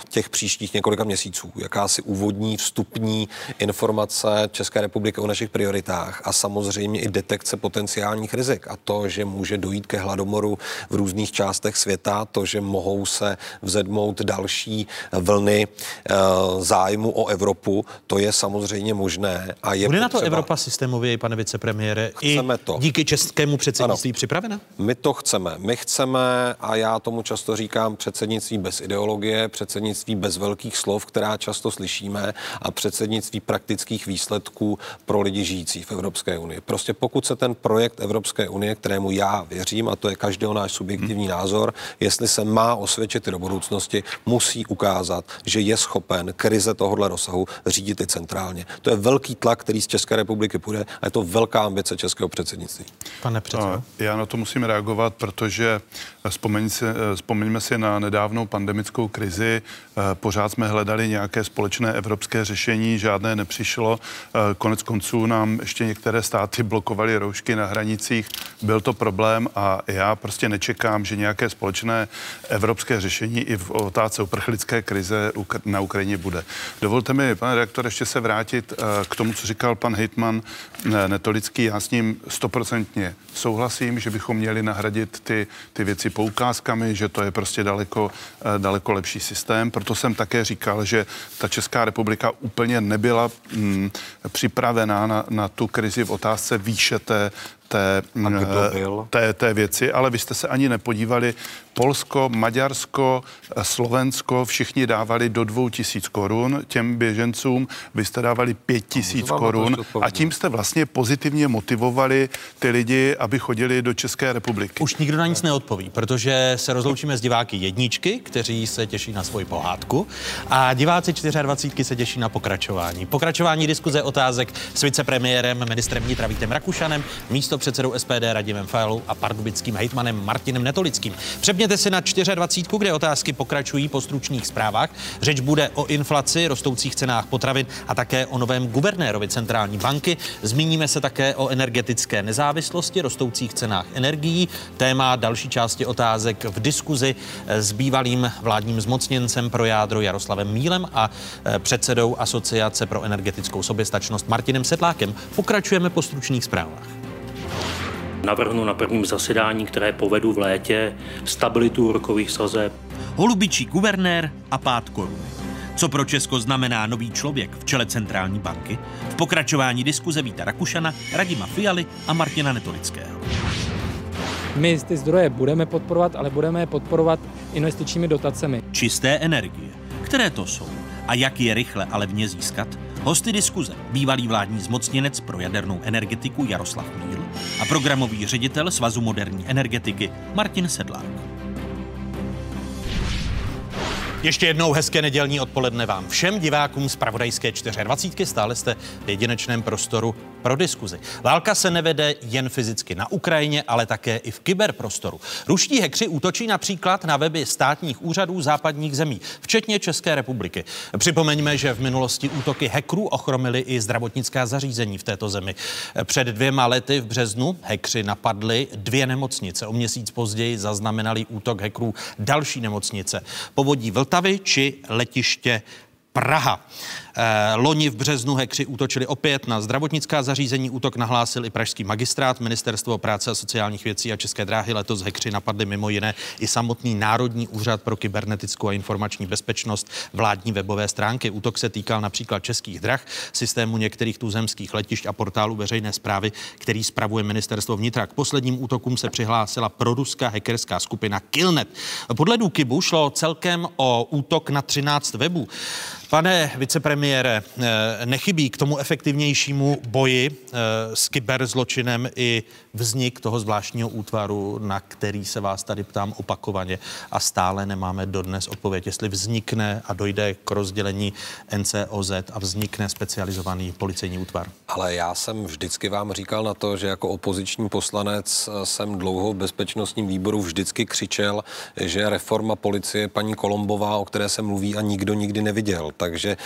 S5: těch příštích několika měsíců. Jakási úvodní, vstupní informace České republiky o našich prioritách a samozřejmě i detekce potenciálních rizik. A to, že může dojít ke hladomoru v různých částech světa, to, že mohou se vzedmout další vlny e, zájmu o Evropu, to je samozřejmě možné.
S1: A je Bude potřeba... na to Evropa systémově, pane vicepremiére, chceme i to. díky českému předsednictví ano. připravena?
S5: My to chceme. My chceme, a já tomu často říkám, předsednictví bez ideologie, předsednictví předsednictví bez velkých slov, která často slyšíme, a předsednictví praktických výsledků pro lidi žijící v Evropské unii. Prostě pokud se ten projekt Evropské unie, kterému já věřím, a to je každého náš subjektivní hmm. názor, jestli se má osvědčit i do budoucnosti, musí ukázat, že je schopen krize tohohle rozsahu řídit i centrálně. To je velký tlak, který z České republiky půjde a je to velká ambice českého předsednictví.
S1: Pane předsedo.
S3: Já na to musím reagovat, protože vzpomeňme si na nedávnou pandemickou krizi, Eh, pořád jsme hledali nějaké společné evropské řešení, žádné nepřišlo. Eh, konec konců nám ještě některé státy blokovaly roušky na hranicích. Byl to problém a já prostě nečekám, že nějaké společné evropské řešení i v otázce uprchlické krize na Ukrajině bude. Dovolte mi, pane rektor, ještě se vrátit eh, k tomu, co říkal pan Hitman Netolický. Já s ním stoprocentně souhlasím, že bychom měli nahradit ty, ty věci poukázkami, že to je prostě daleko, daleko lepší systém, proto jsem také říkal, že ta Česká republika úplně nebyla mm, připravená na, na tu krizi v otázce výše té, té, té, té věci, ale vy jste se ani nepodívali. Polsko, Maďarsko, Slovensko, všichni dávali do dvou tisíc korun těm běžencům, vy jste dávali pět tisíc korun a tím jste vlastně pozitivně motivovali ty lidi, aby chodili do České republiky.
S1: Už nikdo na nic neodpoví, protože se rozloučíme s diváky jedničky, kteří se těší na svoji pohádku a diváci 24 se těší na pokračování. Pokračování diskuze otázek s vicepremiérem, ministrem vnitra Vítem Rakušanem, místo místo předsedou SPD Radimem Fajlou a pardubickým hejtmanem Martinem Netolickým. Přepněte si na 24, kde otázky pokračují po stručných zprávách. Řeč bude o inflaci, rostoucích cenách potravin a také o novém guvernérovi centrální banky. Zmíníme se také o energetické nezávislosti, rostoucích cenách energií. Téma další části otázek v diskuzi s bývalým vládním zmocněncem pro jádro Jaroslavem Mílem a eh, předsedou Asociace pro energetickou soběstačnost Martinem Sedlákem. Pokračujeme po stručných zprávách
S11: navrhnu na prvním zasedání, které povedu v létě, stabilitu úrokových sazeb.
S1: Holubičí guvernér a pát koruny. Co pro Česko znamená nový člověk v čele centrální banky? V pokračování diskuze Víta Rakušana, Radima Fialy a Martina Netolického.
S12: My ty zdroje budeme podporovat, ale budeme je podporovat investičními dotacemi.
S1: Čisté energie. Které to jsou? A jak je rychle a levně získat? Hosty diskuze bývalý vládní zmocněnec pro jadernou energetiku Jaroslav Míl a programový ředitel Svazu moderní energetiky Martin Sedlák. Ještě jednou hezké nedělní odpoledne vám všem divákům z Pravodajské 24. Stále jste v jedinečném prostoru pro diskuzi. Válka se nevede jen fyzicky na Ukrajině, ale také i v kyberprostoru. Ruští hekři útočí například na weby státních úřadů západních zemí, včetně České republiky. Připomeňme, že v minulosti útoky hackerů ochromily i zdravotnická zařízení v této zemi. Před dvěma lety v březnu hekři napadli dvě nemocnice. O měsíc později zaznamenali útok hackerů další nemocnice. Povodí Vltavy či letiště Praha. Eh, loni v březnu hekři útočili opět na zdravotnická zařízení. Útok nahlásil i pražský magistrát, ministerstvo práce a sociálních věcí a České dráhy. Letos hekři napadli mimo jiné i samotný Národní úřad pro kybernetickou a informační bezpečnost vládní webové stránky. Útok se týkal například českých drah, systému některých tuzemských letišť a portálu veřejné zprávy, který spravuje ministerstvo vnitra. K posledním útokům se přihlásila proruská hackerská skupina Killnet. Podle Důkybu šlo celkem o útok na 13 webů. Pane vicepremiére, premiére, eh, nechybí k tomu efektivnějšímu boji eh, s kyberzločinem i vznik toho zvláštního útvaru, na který se vás tady ptám opakovaně a stále nemáme dodnes odpověď, jestli vznikne a dojde k rozdělení NCOZ a vznikne specializovaný policejní útvar.
S5: Ale já jsem vždycky vám říkal na to, že jako opoziční poslanec jsem dlouho v bezpečnostním výboru vždycky křičel, že reforma policie paní Kolombová, o které se mluví a nikdo nikdy neviděl. Takže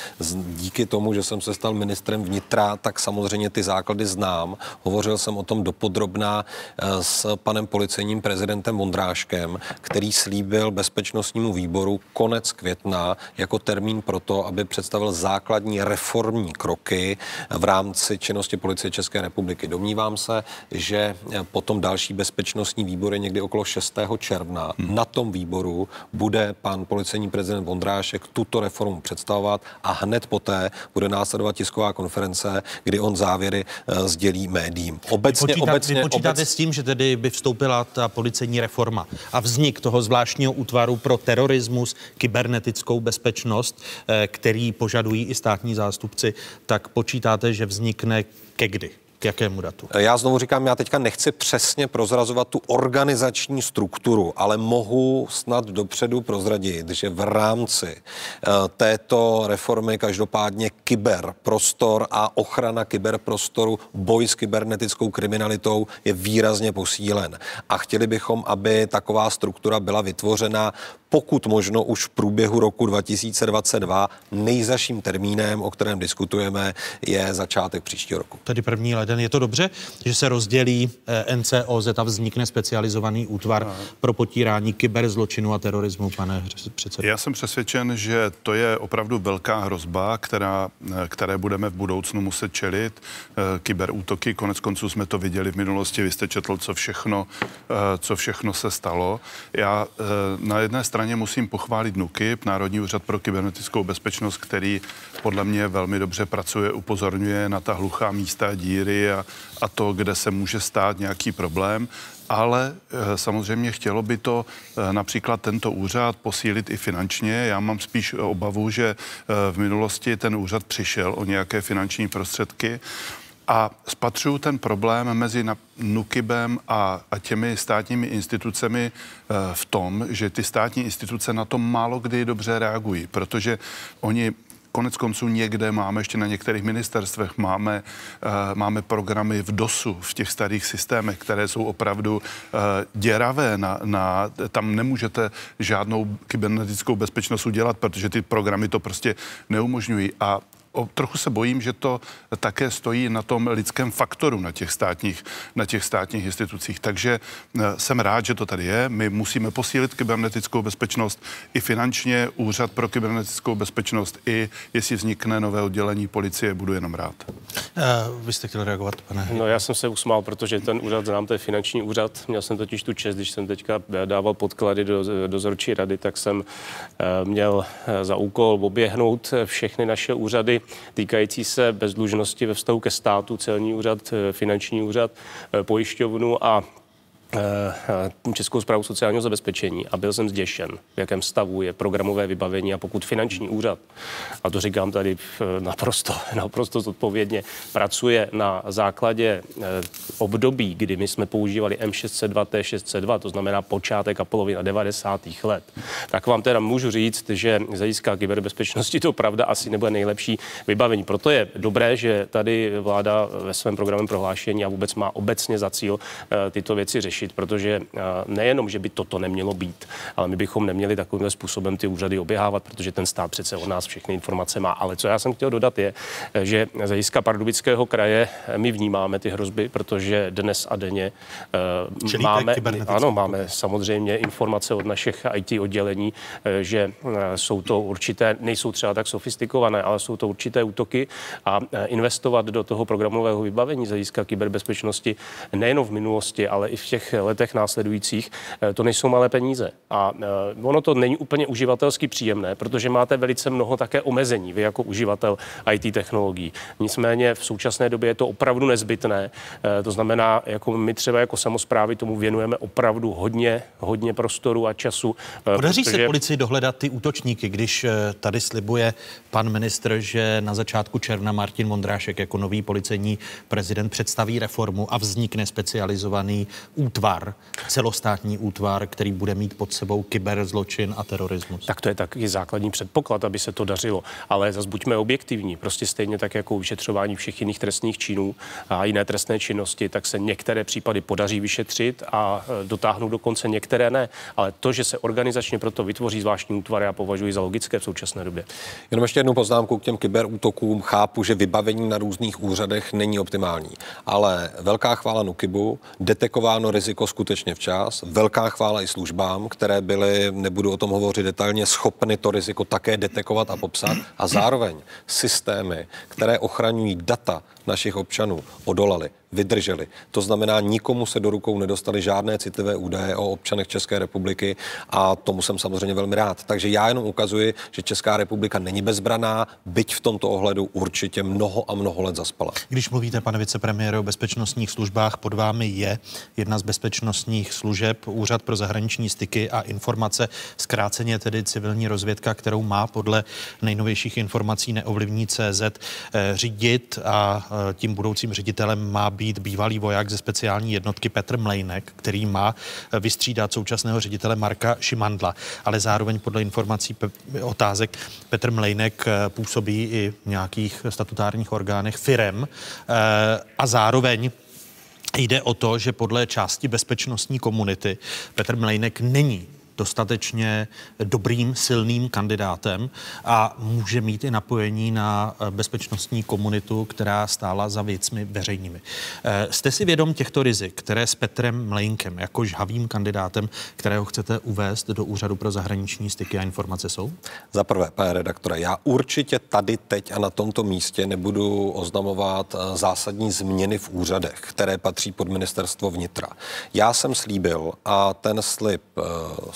S5: díky tomu, že jsem se stal ministrem vnitra, tak samozřejmě ty základy znám. Hovořil jsem o tom dopodrobná eh, s panem policejním prezidentem Vondráškem, který slíbil bezpečnostnímu výboru konec května jako termín pro to, aby představil základní reformní kroky v rámci činnosti policie České republiky. Domnívám se, že potom další bezpečnostní výbor je někdy okolo 6. června. Hmm. Na tom výboru bude pan policejní prezident Vondrášek tuto reformu představovat a hned poté bude následovat tisková konference, kdy on závěry uh, sdělí médiím.
S1: Obecně, vy počítat, obecně, vy počítáte obec... s tím, že tedy by vstoupila ta policejní reforma a vznik toho zvláštního útvaru pro terorismus, kybernetickou bezpečnost, eh, který požadují i státní zástupci, tak počítáte, že vznikne ke kdy? K jakému datu?
S5: Já znovu říkám, já teďka nechci přesně prozrazovat tu organizační strukturu, ale mohu snad dopředu prozradit, že v rámci uh, této reformy každopádně kyberprostor a ochrana kyberprostoru, boj s kybernetickou kriminalitou je výrazně posílen. A chtěli bychom, aby taková struktura byla vytvořena pokud možno už v průběhu roku 2022. Nejzaším termínem, o kterém diskutujeme, je začátek příštího roku.
S1: Tedy první leden. Je to dobře, že se rozdělí eh, NCOZ a vznikne specializovaný útvar pro potírání kyberzločinu a terorismu, pane předsedo?
S3: Já jsem přesvědčen, že to je opravdu velká hrozba, která, eh, které budeme v budoucnu muset čelit. Eh, kyberútoky, konec konců jsme to viděli v minulosti, vy jste četl, co všechno, co všechno se stalo. Já na jedné straně straně musím pochválit NUKIP, Národní úřad pro kybernetickou bezpečnost, který podle mě velmi dobře pracuje, upozorňuje na ta hluchá místa, díry a, a to, kde se může stát nějaký problém ale eh, samozřejmě chtělo by to eh, například tento úřad posílit i finančně. Já mám spíš obavu, že eh, v minulosti ten úřad přišel o nějaké finanční prostředky a spatřuju ten problém mezi NUKIBem a, a těmi státními institucemi v tom, že ty státní instituce na to málo kdy dobře reagují, protože oni Konec konců někde máme, ještě na některých ministerstvech máme, uh, máme programy v DOSu, v těch starých systémech, které jsou opravdu uh, děravé. Na, na, tam nemůžete žádnou kybernetickou bezpečnost udělat, protože ty programy to prostě neumožňují. A o, trochu se bojím, že to také stojí na tom lidském faktoru na těch státních, na těch státních institucích. Takže e, jsem rád, že to tady je. My musíme posílit kybernetickou bezpečnost i finančně. Úřad pro kybernetickou bezpečnost i jestli vznikne nové oddělení policie, budu jenom rád.
S1: Uh, vy jste chtěl reagovat, pane?
S6: No já jsem se usmál, protože ten úřad znám, to je finanční úřad. Měl jsem totiž tu čest, když jsem teďka dával podklady do dozorčí rady, tak jsem uh, měl za úkol oběhnout všechny naše úřady týkající se bezdlužnosti ve vztahu ke státu, celní úřad, eh, finanční úřad, eh, pojišťovnu a Českou zprávu sociálního zabezpečení a byl jsem zděšen, v jakém stavu je programové vybavení a pokud finanční úřad, a to říkám tady naprosto, naprosto zodpovědně, pracuje na základě eh, období, kdy my jsme používali M602, T602, to znamená počátek a polovina 90. let, tak vám teda můžu říct, že z hlediska kyberbezpečnosti to pravda asi nebude nejlepší vybavení. Proto je dobré, že tady vláda ve svém programovém prohlášení a vůbec má obecně za cíl eh, tyto věci řešit řešit, protože nejenom, že by toto nemělo být, ale my bychom neměli takovým způsobem ty úřady oběhávat, protože ten stát přece od nás všechny informace má. Ale co já jsem chtěl dodat je, že z hlediska Pardubického kraje my vnímáme ty hrozby, protože dnes a denně uh, máme, ano, máme samozřejmě informace od našich IT oddělení, že jsou to určité, nejsou třeba tak sofistikované, ale jsou to určité útoky a investovat do toho programového vybavení z hlediska kyberbezpečnosti nejenom v minulosti, ale i v těch těch letech následujících, to nejsou malé peníze. A ono to není úplně uživatelsky příjemné, protože máte velice mnoho také omezení, vy jako uživatel IT technologií. Nicméně v současné době je to opravdu nezbytné. To znamená, jako my třeba jako samozprávy tomu věnujeme opravdu hodně, hodně prostoru a času.
S1: Podaří protože... se policii dohledat ty útočníky, když tady slibuje pan ministr, že na začátku června Martin Mondrášek jako nový policejní prezident představí reformu a vznikne specializovaný útvar, celostátní útvar, který bude mít pod sebou kyberzločin a terorismus.
S6: Tak to je taky základní předpoklad, aby se to dařilo. Ale zase buďme objektivní. Prostě stejně tak jako vyšetřování všech jiných trestných činů a jiné trestné činnosti, tak se některé případy podaří vyšetřit a e, dotáhnout dokonce některé ne. Ale to, že se organizačně proto vytvoří zvláštní útvar, já považuji za logické v současné době.
S5: Jenom ještě jednu poznámku k těm kyberútokům. Chápu, že vybavení na různých úřadech není optimální, ale velká chvála Nukibu, detekováno riziko skutečně včas, velká chvála i službám, které byly, nebudu o tom hovořit detailně, schopny to riziko také detekovat a popsat. A zároveň systémy, které ochraňují data našich občanů, odolaly vydrželi. To znamená, nikomu se do rukou nedostali žádné citlivé údaje o občanech České republiky a tomu jsem samozřejmě velmi rád. Takže já jenom ukazuji, že Česká republika není bezbraná, byť v tomto ohledu určitě mnoho a mnoho let zaspala.
S1: Když mluvíte, pane vicepremiére, o bezpečnostních službách, pod vámi je jedna z bezpečnostních služeb, Úřad pro zahraniční styky a informace, zkráceně tedy civilní rozvědka, kterou má podle nejnovějších informací neovlivní CZ eh, řídit a eh, tím budoucím ředitelem má být bývalý voják ze speciální jednotky Petr Mlejnek, který má eh, vystřídat současného ředitele Marka Šimandla. Ale zároveň podle informací pe- otázek Petr Mlejnek eh, působí i v nějakých statutárních orgánech firem eh, a zároveň Jde o to, že podle části bezpečnostní komunity Petr Mlejnek není dostatečně dobrým, silným kandidátem a může mít i napojení na eh, bezpečnostní komunitu, která stála za věcmi veřejnými. Eh, jste si vědom těchto rizik, které s Petrem Mlejnkem jako žhavým kandidátem, kterého chcete uvést do Úřadu pro zahraniční styky a informace jsou?
S5: Za prvé, pane redaktore, já určitě tady teď a na tomto místě nebudu oznamovat eh, zásadní změny v úřadech, které patří pod ministerstvo vnitra. Já jsem slíbil a ten slib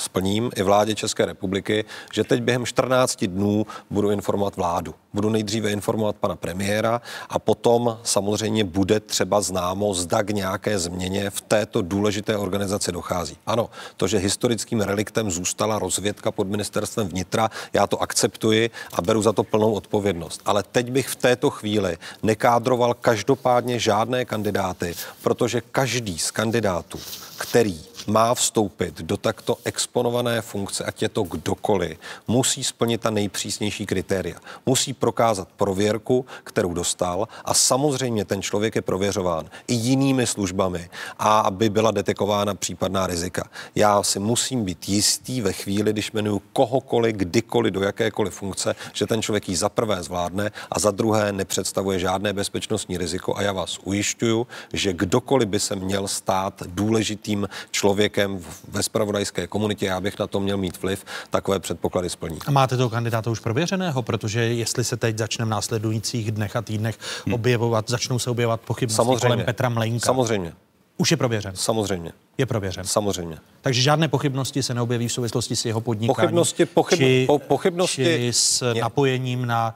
S5: splním i vládě České republiky, že teď během 14 dnů budu informovat vládu. Budu nejdříve informovat pana premiéra a potom samozřejmě bude třeba známo, zda k nějaké změně v této důležité organizaci dochází. Ano, to, že historickým reliktem zůstala rozvědka pod ministerstvem vnitra, já to akceptuji a beru za to plnou odpovědnost. Ale teď bych v této chvíli nekádroval každopádně žádné kandidáty, protože každý z kandidátů, který má vstoupit do takto exponované funkce, ať je to kdokoliv, musí splnit ta nejpřísnější kritéria. Musí prokázat prověrku, kterou dostal a samozřejmě ten člověk je prověřován i jinými službami a aby byla detekována případná rizika. Já si musím být jistý ve chvíli, když jmenuju kohokoliv, kdykoliv, do jakékoliv funkce, že ten člověk ji za prvé zvládne a za druhé nepředstavuje žádné bezpečnostní riziko a já vás ujišťuju, že kdokoliv by se měl stát důležitým člověkem ve spravodajské komunitě, já bych na to měl mít vliv, takové předpoklady splní.
S1: A máte toho kandidáta už prověřeného, protože jestli se teď začne v následujících dnech a týdnech hmm. objevovat, začnou se objevovat pochybnosti Samozřejmě. kolem Petra Mlejnka.
S5: Samozřejmě.
S1: Už je prověřen.
S5: Samozřejmě.
S1: Je prověřen.
S5: Samozřejmě.
S1: Takže žádné pochybnosti se neobjeví v souvislosti s jeho podnikáním.
S5: Pochybnosti, pochyb,
S1: či,
S5: po, pochybnosti.
S1: Či s mě... napojením na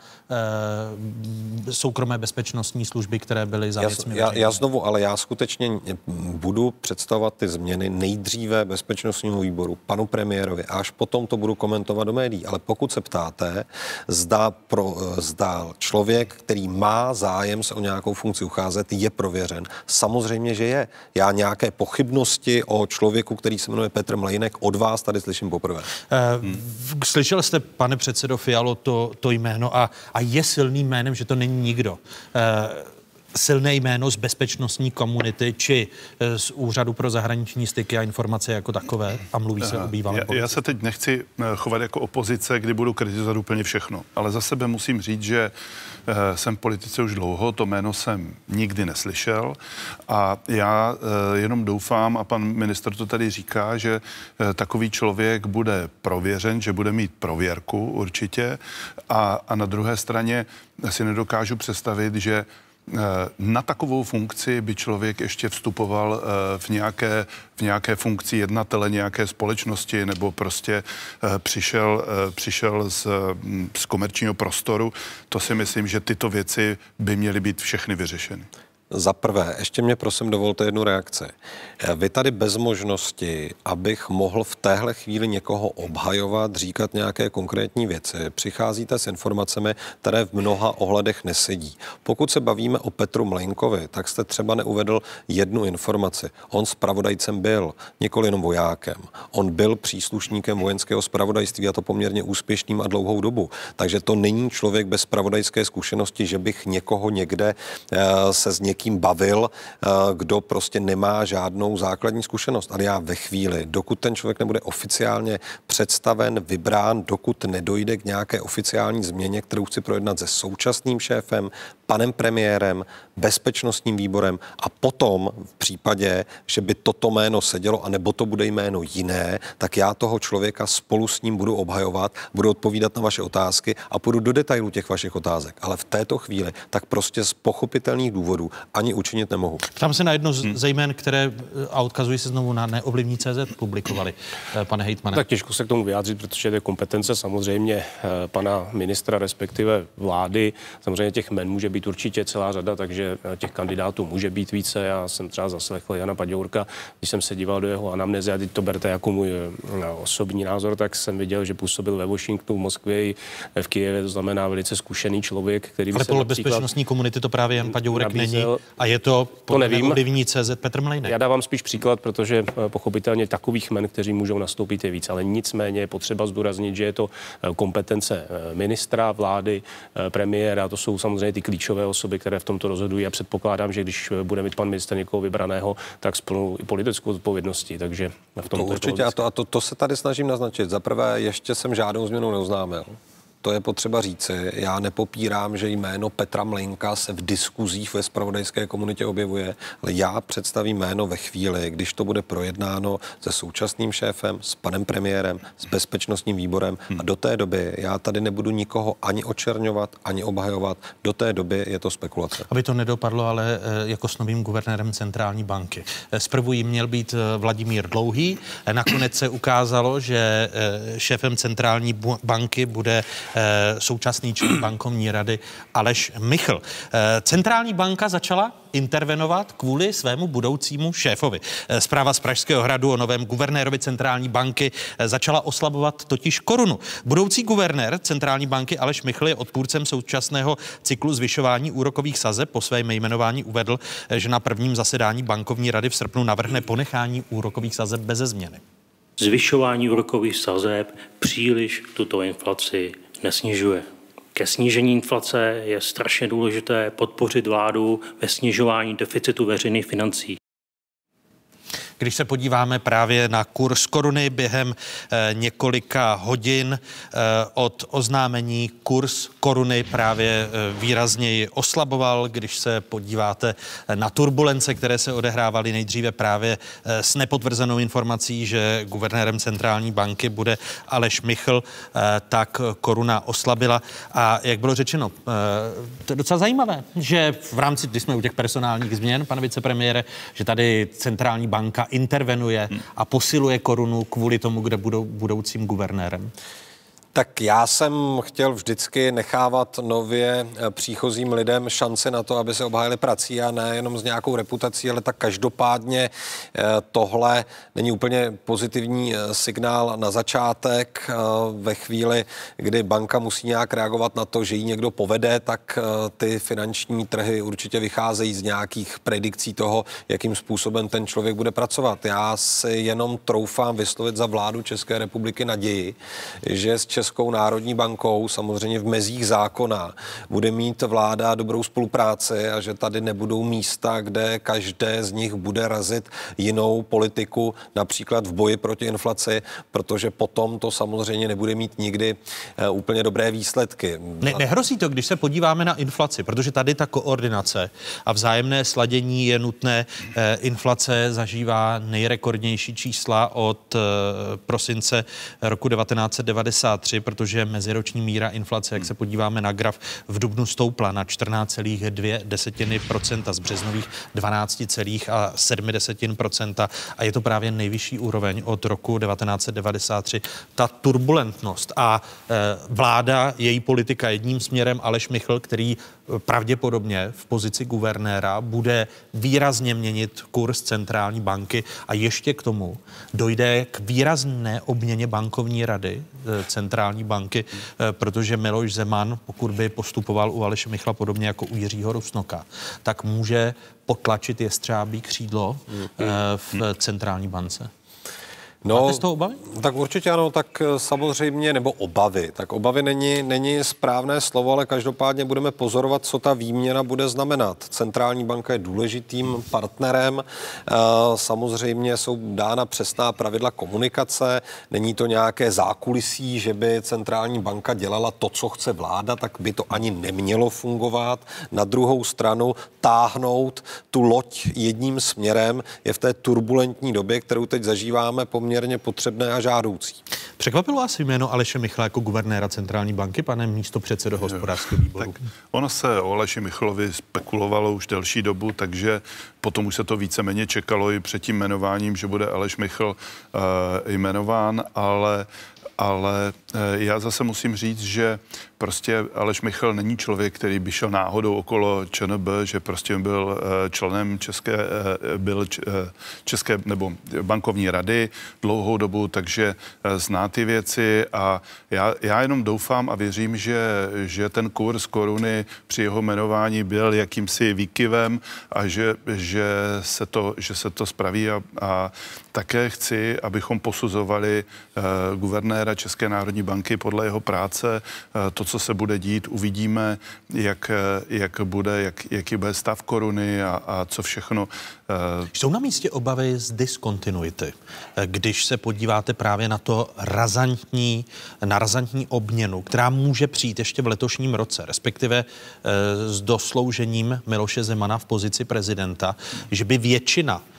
S1: e, soukromé bezpečnostní služby, které byly za
S5: já, já, já znovu, ale já skutečně budu představovat ty změny nejdříve bezpečnostnímu výboru, panu premiérovi, a až potom to budu komentovat do médií. Ale pokud se ptáte, zda, pro, zda člověk, který má zájem se o nějakou funkci ucházet, je prověřen, samozřejmě, že je. Já nějaké pochybnosti pochybnosti o člověku, který se jmenuje Petr Mlejnek, od vás tady slyším poprvé.
S1: Hmm. Slyšel jste, pane předsedo Fialo, to, to jméno a, a je silným jménem, že to není nikdo. Silné jméno z bezpečnostní komunity či eh, z Úřadu pro zahraniční styky a informace jako takové? A mluví se o bývalém
S3: já, já se teď nechci chovat jako opozice, kdy budu kritizovat úplně všechno, ale za sebe musím říct, že Eh, jsem v politice už dlouho, to jméno jsem nikdy neslyšel. A já eh, jenom doufám, a pan minister to tady říká, že eh, takový člověk bude prověřen, že bude mít prověrku určitě. A, a na druhé straně si nedokážu představit, že na takovou funkci by člověk ještě vstupoval v nějaké, v nějaké funkci jednatele nějaké společnosti nebo prostě přišel, přišel z, z komerčního prostoru. To si myslím, že tyto věci by měly být všechny vyřešeny.
S5: Za prvé, ještě mě prosím dovolte jednu reakci. Vy tady bez možnosti, abych mohl v téhle chvíli někoho obhajovat, říkat nějaké konkrétní věci, přicházíte s informacemi, které v mnoha ohledech nesedí. Pokud se bavíme o Petru Mlenkovi, tak jste třeba neuvedl jednu informaci. On spravodajcem byl, nikoli jenom vojákem. On byl příslušníkem vojenského spravodajství a to poměrně úspěšným a dlouhou dobu. Takže to není člověk bez spravodajské zkušenosti, že bych někoho někde eh, se s někým někým bavil, eh, kdo prostě nemá žádnou základní zkušenost. Ale já ve chvíli, dokud ten člověk nebude oficiálně představen, vybrán, dokud nedojde k nějaké oficiální změně, kterou chci projednat se současným šéfem, panem premiérem, bezpečnostním výborem a potom v případě, že by toto jméno sedělo, anebo to bude jméno jiné, tak já toho člověka spolu s ním budu obhajovat, budu odpovídat na vaše otázky a půjdu do detailů těch vašich otázek. Ale v této chvíli tak prostě z pochopitelných důvodů ani učinit nemohu.
S1: Tam se na jedno hmm. ze jmén, které, a odkazují se znovu na neovlivní CZ, publikovali, eh, pane Hejtmane.
S6: Tak těžko se k tomu vyjádřit, protože to je kompetence samozřejmě eh, pana ministra, respektive vlády. Samozřejmě těch men může být určitě celá řada, takže eh, těch kandidátů může být více. Já jsem třeba zaslechl Jana Paďourka, když jsem se díval do jeho anamnézy, a teď to berte jako můj osobní názor, tak jsem viděl, že působil ve Washingtonu, v Moskvě i v Kijevě, to znamená velice zkušený člověk, který by
S1: Ale podle bezpečnostní komunity to právě Jan Paďourek není a je to to nevím. ovlivní CZ Petr Mlejnek.
S6: Já dávám spíš příklad, protože eh, pochopitelně takových men, kteří můžou nastoupit, je víc, ale nicméně je potřeba zdůraznit, že je to eh, kompetence eh, ministra, vlády, premiéra, to jsou samozřejmě ty klíčové osoby, které v tomto rozhodují a předpokládám, že když bude mít pan minister někoho vybraného, tak splnou i politickou odpovědnosti. Takže v tom
S5: to určitě a, to, a to, to se tady snažím naznačit. Za prvé, ještě jsem žádnou změnu neoznámil to je potřeba říci. Já nepopírám, že jméno Petra Mlinka se v diskuzích ve spravodajské komunitě objevuje, ale já představím jméno ve chvíli, když to bude projednáno se současným šéfem, s panem premiérem, s bezpečnostním výborem hmm. a do té doby já tady nebudu nikoho ani očerňovat, ani obhajovat. Do té doby je to spekulace.
S1: Aby to nedopadlo ale eh, jako s novým guvernérem centrální banky. Eh, zprvu jí měl být eh, Vladimír Dlouhý, nakonec se ukázalo, že šéfem centrální banky bude současný člen bankovní rady Aleš Michl. Eh, centrální banka začala intervenovat kvůli svému budoucímu šéfovi. Eh, zpráva z Pražského hradu o novém guvernérovi centrální banky začala oslabovat totiž korunu. Budoucí guvernér centrální banky Aleš Michl je odpůrcem současného cyklu zvyšování úrokových sazeb. Po svém jmenování uvedl, že na prvním zasedání bankovní rady v srpnu navrhne ponechání úrokových sazeb bez změny.
S11: Zvyšování úrokových sazeb příliš tuto inflaci nesnižuje. Ke snížení inflace je strašně důležité podpořit vládu ve snižování deficitu veřejných financí.
S1: Když se podíváme právě na kurz koruny během eh, několika hodin eh, od oznámení kurz koruny právě eh, výrazněji oslaboval. Když se podíváte na turbulence, které se odehrávaly nejdříve právě s nepotvrzenou informací, že guvernérem centrální banky bude Aleš Michl, tak koruna oslabila. A jak bylo řečeno, to je docela zajímavé, že v rámci, když jsme u těch personálních změn, pane vicepremiére, že tady centrální banka intervenuje a posiluje korunu kvůli tomu, kde budou budoucím guvernérem?
S5: Tak já jsem chtěl vždycky nechávat nově eh, příchozím lidem šanci na to, aby se obhájili prací a ne jenom s nějakou reputací, ale tak každopádně eh, tohle není úplně pozitivní eh, signál na začátek. Ve chvíli, kdy banka musí nějak reagovat na to, že ji někdo povede, tak ty finanční trhy určitě vycházejí z nějakých predikcí toho, jakým způsobem ten člověk bude pracovat. Já si jenom troufám vyslovit za vládu České republiky naději, že z Českou národní bankou, samozřejmě v mezích zákona, bude mít vláda dobrou spolupráci a že tady nebudou místa, kde každé z nich bude razit jinou politiku, například v boji proti inflaci, protože potom to samozřejmě nebude mít nikdy eh, úplně dobré výsledky.
S1: Ne, nehrozí to, když se podíváme na inflaci, protože tady ta koordinace a vzájemné sladění je nutné. Eh, inflace zažívá nejrekordnější čísla od eh, prosince roku 1993 2,3, protože meziroční míra inflace, jak se podíváme na graf, v dubnu stoupla na 14,2 desetiny procenta z březnových 12,7 desetin procenta a je to právě nejvyšší úroveň od roku 1993. Ta turbulentnost a e, vláda, její politika jedním směrem, Aleš Michl, který pravděpodobně v pozici guvernéra bude výrazně měnit kurz centrální banky a ještě k tomu dojde k výrazné obměně bankovní rady eh, centrální banky, eh, protože Miloš Zeman, pokud by postupoval u Aleše Michla podobně jako u Jiřího Rusnoka, tak může potlačit jestřábí křídlo eh, v centrální bance.
S5: No,
S1: Máte z toho obavy?
S5: Tak určitě ano, tak eh, samozřejmě, nebo obavy. Tak obavy není, není správné slovo, ale každopádně budeme pozorovat, co ta výměna bude znamenat. Centrální banka je důležitým partnerem. Eh, samozřejmě jsou dána přesná pravidla komunikace. Není to nějaké zákulisí, že by centrální banka dělala to, co chce vláda, tak by to ani nemělo fungovat. Na druhou stranu táhnout tu loď jedním směrem je v té turbulentní době, kterou teď zažíváme, poměrně poměrně potřebné a žádoucí.
S1: Překvapilo vás jméno Aleše Michla jako guvernéra centrální banky, pane místo předsedo hospodářského výboru?
S3: Tak ono se o Aleši Michlovi spekulovalo už delší dobu, takže potom už se to víceméně čekalo i před tím jmenováním, že bude Aleš Michl uh, jmenován, ale ale eh, já zase musím říct, že prostě Aleš Michal není člověk, který by šel náhodou okolo ČNB, že prostě byl eh, členem České, eh, byl České nebo bankovní rady dlouhou dobu, takže zná ty věci a já, já jenom doufám a věřím, že, že ten kurz koruny při jeho jmenování byl jakýmsi výkyvem a že, že, se, to, že se to spraví a, a také chci, abychom posuzovali guvernéra České národní banky podle jeho práce. To, co se bude dít, uvidíme, jak, jak bude, jak, jaký bude stav koruny a, a co všechno.
S1: Uh... Jsou na místě obavy z diskontinuity, když se podíváte právě na to razantní, na razantní obměnu, která může přijít ještě v letošním roce, respektive uh, s dosloužením Miloše Zemana v pozici prezidenta, že by většina Eh,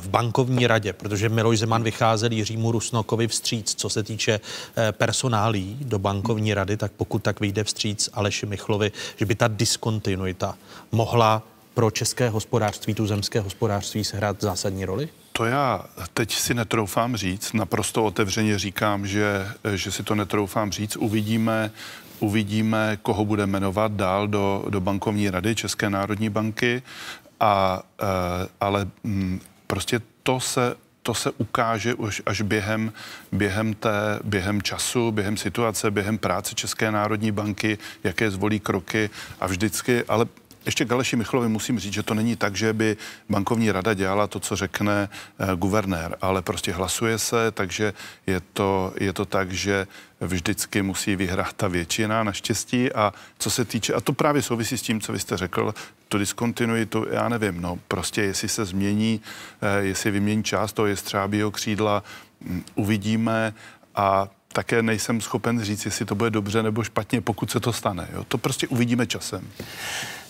S1: v bankovní radě, protože Miloš Zeman vycházel Jiřímu Rusnokovi vstříc, co se týče eh, personálí do bankovní rady, tak pokud tak vyjde vstříc Aleši Michlovi, že by ta diskontinuita mohla pro české hospodářství, tu zemské hospodářství sehrát zásadní roli?
S3: To já teď si netroufám říct, naprosto otevřeně říkám, že, že si to netroufám říct. Uvidíme, uvidíme, koho bude jmenovat dál do, do bankovní rady České národní banky, a, e, ale mm, Prostě to se to se ukáže už až během, během, té, během času, během situace, během práce České národní banky, jaké zvolí kroky a vždycky, ale ještě k Aleši Michlovi musím říct, že to není tak, že by bankovní rada dělala to, co řekne eh, guvernér, ale prostě hlasuje se, takže je to, je to tak, že vždycky musí vyhrát ta většina, naštěstí. A co se týče, a to právě souvisí s tím, co vy jste řekl, tu diskontinuitu, já nevím, no prostě jestli se změní, eh, jestli vymění část toho jestřábího křídla, hm, uvidíme a také nejsem schopen říct, jestli to bude dobře nebo špatně, pokud se to stane. Jo? To prostě uvidíme časem.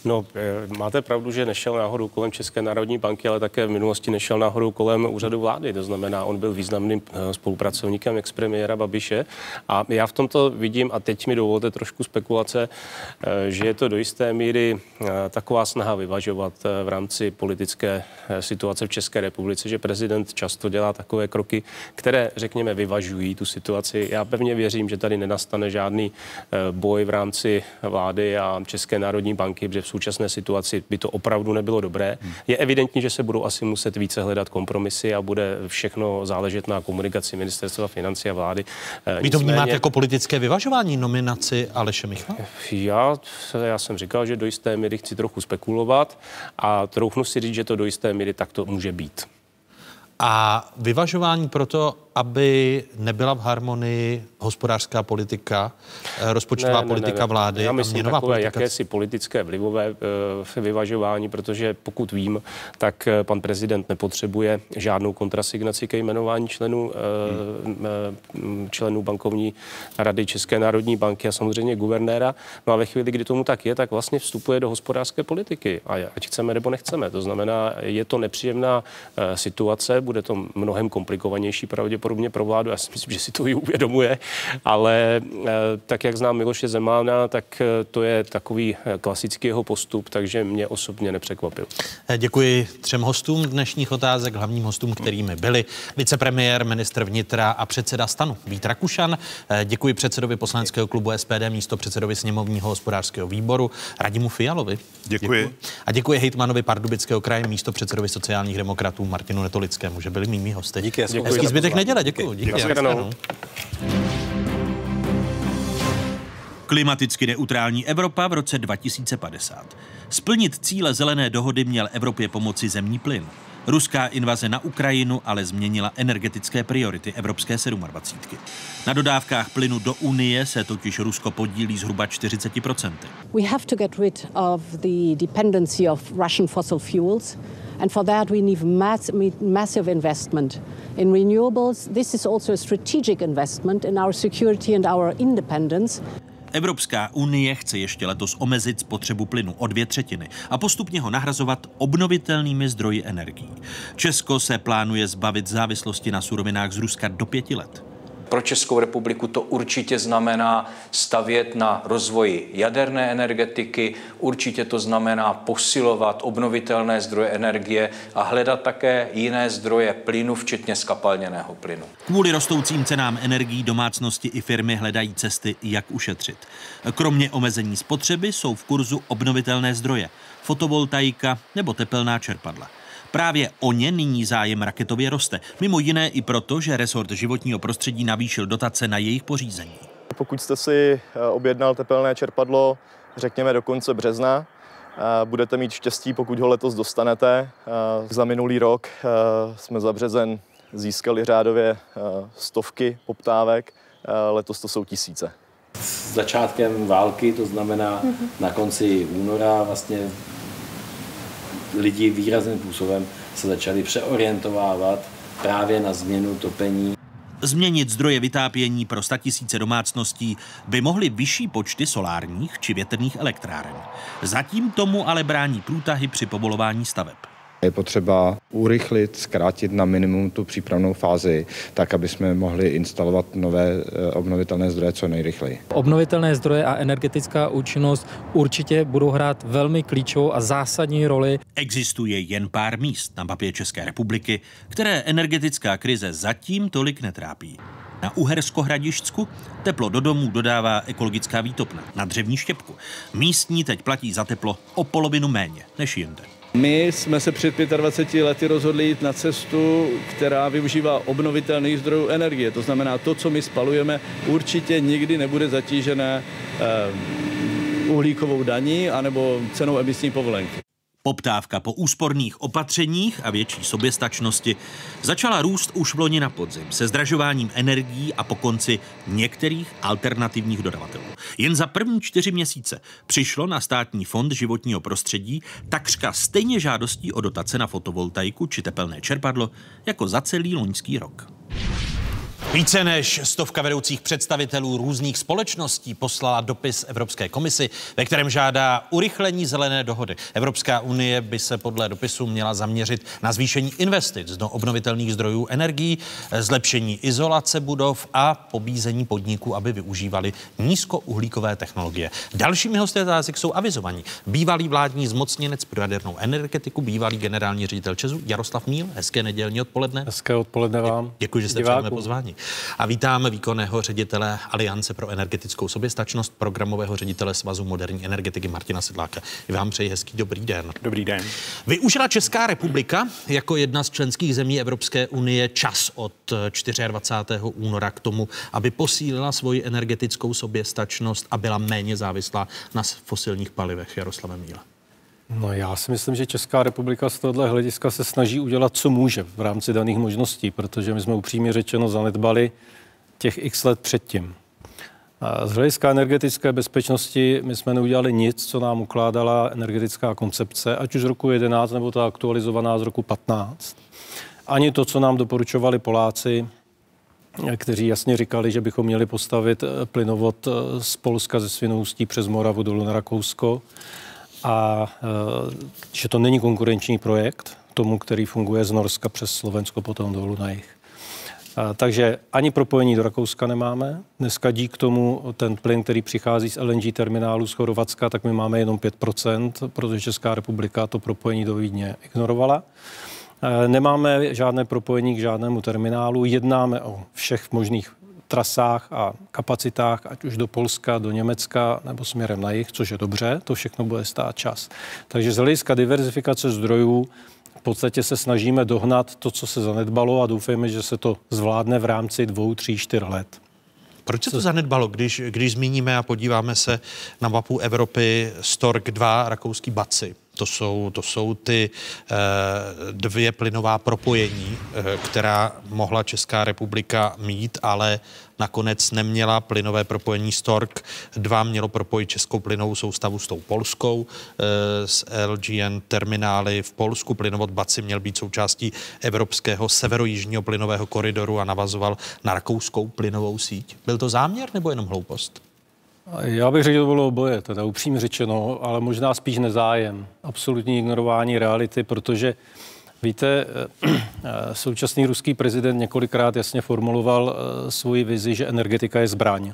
S6: No, eh, máte pravdu, že nešel náhodou kolem České národní banky, ale také v minulosti nešel náhodou kolem úřadu vlády. To znamená, on byl významným eh, spolupracovníkem ex-premiéra Babiše. A já v tomto vidím, a teď mi dovolte trošku spekulace, eh, že je to do jisté míry taková snaha vyvažovat v rámci politické situace v České republice, že prezident často dělá takové kroky, které, řekněme, vyvažují tu situaci. Já pevně věřím, že tady nenastane žádný boj v rámci vlády a České národní banky, protože v současné situaci by to opravdu nebylo dobré. Je evidentní, že se budou asi muset více hledat kompromisy a bude všechno záležet na komunikaci ministerstva financí a vlády.
S1: Eh, Vy to vnímáte jako politické vyvažování nominaci Aleše Michla?
S6: Já, já jsem říkal, že do jisté míry chci trochu spekulovat a troufnu si říct, že to do jisté míry tak to může být.
S1: A vyvažování proto, aby nebyla v harmonii hospodářská politika, eh, rozpočtová ne, politika ne, ne. vlády
S6: Já myslím
S1: a měnová
S6: takové
S1: politika.
S6: jakési politické vlivové uh, vyvažování, protože pokud vím, tak uh, pan prezident nepotřebuje žádnou kontrasignaci ke jmenování členů, uh, členů bankovní rady České národní banky a samozřejmě guvernéra. No a ve chvíli, kdy tomu tak je, tak vlastně vstupuje do hospodářské politiky. A ať chceme nebo nechceme. To znamená, je to nepříjemná situace, bude to mnohem komplikovanější pravděpodobně pravděpodobně pro vládu, já si myslím, že si to i uvědomuje, ale tak, jak znám Miloše Zemána, tak to je takový klasický jeho postup, takže mě osobně nepřekvapil.
S1: Děkuji třem hostům dnešních otázek, hlavním hostům, kterými byli vicepremiér, ministr vnitra a předseda stanu Vít Rakušan. Děkuji předsedovi poslaneckého klubu SPD, místo předsedovi sněmovního hospodářského výboru Radimu Fialovi.
S3: Děkuji.
S1: děkuji. A děkuji hejtmanovi Pardubického kraje, místo předsedovi sociálních demokratů Martinu Netolickému, že byli mými hosty.
S5: Díky.
S1: Hezký zbytek neděle, děkuji. Díky.
S6: Díky. Díky.
S1: Klimaticky neutrální Evropa v roce 2050. Splnit cíle zelené dohody měl Evropě pomoci zemní plyn. Ruská invaze na Ukrajinu ale změnila energetické priority Evropské 27. Na dodávkách plynu do Unie se totiž Rusko podílí zhruba 40%.
S13: We have to get rid of the dependency of Russian fossil fuels. And for that, we need mass, massive investment in renewables. This is also a strategic investment in our security and our independence.
S1: Evropská unie chce ještě letos omezit spotřebu plynu o dvě třetiny a postupně ho nahrazovat obnovitelnými zdroji energií. Česko se plánuje zbavit závislosti na surovinách z Ruska do pěti let.
S14: Pro Českou republiku to určitě znamená stavět na rozvoji jaderné energetiky, určitě to znamená posilovat obnovitelné zdroje energie a hledat také jiné zdroje plynu, včetně skapalněného plynu.
S1: Kvůli rostoucím cenám energií domácnosti i firmy hledají cesty, jak ušetřit. Kromě omezení spotřeby jsou v kurzu obnovitelné zdroje, fotovoltaika nebo tepelná čerpadla. Právě o ně nyní zájem raketově roste. Mimo jiné i proto, že resort životního prostředí navýšil dotace na jejich pořízení.
S15: Pokud jste si objednal tepelné čerpadlo, řekněme do konce března, budete mít štěstí, pokud ho letos dostanete. Za minulý rok jsme za březen získali řádově stovky poptávek, letos to jsou tisíce.
S16: S začátkem války, to znamená na konci února, vlastně lidi výrazným způsobem se začali přeorientovávat právě na změnu topení.
S1: Změnit zdroje vytápění pro statisíce domácností by mohly vyšší počty solárních či větrných elektráren. Zatím tomu ale brání průtahy při povolování staveb.
S17: Je potřeba urychlit, zkrátit na minimum tu přípravnou fázi, tak aby jsme mohli instalovat nové eh, obnovitelné zdroje co nejrychleji.
S12: Obnovitelné zdroje a energetická účinnost určitě budou hrát velmi klíčovou a zásadní roli.
S1: Existuje jen pár míst na mapě České republiky, které energetická krize zatím tolik netrápí. Na Uhersko-Hradišťsku teplo do domů dodává ekologická výtopna na dřevní štěpku. Místní teď platí za teplo o polovinu méně než jinde.
S18: My jsme se před 25 lety rozhodli jít na cestu, která využívá obnovitelných zdrojů energie. To znamená, to, co my spalujeme, určitě nikdy nebude zatížené eh, uhlíkovou daní anebo cenou emisní povolenky.
S1: Poptávka po úsporných opatřeních a větší soběstačnosti začala růst už v loni na podzim se zdražováním energií a po konci některých alternativních dodavatelů. Jen za první čtyři měsíce přišlo na státní fond životního prostředí takřka stejně žádostí o dotace na fotovoltaiku či tepelné čerpadlo jako za celý loňský rok. Více než stovka vedoucích představitelů různých společností poslala dopis Evropské komisi, ve kterém žádá urychlení zelené dohody. Evropská unie by se podle dopisu měla zaměřit na zvýšení investic do obnovitelných zdrojů energií, zlepšení izolace budov a pobízení podniků, aby využívali nízkouhlíkové technologie. Dalšími hosty otázek jsou avizovaní. Bývalý vládní zmocněnec pro jadernou energetiku, bývalý generální ředitel Česu Jaroslav Míl. Hezké nedělní odpoledne.
S6: Hezké odpoledne vám.
S1: Děkuji, že jste přijali pozvání. A vítáme výkonného ředitele Aliance pro energetickou soběstačnost, programového ředitele Svazu moderní energetiky Martina Sedláka. I vám přeji hezký dobrý den.
S19: Dobrý den.
S1: Využila Česká republika jako jedna z členských zemí Evropské unie čas od 24. února k tomu, aby posílila svoji energetickou soběstačnost a byla méně závislá na fosilních palivech. Jaroslavem Míle.
S6: No já si myslím, že Česká republika z tohohle hlediska se snaží udělat, co může v rámci daných možností, protože my jsme upřímně řečeno zanedbali těch x let předtím. Z hlediska energetické bezpečnosti my jsme neudělali nic, co nám ukládala energetická koncepce, ať už z roku 11 nebo ta aktualizovaná z roku 15. Ani to, co nám doporučovali Poláci, kteří jasně říkali, že bychom měli postavit plynovod z Polska ze Svinoustí přes Moravu dolů na Rakousko a e, že to není konkurenční projekt tomu, který funguje z Norska přes Slovensko potom dolů na jich.
S19: Takže ani propojení do Rakouska nemáme. Dneska dík tomu ten plyn, který přichází z LNG terminálu z Chorvatska, tak my máme jenom 5%, protože Česká republika to propojení do Vídně ignorovala. Nemáme žádné propojení k žádnému terminálu, jednáme o všech možných trasách a kapacitách, ať už do Polska, do Německa nebo směrem na jih, což je dobře, to všechno bude stát čas. Takže z hlediska diverzifikace zdrojů v podstatě se snažíme dohnat to, co se zanedbalo a doufejme, že se to zvládne v rámci dvou, tří, čtyř let.
S1: Proč se to zanedbalo, když, když zmíníme a podíváme se na mapu Evropy Stork 2, rakouský Baci? To jsou, to jsou ty eh, dvě plynová propojení, eh, která mohla Česká republika mít, ale nakonec neměla plynové propojení Stork. Dva mělo propojit českou plynovou soustavu s tou polskou, eh, s LGN terminály v Polsku. Plynovod Baci měl být součástí evropského severojižního plynového koridoru a navazoval na rakouskou plynovou síť. Byl to záměr nebo jenom hloupost?
S19: Já bych řekl, že to bylo oboje, teda upřímně řečeno, ale možná spíš nezájem. Absolutní ignorování reality, protože víte, eh, současný ruský prezident několikrát jasně formuloval eh, svoji vizi, že energetika je zbraň.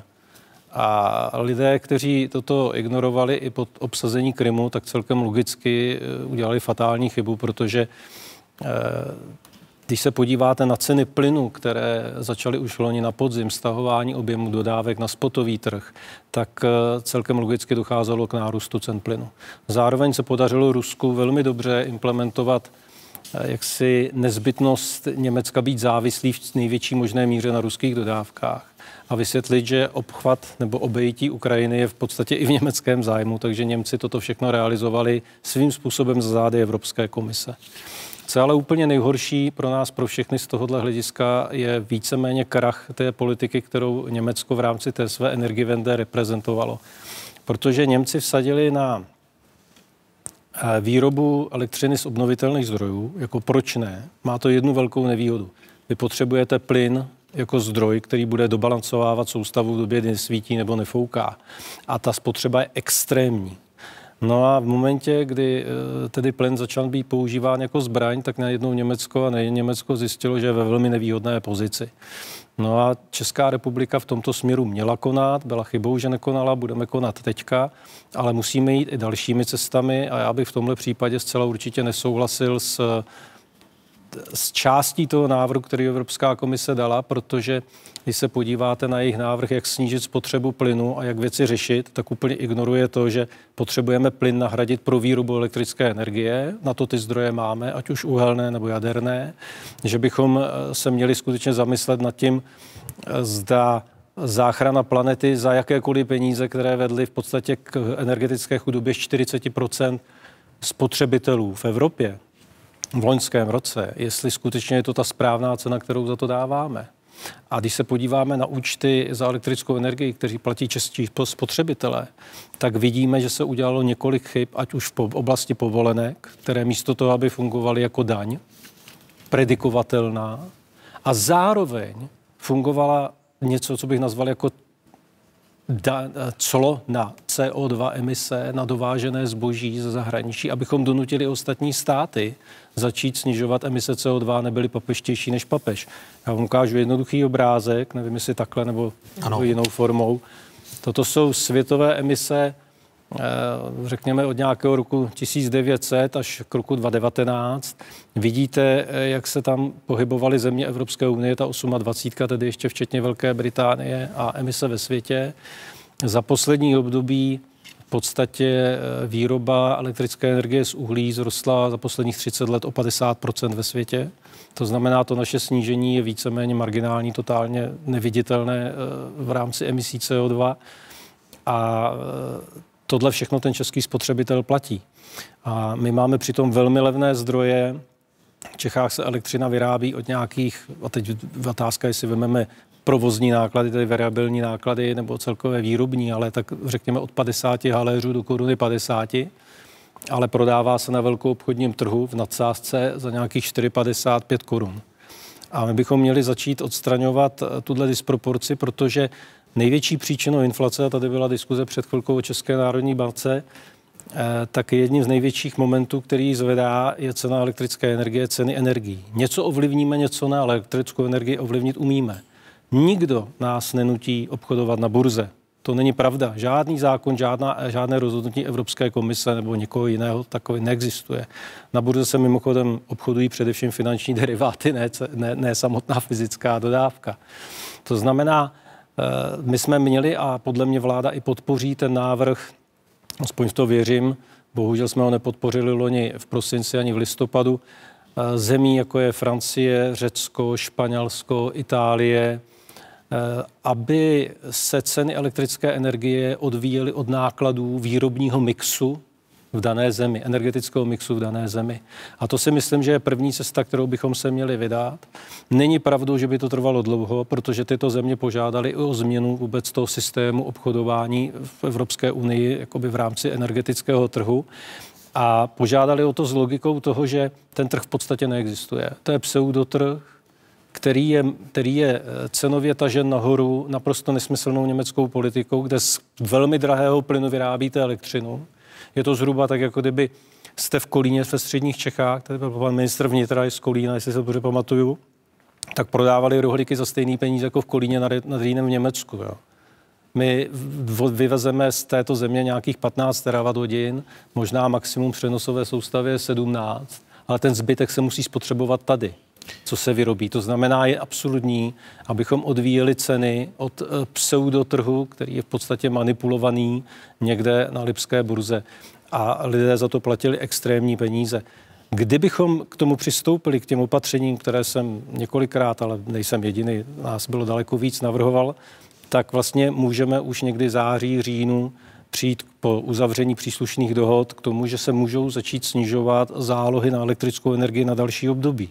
S19: A lidé, kteří toto ignorovali i pod obsazení Krymu, tak celkem logicky eh, udělali fatální chybu, protože když se podíváte na ceny plynu, které začaly už loni na podzim, stahování objemu dodávek na spotový trh, tak eh, celkem logicky docházelo k nárůstu cen plynu. Zároveň se podařilo Rusku velmi dobře implementovat eh, jaksi nezbytnost Německa být závislý v největší možné míře na ruských dodávkách a vysvětlit, že obchvat nebo obejití Ukrajiny je v podstatě i v německém zájmu, takže Němci toto všechno realizovali svým způsobem za zády Evropské komise. Co je ale úplně nejhorší pro nás, pro všechny z tohohle hlediska, je víceméně krach té politiky, kterou Německo v rámci té své energivende reprezentovalo. Protože Němci vsadili na eh, výrobu elektřiny z obnovitelných zdrojů, jako proč ne, má to jednu velkou nevýhodu. Vy potřebujete plyn jako zdroj, který bude dobalancovávat soustavu v době, kdy svítí nebo nefouká. A ta spotřeba je extrémní. No a v momentě, kdy eh, tedy plyn začal být používán jako zbraň, tak najednou Německo a nejen Německo zjistilo, že je ve velmi nevýhodné pozici. No a Česká republika v tomto směru měla konat, byla chybou, že nekonala, budeme konat teďka, ale musíme jít i dalšími cestami a já bych v tomhle případě zcela určitě nesouhlasil s s částí toho návrhu, který Evropská komise dala, protože když se podíváte na jejich návrh, jak snížit spotřebu plynu a jak věci řešit, tak úplně ignoruje to, že potřebujeme plyn nahradit pro výrobu elektrické energie. Na to ty zdroje máme, ať už uhelné nebo jaderné. Že bychom eh, se měli skutečně zamyslet nad tím, eh, zda záchrana planety za jakékoliv peníze, které vedly v podstatě k energetické chudobě 40% spotřebitelů v Evropě, v loňském roce, jestli skutečně je to ta správná cena, kterou za to dáváme. A když se podíváme na účty za elektrickou energii, kteří platí čestí spotřebitelé, tak vidíme, že se udělalo několik chyb, ať už v oblasti povolenek, které místo toho, aby fungovaly jako daň, predikovatelná, a zároveň fungovala něco, co bych nazval jako da, clo na CO2 emise na dovážené zboží ze zahraničí, abychom donutili ostatní státy začít snižovat emise CO2, nebyly papeštější než papež. Já vám ukážu jednoduchý obrázek, nevím, jestli takhle nebo ano. jinou formou. Toto jsou světové emise řekněme od nějakého roku 1900 až k roku 2019. Vidíte, eh, jak se tam pohybovaly země Evropské unie, ta 28, tedy ještě včetně Velké Británie a emise ve světě. Za poslední období podstatě eh, výroba elektrické energie z uhlí zrostla za posledních 30 let o 50% ve světě. To znamená, to naše snížení je víceméně marginální, totálně neviditelné eh, v rámci emisí CO2. A eh, tohle všechno ten český spotřebitel platí. A my máme přitom velmi levné zdroje, v Čechách se elektřina vyrábí od nějakých, a teď otázka, jestli vezmeme provozní náklady, tedy variabilní náklady nebo celkové výrobní, ale tak řekněme od 50 haléřů do koruny 50, ale prodává se na velkou obchodním trhu v nadsázce za nějakých 4,55 korun. A my bychom měli začít odstraňovat eh, tuhle disproporci, protože největší příčinou inflace, a tady byla diskuze před chvilkou o České národní bance, tak jedním z největších momentů, který zvedá, je cena elektrické energie, ceny energií. Něco ovlivníme, něco ne, ale elektrickou energii ovlivnit umíme. Nikdo nás nenutí obchodovat na burze. To není pravda. Žádný zákon, žádná, žádné rozhodnutí Evropské komise nebo někoho jiného takový neexistuje. Na burze se mimochodem obchodují především finanční deriváty, ne, ne, ne samotná fyzická dodávka. To znamená, eh, my jsme měli a podle mě vláda i podpoří ten návrh, aspoň v to věřím, bohužel jsme ho nepodpořili loni v prosinci ani v listopadu, eh, zemí jako je Francie, Řecko, Španělsko, Itálie, Eh, aby se ceny elektrické energie odvíjely od nákladů výrobního mixu v dané zemi, energetického mixu v dané zemi. A to si myslím, že je první cesta, kterou bychom se měli vydat. Není pravdou, že by to trvalo dlouho, protože tyto země požádali o změnu vůbec toho systému obchodování v Evropské unii jakoby v rámci energetického trhu a požádali o to s logikou toho, že ten trh v podstatě neexistuje. To je pseudotrh, který je, který je eh, cenově tažen nahoru naprosto nesmyslnou německou politikou, kde z velmi drahého plynu vyrábíte elektřinu. Je to zhruba tak, jako kdyby jste v Kolíně ve středních Čechách, tady byl pan ministr vnitra z Kolína, jestli se dobře pamatuju, tak prodávali rohlíky za stejný peníze jako v Kolíně nad, nad Rýnem v Německu. Jo. My vyvezeme z této země nějakých 15 terawatt hodin, možná maximum přenosové soustavy 17, ale ten zbytek se musí spotřebovat tady co se vyrobí. To znamená, je absolutní, abychom odvíjeli ceny od eh, pseudotrhu, který je v podstatě manipulovaný někde na Lipské burze a lidé za to platili extrémní peníze. Kdybychom k tomu přistoupili, k těm opatřením, které jsem několikrát, ale nejsem jediný, nás bylo daleko víc, navrhoval, tak vlastně můžeme už někdy září, říjnu přijít po uzavření příslušných dohod k tomu, že se můžou začít snižovat zálohy na elektrickou energii na další období.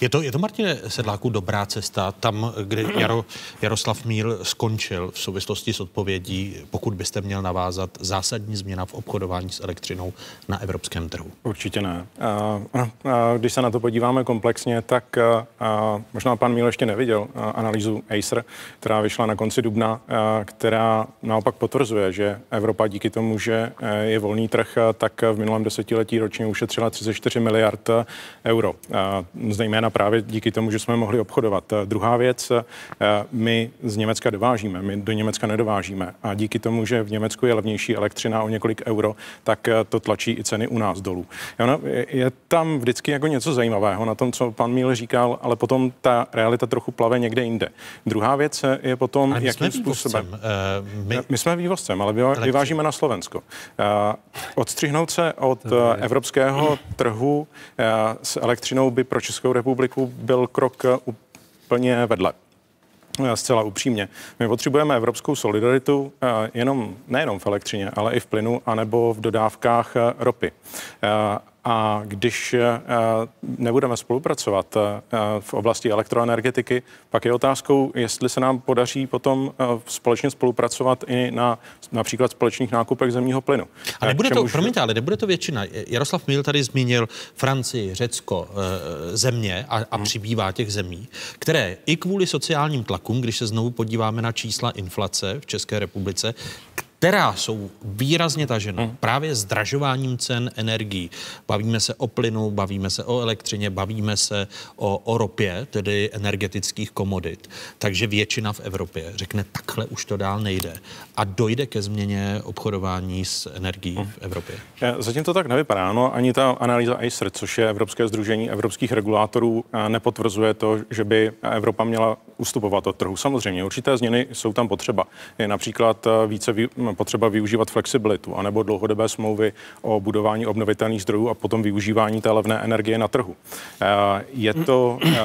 S1: Je to, je to Martine Sedláku dobrá cesta tam, kde Jaro, Jaroslav Míl skončil v souvislosti s odpovědí, pokud byste měl navázat zásadní změna v obchodování s elektřinou na evropském trhu?
S20: Určitě ne. Když se na to podíváme komplexně, tak možná pan Míl ještě neviděl analýzu Acer, která vyšla na konci dubna, která naopak potvrzuje, že Evropa díky tomu, že uh, je volný trh, uh, tak v minulém desetiletí ročně ušetřila 34 miliard euro. Zejména právě díky tomu, že jsme mohli obchodovat. Eh, druhá věc, eh, my z Německa dovážíme, my do Německa nedovážíme a díky tomu, že v Německu je levnější elektřina o několik euro, tak eh, to tlačí i ceny u nás dolů. Je tam vždycky jako něco zajímavého na tom, co pan Míl říkal, ale potom ta realita trochu plave někde jinde. Druhá věc je potom, jakým způsobem. Uh, my... my jsme vývozcem, ale vyvážíme na Slovensko. Uh, odstřihnout se od uh, evropského trhu s elektřinou by pro Českou Českou republiku byl krok úplně vedle zcela upřímně. My potřebujeme evropskou solidaritu jenom, nejenom v elektřině, ale i v plynu anebo v dodávkách ropy. A když eh, nebudeme spolupracovat eh, v oblasti elektroenergetiky, pak je otázkou, jestli se nám podaří potom eh, společně spolupracovat i na například společných nákupech zemního plynu.
S1: A nebude to, už... promiňte, ale nebude to většina. Jaroslav Mil tady zmínil Francii, Řecko, země a, a hmm. přibývá těch zemí, které i kvůli sociálním tlakům, když se znovu podíváme na čísla inflace v České republice, která jsou výrazně tažena hmm. právě zdražováním cen energií. Bavíme se o plynu, bavíme se o elektřině, bavíme se o, o ropě, tedy energetických komodit. Takže většina v Evropě řekne, takhle už to dál nejde a dojde ke změně obchodování s energií hmm. v Evropě.
S20: Zatím to tak nevypadá. No, ani ta analýza Acer, což je Evropské združení evropských regulátorů, nepotvrzuje to, že by Evropa měla ustupovat od trhu. Samozřejmě, určité změny jsou tam potřeba. Je například více potřeba využívat flexibilitu anebo dlouhodobé smlouvy o budování obnovitelných zdrojů a potom využívání té levné energie na trhu. Eh, je to eh,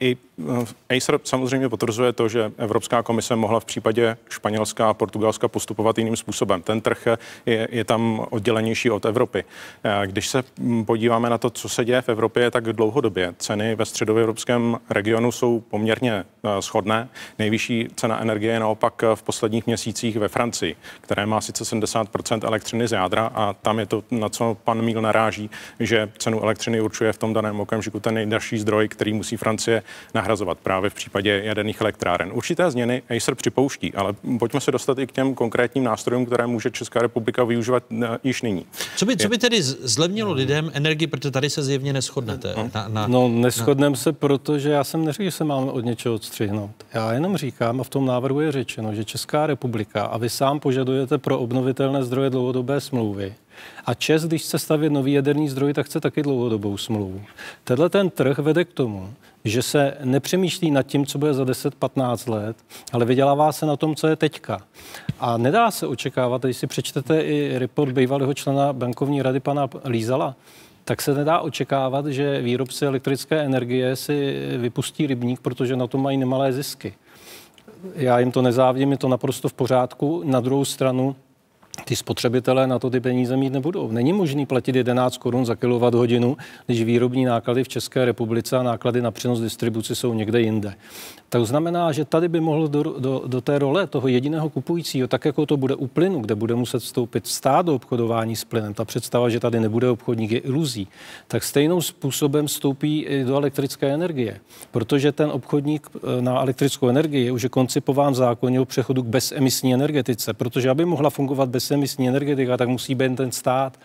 S20: i eh, Acer samozřejmě potvrzuje to, že Evropská komise mohla v případě Španělska a Portugalska postupovat jiným způsobem. Ten trh je, je tam oddělenější od Evropy. Když se hm, podíváme na to, co se děje v Evropě, tak dlouhodobě ceny ve středoevropském regionu jsou poměrně shodné. Nejvyšší cena energie je naopak v posledních měsících ve Francii, které má sice 70% elektřiny z jádra a tam je to, na co pan Míl naráží, že cenu elektřiny určuje v tom daném okamžiku ten nejdražší zdroj, který musí Francie nahrazovat právě v případě jaderných elektráren. Určité změny Acer připouští, ale pojďme se dostat i k těm konkrétním nástrojům, které může Česká republika využívat uh, již nyní.
S1: Co by, co by tedy zlevnilo lidem energii, protože tady se zjevně neschodnete?
S19: Na, na, no, neschodneme na... se, protože já jsem neřekl, že se máme od něčeho odstřihnout. Já jenom říkám, a v tom návrhu je řečeno, že Česká republika, a vy sám požadujete pro obnovitelné zdroje dlouhodobé smlouvy, a Čes, když chce stavět nový jaderný zdroj, tak chce taky dlouhodobou smlouvu. Tenhle ten trh vede k tomu, že se nepřemýšlí nad tím, co bude za 10-15 let, ale vydělává se na tom, co je teďka. A nedá se očekávat, když si přečtete i report bývalého člena bankovní rady pana Lízala, tak se nedá očekávat, že výrobci elektrické energie si vypustí rybník, protože na to mají nemalé zisky. Já jim to nezávím, je to naprosto v pořádku. Na druhou stranu, ty spotřebitelé na to ty peníze mít nebudou. Není možný platit 11 korun za kilovat hodinu, když výrobní náklady v České republice a náklady na přenos distribuci jsou někde jinde. To znamená, že tady by mohl do, do, do té role toho jediného kupujícího, tak jako to bude u plynu, kde bude muset vstoupit stát do obchodování s plynem, ta představa, že tady nebude obchodník, je iluzí, tak stejnou způsobem vstoupí i do elektrické energie. Protože ten obchodník eh, na elektrickou energii už je koncipován v zákoně o přechodu k bezemisní energetice, protože aby mohla fungovat bezemisní energetika, tak musí být ten stát.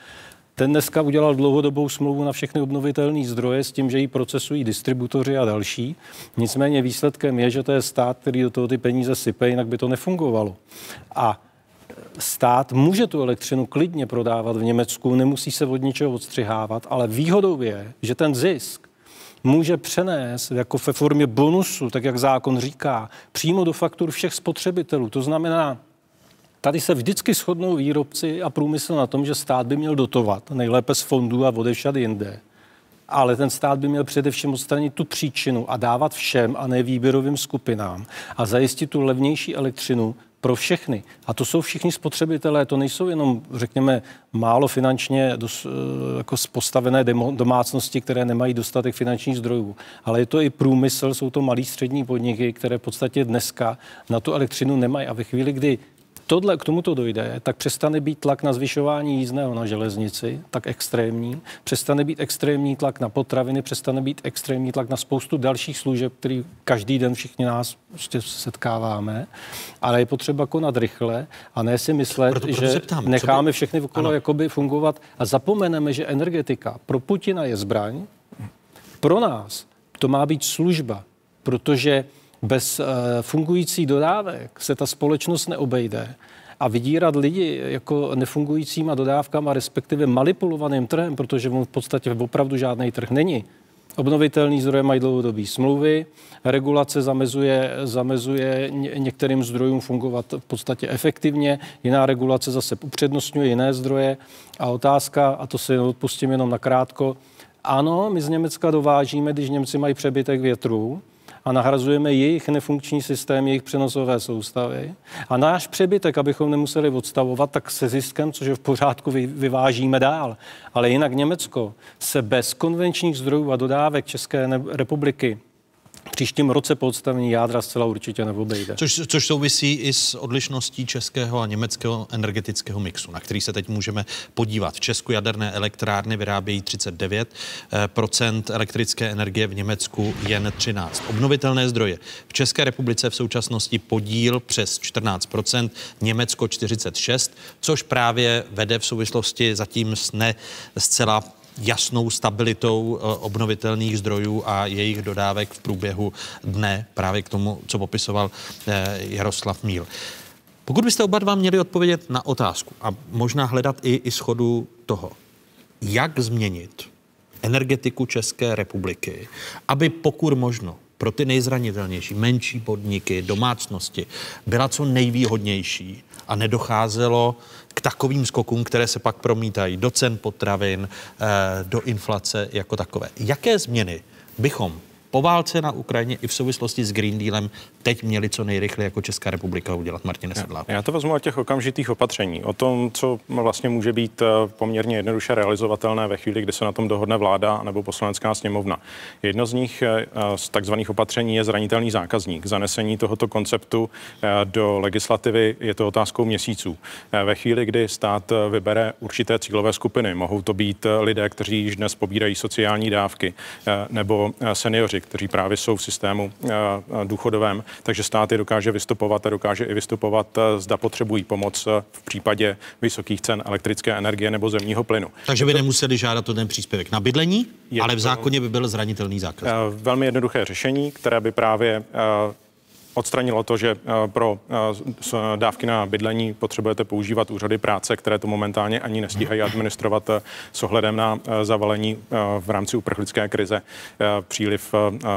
S19: Ten dneska udělal dlouhodobou smlouvu na všechny obnovitelné zdroje s tím, že ji procesují distributoři a další. Nicméně výsledkem je, že to je stát, který do toho ty peníze sype, jinak by to nefungovalo. A stát může tu elektřinu klidně prodávat v Německu, nemusí se od ničeho odstřihávat, ale výhodou je, že ten zisk může přenést jako ve formě bonusu, tak jak zákon říká, přímo do faktur všech spotřebitelů. To znamená, Tady se vždycky shodnou výrobci a průmysl na tom, že stát by měl dotovat, nejlépe z fondů a odešat jinde. Ale ten stát by měl především odstranit tu příčinu a dávat všem a ne výběrovým skupinám a zajistit tu levnější elektřinu pro všechny. A to jsou všichni spotřebitelé, to nejsou jenom, řekněme, málo finančně dos, eh, jako postavené domácnosti, které nemají dostatek finančních zdrojů, ale je to i průmysl, jsou to malí střední podniky, které v podstatě dneska na tu elektřinu nemají. A ve chvíli, kdy tohle, k tomuto dojde, tak přestane být tlak na zvyšování jízdného na železnici, tak extrémní, přestane být extrémní tlak na potraviny, přestane být extrémní tlak na spoustu dalších služeb, který každý den všichni nás prostě setkáváme, ale je potřeba konat rychle a ne si myslet, proto, proto že zeptám, necháme by... všechny okolo jakoby fungovat a zapomeneme, že energetika pro Putina je zbraň, pro nás to má být služba, protože bez uh, fungující dodávek se ta společnost neobejde. A vydírat lidi jako nefungujícíma dodávkama, respektive manipulovaným trhem, protože on v podstatě opravdu žádný trh není. Obnovitelný zdroje mají dlouhodobé smlouvy, regulace zamezuje, zamezuje některým zdrojům fungovat v podstatě efektivně, jiná regulace zase upřednostňuje jiné zdroje. A otázka, a to si odpustím jenom nakrátko, ano, my z Německa dovážíme, když Němci mají přebytek větru, a nahrazujeme jejich nefunkční systém, jejich přenosové soustavy. A náš přebytek, abychom nemuseli odstavovat, tak se ziskem, což je v pořádku, vyvážíme dál. Ale jinak Německo se bez konvenčních zdrojů a dodávek České republiky příštím roce po odstavení jádra zcela určitě neobejde.
S1: Což, což souvisí i s odlišností českého a německého energetického mixu, na který se teď můžeme podívat. V Česku jaderné elektrárny vyrábějí 39 eh, elektrické energie, v Německu jen 13. Obnovitelné zdroje. V České republice v současnosti podíl přes 14% Německo 46, což právě vede v souvislosti zatím s ne zcela jasnou stabilitou eh, obnovitelných zdrojů a jejich dodávek v průběhu dne, právě k tomu, co popisoval eh, Jaroslav Míl. Pokud byste oba dva měli odpovědět na otázku a možná hledat i, i schodu toho, jak změnit energetiku České republiky, aby pokud možno pro ty nejzranitelnější, menší podniky, domácnosti byla co nejvýhodnější a nedocházelo k takovým skokům, které se pak promítají do cen potravin, eh, do inflace jako takové. Jaké změny bychom po válce na Ukrajině i v souvislosti s Green Dealem teď měli co nejrychleji jako Česká republika udělat, Martin Sedlák?
S20: Já to vezmu o těch okamžitých opatření, o tom, co vlastně může být eh, poměrně jednoduše realizovatelné ve chvíli, kdy se na tom dohodne vláda nebo poslanecká sněmovna. Jedno z nich eh, z takzvaných opatření je zranitelný zákazník. Zanesení tohoto konceptu eh, do legislativy je to otázkou měsíců. Ve chvíli, kdy stát vybere určité cílové skupiny, mohou to být lidé, kteří již dnes pobírají sociální dávky, nebo seniori, kteří právě jsou v systému eh, důchodovém, takže stát je dokáže vystupovat a dokáže i vystupovat, zda potřebují pomoc v případě vysokých cen elektrické energie nebo zemního plynu.
S1: Takže by nemuseli žádat o ten příspěvek na bydlení, je ale v zákoně by byl zranitelný zákaz.
S20: Velmi jednoduché řešení, které by právě odstranilo to, že eh, pro eh, dávky na bydlení potřebujete používat úřady práce, které to momentálně ani nestíhají administrovat eh, s ohledem na zavalení v rámci uprchlické krize příliv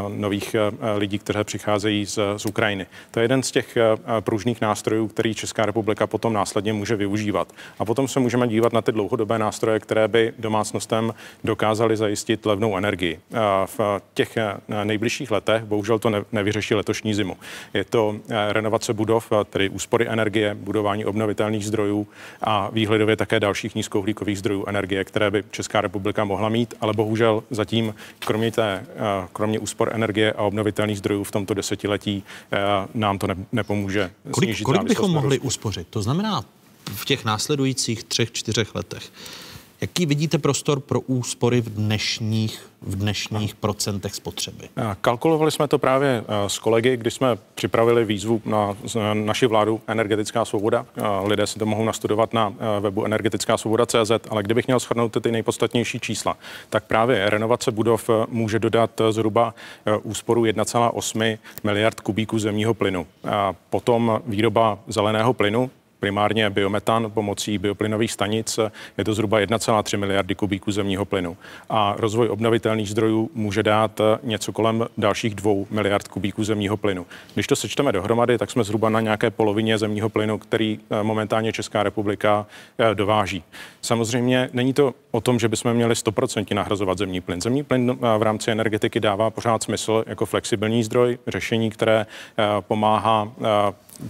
S20: nových lidí, kteří přicházejí z, z Ukrajiny. To je jeden z těch pružných nástrojů, který Česká republika potom následně může využívat. A potom se můžeme dívat na ty dlouhodobé nástroje, které by domácnostem dokázaly zajistit levnou energii. V těch nejbližších letech bohužel to nevyřeší letošní zimu. Je to eh, renovace budov, eh, tedy úspory energie, budování obnovitelných zdrojů a výhledově také dalších nízkouhlíkových zdrojů energie, které by Česká republika mohla mít, ale bohužel zatím kromě, té, eh, kromě úspor energie a obnovitelných zdrojů v tomto desetiletí nám to ne, nepomůže.
S1: Kolik, kolik bychom mohli uspořit? To znamená v těch následujících třech, čtyřech letech. Jaký vidíte prostor pro úspory v dnešních, v dnešních procentech spotřeby?
S20: Kalkulovali jsme to právě eh, s kolegy, když jsme připravili výzvu na naši vládu Energetická svoboda. Eh, lidé si to mohou nastudovat na eh, webu energetická svoboda.cz, ale kdybych měl shrnout ty nejpodstatnější čísla, tak právě renovace budov může dodat zhruba úsporu 1,8 miliard kubíků zemního plynu. Potom výroba zeleného plynu, primárně biometan pomocí bioplynových stanic. Je to zhruba 1,3 miliardy kubíků zemního plynu. A rozvoj obnovitelných zdrojů může dát něco kolem dalších 2 miliard kubíků zemního plynu. Když to sečteme dohromady, tak jsme zhruba na nějaké polovině zemního plynu, který eh, momentálně Česká republika eh, dováží. Samozřejmě není to o tom, že bychom měli 100% nahrazovat zemní plyn. Zemní plyn eh, v rámci energetiky dává pořád smysl jako flexibilní zdroj, řešení, které pomáhá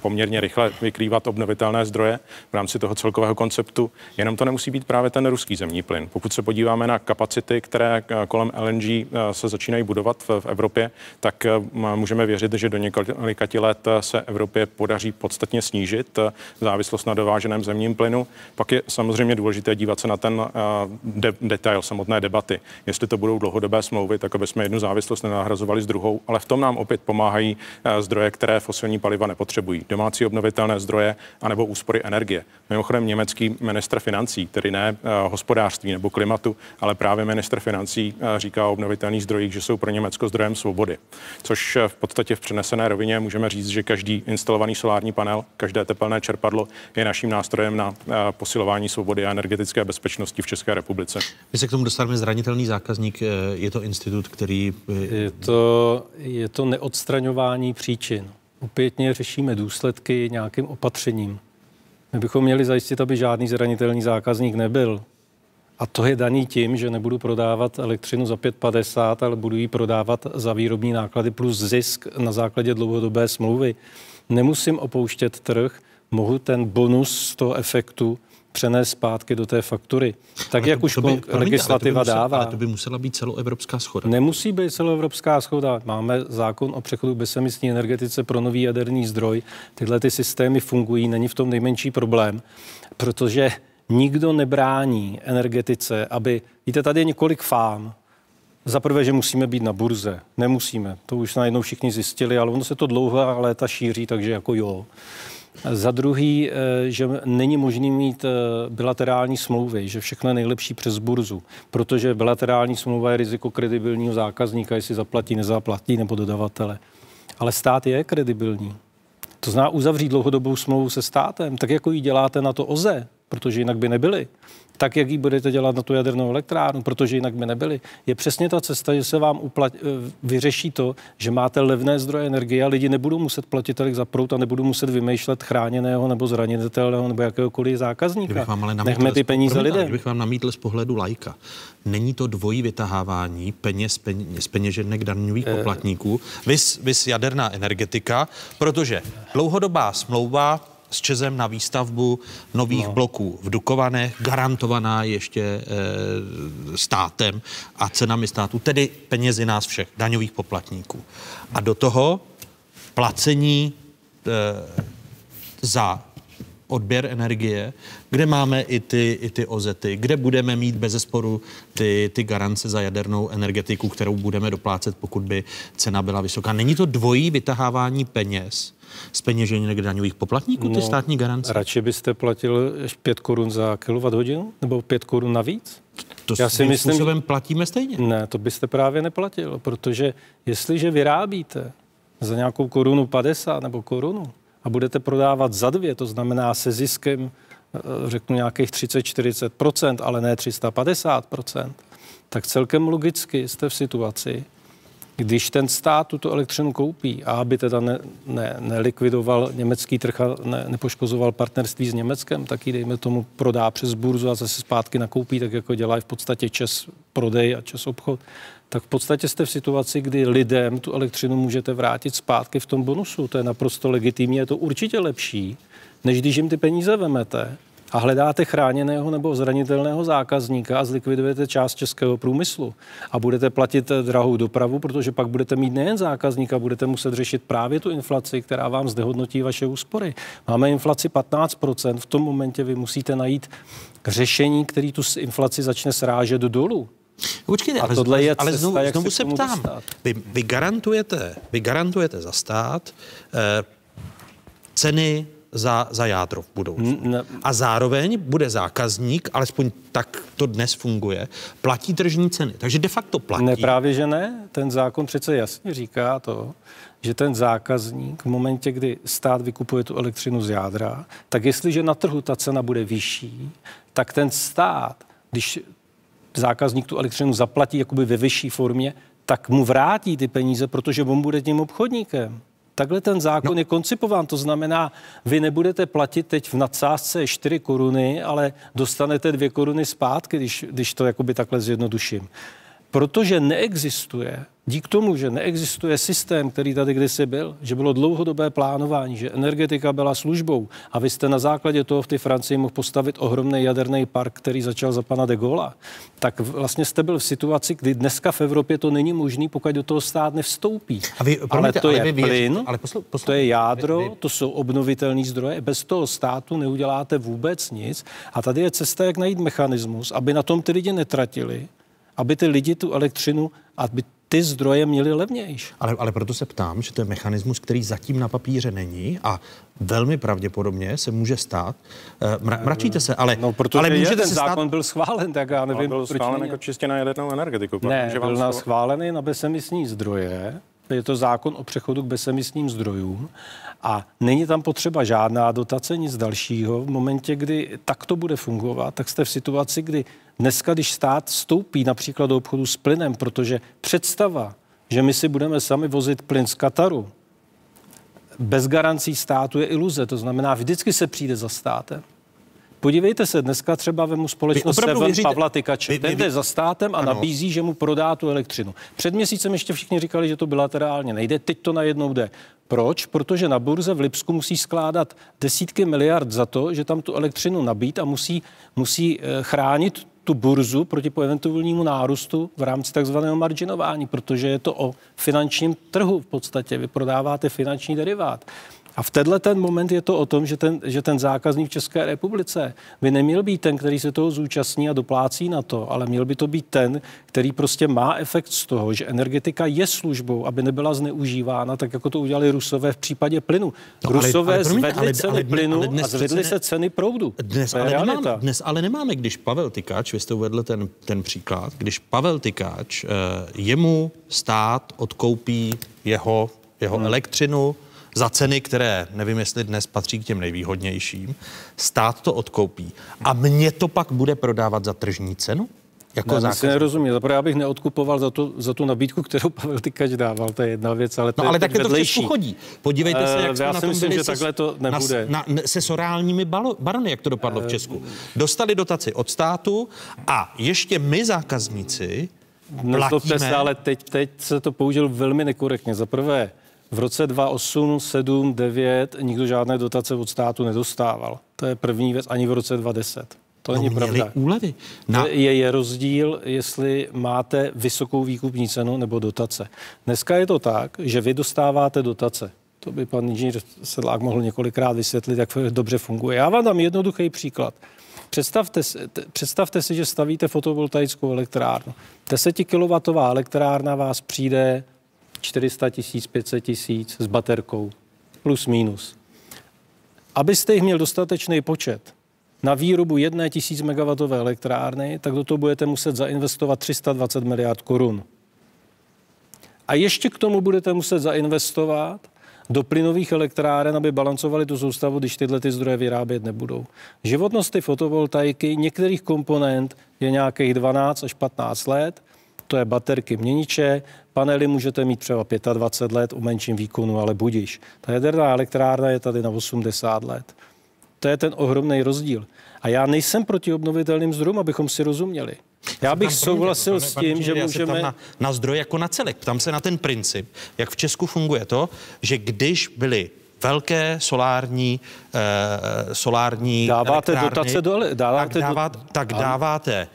S20: poměrně rychle vykrývat obnovitelné zdroje v rámci toho celkového konceptu. Jenom to nemusí být právě ten ruský zemní plyn. Pokud se podíváme na kapacity, které eh, kolem LNG eh, se začínají budovat v, Evropě, tak eh, můžeme věřit, že do několika let se Evropě podaří podstatně snížit závislost na dováženém zemním plynu. Pak je samozřejmě důležité dívat se na ten de- detail samotné debaty. Jestli to budou dlouhodobé smlouvy, tak aby jsme jednu závislost nenahrazovali s druhou, ale v tom nám opět pomáhají zdroje, které fosilní paliva nepotřebují podporují domácí obnovitelné zdroje anebo úspory energie. Mimochodem německý ministr financí, tedy ne uh, hospodářství nebo klimatu, ale právě ministr financí uh, říká o obnovitelných zdrojích, že jsou pro Německo zdrojem svobody. Což uh, v podstatě v přenesené rovině můžeme říct, že každý instalovaný solární panel, každé tepelné čerpadlo je naším nástrojem na posilování svobody a energetické bezpečnosti v České republice.
S1: My se k tomu dostaneme zranitelný zákazník. Je to institut, který...
S19: Je to, je to neodstraňování příčin opětně řešíme důsledky nějakým opatřením. My bychom měli zajistit, aby žádný zranitelný zákazník nebyl. A to je daný tím, že nebudu prodávat elektřinu za 5,50, ale budu ji prodávat za výrobní náklady plus zisk na základě dlouhodobé smlouvy. Nemusím opouštět trh, mohu ten bonus z toho efektu přenést zpátky do té faktury. Tak ale jak to, už to by, legislativa
S1: to by musela,
S19: dává.
S1: Ale to by musela být celoevropská schoda.
S19: Nemusí být celoevropská schoda. Máme zákon o přechodu bezemisní energetice pro nový jaderný zdroj. Tyhle ty systémy fungují, není v tom nejmenší problém, protože nikdo nebrání energetice, aby... Víte, tady je několik fám. Za prvé, že musíme být na burze. Nemusíme. To už najednou všichni zjistili, ale ono se to dlouhá léta šíří, takže jako jo. Za druhý, eh, že není možný mít eh, bilaterální smlouvy, že všechno je nejlepší přes burzu, protože bilaterální smlouva je riziko kredibilního zákazníka, jestli zaplatí, nezaplatí nebo dodavatele. Ale stát je kredibilní. To zná uzavřít dlouhodobou smlouvu se státem, tak jako ji děláte na to OZE, protože jinak by nebyly tak, jak ji budete dělat na tu jadernou elektrárnu, protože jinak by nebyly, je přesně ta cesta, že se vám uplat, eh, vyřeší to, že máte levné zdroje energie a lidi nebudou muset platit tolik za prout a nebudou muset vymýšlet chráněného nebo zranitelného nebo jakéhokoliv zákazníka.
S1: vám ale
S19: Nechme ty peníze lidem.
S1: Kdybych vám namítl z pohledu lajka, není to dvojí vytahávání peněz, peněz peněženek daňových eh. poplatníků, vys, vys jaderná energetika, protože dlouhodobá smlouva s Čezem na výstavbu nových no. bloků v Dukovanech, garantovaná ještě e, státem a cenami státu, tedy penězi nás všech, daňových poplatníků. A do toho placení e, za odběr energie, kde máme i ty, i ty ozety, kde budeme mít bez zesporu ty, ty garance za jadernou energetiku, kterou budeme doplácet, pokud by cena byla vysoká. Není to dvojí vytahávání peněz z peněženek daňových poplatníků, ty
S19: No,
S1: státní garance?
S19: Radši byste platil 5 korun za hodinu nebo 5 korun navíc?
S1: To
S19: Já si myslím,
S1: způsobem platíme stejně.
S19: Ne, to byste právě neplatil, protože jestliže vyrábíte za nějakou korunu 50 nebo korunu a budete prodávat za dvě, to znamená se ziskem, eh, řeknu nějakých 30-40%, ale ne 350%, tak celkem logicky jste v situaci, když ten stát tuto elektřinu koupí a aby teda ne, ne, nelikvidoval německý trh a ne, nepoškozoval partnerství s Německem, tak ji dejme tomu prodá přes burzu a zase zpátky nakoupí, tak jako dělají v podstatě čes prodej a čes obchod, tak v podstatě jste v situaci, kdy lidem tu elektřinu můžete vrátit zpátky v tom bonusu. To je naprosto legitimní, je to určitě lepší, než když jim ty peníze vemete a hledáte chráněného nebo zranitelného zákazníka a zlikvidujete část českého průmyslu a budete platit eh, drahou dopravu, protože pak budete mít nejen zákazníka, budete muset řešit právě tu inflaci, která vám zdehodnotí vaše úspory. Máme inflaci 15%, v tom momentě vy musíte najít řešení, který tu inflaci začne srážet dolů.
S1: Počkejte,
S19: A
S1: ale,
S19: tohle je
S1: ale znovu,
S19: jak
S1: znovu
S19: se
S1: ptám.
S19: dostat.
S1: Vy, vy, garantujete, vy garantujete za stát eh, ceny za, za jádro v budoucnu.
S19: Ne,
S1: A zároveň bude zákazník, alespoň tak to dnes funguje, platí tržní ceny. Takže de facto platí.
S19: Ne, právě že ne. Ten zákon přece jasně říká to, že ten zákazník v momentě, kdy stát vykupuje tu elektřinu z jádra, tak jestliže na trhu ta cena bude vyšší, tak ten stát, když zákazník tu elektřinu zaplatí jakoby ve vyšší formě, tak mu vrátí ty peníze, protože on bude tím obchodníkem. Takhle ten zákon no. je koncipován, to znamená, vy nebudete platit teď v nadsázce 4 koruny, ale dostanete 2 koruny zpátky, když, když to jakoby takhle zjednoduším. Protože neexistuje, dík tomu, že neexistuje systém, který tady kdysi byl, že bylo dlouhodobé plánování, že energetika byla službou a vy jste na základě toho v té Francii mohl postavit ohromný jaderný park, který začal za pana de Gaulle, tak vlastně jste byl v situaci, kdy dneska v Evropě to není možné, pokud do toho stát nevstoupí.
S1: A vy,
S19: ale
S1: promiňte,
S19: to
S1: ale
S19: je
S1: vy
S19: plyn,
S1: ale poslu, poslu,
S19: to je jádro,
S1: vy- vy-
S19: to jsou obnovitelné zdroje. Bez toho státu neuděláte vůbec nic. A tady je cesta, jak najít mechanismus, aby na tom ty lidi netratili, aby ty lidi tu elektřinu, aby ty zdroje měli levnější.
S1: Ale, ale proto se ptám, že to je mechanismus, který zatím na papíře není a velmi pravděpodobně se může stát. eh, Mra, mračíte se, ale,
S19: No, protože
S1: ale můžete
S19: ten
S1: se
S19: zákon
S1: stát...
S19: byl schválen, tak já nevím,
S20: byl
S19: proč
S20: schválen jako čistě na jadernou energetiku.
S19: Ne,
S20: Může vám
S19: byl schválený na bezemisní zdroje. Je to zákon o přechodu k bezemisním zdrojům a není tam potřeba žádná dotace, nic dalšího. V momentě, kdy tak to bude fungovat, tak jste v situaci, kdy dneska, když stát vstoupí například do obchodu s plynem, protože představa, že my si budeme sami vozit plyn z Kataru, bez garancí státu je iluze. To znamená, vždycky se přijde za státem. Podívejte se, dneska třeba vemu společnost Seven
S1: věříte-
S19: Pavla Tykače.
S1: Vy- vy-
S19: Ten jde za státem a
S1: Ano.
S19: nabízí, že mu prodá tu elektřinu. Před měsícem ještě všichni říkali, že to bilaterálně nejde, teď to najednou jde. Proč? Protože na burze v Lipsku musí skládat desítky miliard za to, že tam tu elektřinu nabít a musí, musí eh, chránit tu burzu proti eventuálnímu nárůstu v rámci takzvaného marginování, protože je to o finančním trhu v podstatě. Vy prodáváte finanční derivát. A v tenhle ten moment je to o tom, že ten, že ten zákazník v České republice by neměl být ten, který se toho zúčastní a doplácí na to, ale měl by to být ten, který prostě má efekt z toho, že energetika je službou, aby nebyla zneužívána, tak jako to udělali Rusové v případě plynu.
S1: No, ale-
S19: Rusové
S1: ale promiňte,
S19: zvedli
S1: ale-
S19: ceny
S1: ale
S19: plynu
S1: ale dnes
S19: a zvedly
S1: přece
S19: se ceny proudu.
S1: Dnes ale,
S19: realita.
S1: nemáme, dnes ale nemáme, když Pavel Tykáč, vy jste uvedl ten, ten příklad, když Pavel Tykáč, eh, jemu stát odkoupí jeho, jeho hmm. elektřinu za ceny, které nevím, jestli dnes patří k těm nejvýhodnějším, stát to odkoupí a mě to pak bude prodávat za tržní cenu? Jako
S19: Ne,
S1: zákazník?
S19: nerozumím. Zaprvé já bych neodkupoval za tu, za tu nabídku, kterou Pavel Tykač dával, to je jedna věc, ale to
S1: No
S19: je
S1: ale takhle to v. Česku chodí. Podívejte se, jak jsme
S19: já
S1: na
S19: si
S1: tom
S19: myslím, že
S1: se,
S19: takhle to nebude.
S1: Na, na, se sorálními balo, barony, jak to dopadlo v
S19: Eh,
S1: Česku. Dostali dotaci od státu a ještě my zákazníci platíme...
S19: se, ale teď, teď se to použil velmi nekorektně. Za prvé, v roce 2008, 7, 9 nikdo žádné dotace od státu nedostával. To je první věc, ani v roce 2010. To
S1: No,
S19: není pravda.
S1: úlevy.
S19: Na... Je, je rozdíl, jestli máte vysokou výkupní cenu nebo dotace. Dneska je to tak, že vy dostáváte dotace. To by pan inženýr Sedlák mohl několikrát vysvětlit, jak dobře funguje. Já vám dám jednoduchý příklad. Představte, představte si, že stavíte fotovoltaickou elektrárnu. 10 kW elektrárna vás přijde 400 tisíc, 500 tisíc s baterkou. Plus minus. Abyste jich měl dostatečný počet na výrobu jedné tisíc MW elektrárny, tak do toho budete muset zainvestovat 320 miliard korun. A ještě k tomu budete muset zainvestovat do plynových elektráren, aby balancovali tu soustavu, když tyhle ty zdroje vyrábět nebudou. Životnost ty fotovoltaiky některých komponent je nějakých 12 až 15 let, to je baterky měniče, panely můžete mít třeba 25 let u menším výkonu, ale budíš. Ta jaderná elektrárna je tady na 80 let. To je ten ohromný rozdíl. A já nejsem proti obnovitelným zdrojům, abychom si rozuměli. Já bych souhlasil s tím, že můžeme...
S1: Na, na zdroj jako na celek. Ptám se na ten princip, jak v Česku funguje to, že když byly velké solární, uh, solární
S19: Dáváte dotace do... Dáváte
S1: tak, dává, do... tak dáváte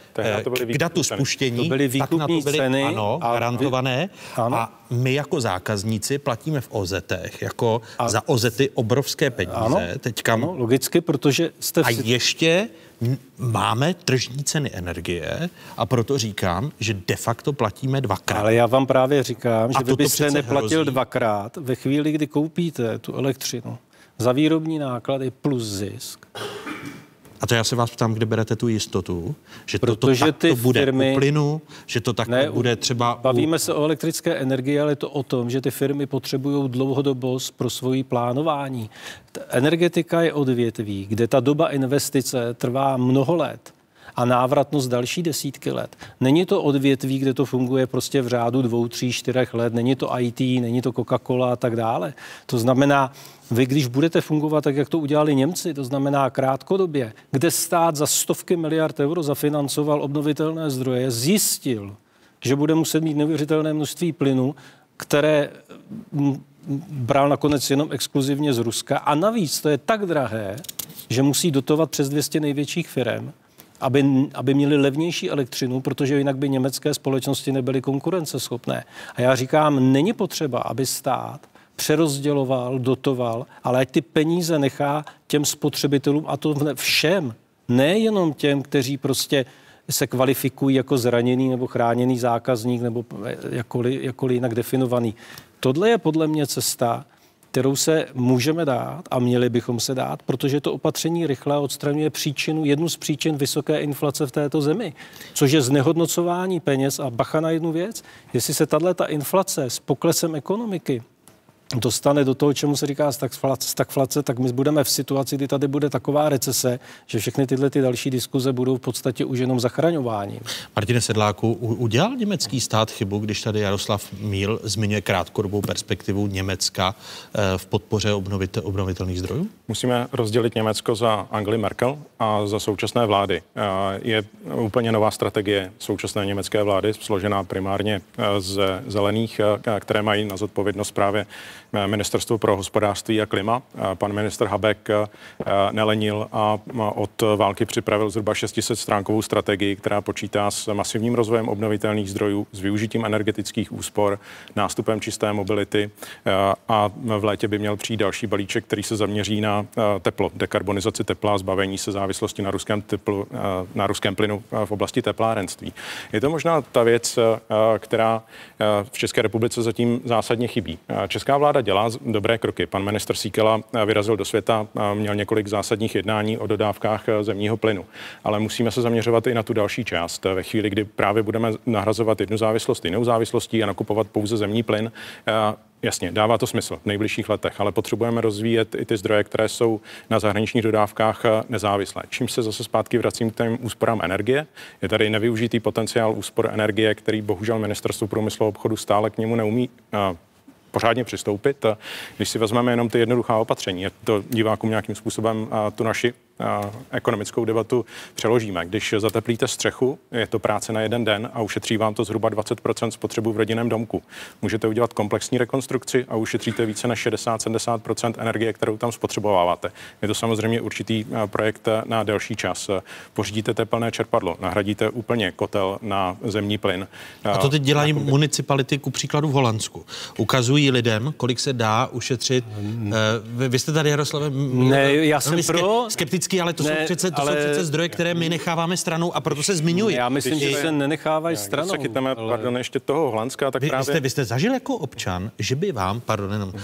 S1: uh, k datu spuštění,
S19: to byly
S1: tak na to byly,
S19: ceny
S1: ano, a garantované. Ano. A my jako zákazníci platíme v OZech, jako a... za OZety obrovské peníze.
S19: Ano,
S1: Teďka...
S19: ano, logicky, protože jste...
S1: V... A ještě máme tržní ceny energie a proto říkám, že de facto platíme dvakrát.
S19: Ale já vám právě říkám, že vy byste neplatil hrozí. dvakrát ve chvíli, kdy koupíte tu elektřinu za výrobní náklady plus zisk.
S1: A to já se vás ptám, kde berete tu jistotu, že Protože to ty bude firmy, u plynu, že to tak ne, bude třeba...
S19: Bavíme u... se o elektrické energii, ale je to o tom, že ty firmy potřebují dlouhodobost pro svoji plánování. Energetika je odvětví, kde ta doba investice trvá mnoho let a návratnost další desítky let. Není to odvětví, kde to funguje prostě v řádu dvou, tří, čtyřech let, není to IT, není to Coca-Cola a tak dále. To znamená, vy, když budete fungovat tak, jak to udělali Němci, to znamená krátkodobě, kde stát za stovky miliard euro zafinancoval obnovitelné zdroje, zjistil, že bude muset mít neuvěřitelné množství plynu, které bral nakonec jenom exkluzivně z Ruska. A navíc to je tak drahé, že musí dotovat přes 200 největších firm, aby, aby měli levnější elektřinu, protože jinak by německé společnosti nebyly konkurenceschopné. A já říkám, není potřeba, aby stát přerozděloval, dotoval, ale ať ty peníze nechá těm spotřebitelům a to všem, nejenom těm, kteří prostě se kvalifikují jako zraněný nebo chráněný zákazník nebo jakkoliv, jakkoliv jinak definovaný. Tohle je podle mě cesta, kterou se můžeme dát a měli bychom se dát, protože to opatření rychle odstraňuje příčinu, jednu z příčin vysoké inflace v této zemi, což je znehodnocování peněz a bacha na jednu věc. Jestli se tato inflace s poklesem ekonomiky dostane do toho, čemu se říká stagflace, tak my budeme v situaci, kdy tady bude taková recese, že všechny tyhle ty další diskuze budou v podstatě už jenom zachraňování.
S1: Martine Sedláku, udělal německý stát chybu, když tady Jaroslav Míl zmiňuje krátkodobou perspektivu Německa eh, v podpoře obnovit, obnovitelných zdrojů?
S20: Musíme rozdělit Německo za Angli Merkel a za současné vlády. Eh, je úplně nová strategie současné německé vlády, složená primárně eh, z zelených, které mají na zodpovědnost právě Ministerstvo pro hospodářství a klima. Pan minister Habek eh, nelenil a od války připravil zhruba 600 stránkovou strategii, která počítá s masivním rozvojem obnovitelných zdrojů, s využitím energetických úspor, nástupem čisté mobility eh, a v létě by měl přijít další balíček, který se zaměří na eh, teplo, dekarbonizaci tepla, zbavení se závislosti na ruském, teplu, na ruském plynu v oblasti teplárenství. Je to možná ta věc, která v České republice zatím zásadně chybí. Česká vláda dělá dobré kroky. Pan minister Síkela vyrazil do světa, měl několik zásadních jednání o dodávkách eh, zemního plynu. Ale musíme se zaměřovat i na tu další část. Ve chvíli, kdy právě budeme nahrazovat jednu závislost jinou závislostí a nakupovat pouze zemní plyn, eh, Jasně, dává to smysl v nejbližších letech, ale potřebujeme rozvíjet i ty zdroje, které jsou na zahraničních dodávkách eh, nezávislé. Čím se zase zpátky vracím k těm úsporám energie. Je tady nevyužitý potenciál úspor energie, který bohužel ministerstvo průmyslu a obchodu stále k němu neumí pořádně přistoupit. Když si vezmeme jenom ty jednoduchá opatření, to divákům nějakým způsobem tu naši ekonomickou debatu přeložíme. Když zateplíte střechu, je to práce na jeden den a ušetří vám to zhruba 20% spotřebu v rodinném domku. Můžete udělat komplexní rekonstrukci a ušetříte více než 60-70% energie, kterou tam spotřebováváte. Je to samozřejmě určitý projekt na delší čas. Pořídíte teplné čerpadlo, nahradíte úplně kotel na zemní plyn.
S1: A to teď dělají municipality, ku příkladu v Holandsku. Ukazují lidem, kolik se dá ušetřit. Uh, vy, jste tady, Jaroslave,
S19: ne, já jsem pro.
S1: skeptický, ale to,
S19: ne,
S1: jsou, přece, to
S19: ale...
S1: jsou přece zdroje, které my necháváme stranou a proto se zmiňuji.
S19: Já myslím, že se nenechávají stranou.
S20: Když se chytneme, ale... pardon, ještě toho Holandska, tak
S1: vy,
S20: právě...
S1: Vy jste, vy jste zažil jako občan, že by vám, pardon, jenom, uh,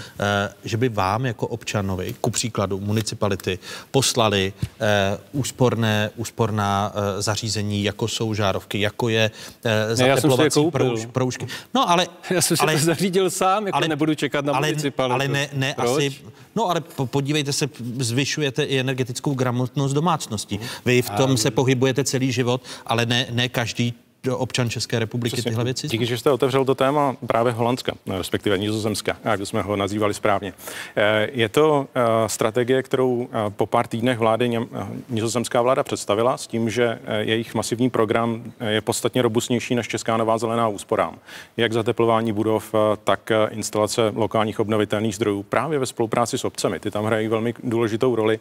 S1: že by vám jako občanovi, ku příkladu municipality, poslali uh, úsporné, úsporná uh, zařízení, jako jsou žárovky, jako je uh, zateplovací
S19: ne,
S1: prouž, proužky. No ale...
S19: Já jsem si
S1: ale,
S19: to zařídil sám, jako
S1: ale,
S19: nebudu čekat na
S1: ale,
S19: municipalitu.
S1: Ale ne, ne
S19: Proč?
S1: asi... No ale podívejte se, zvyšujete i energetickou gramotnost domácností. Vy v tom se pohybujete celý život, ale ne, ne každý občan České republiky
S20: Přesně.
S1: tyhle věci?
S20: Díky, že jste otevřel to téma právě Holandska, respektive Nizozemska, jak jsme ho nazývali správně. Je to strategie, kterou po pár týdnech vlády nizozemská vláda představila s tím, že jejich masivní program je podstatně robustnější než Česká nová zelená úsporám. Jak zateplování budov, tak instalace lokálních obnovitelných zdrojů právě ve spolupráci s obcemi. Ty tam hrají velmi důležitou roli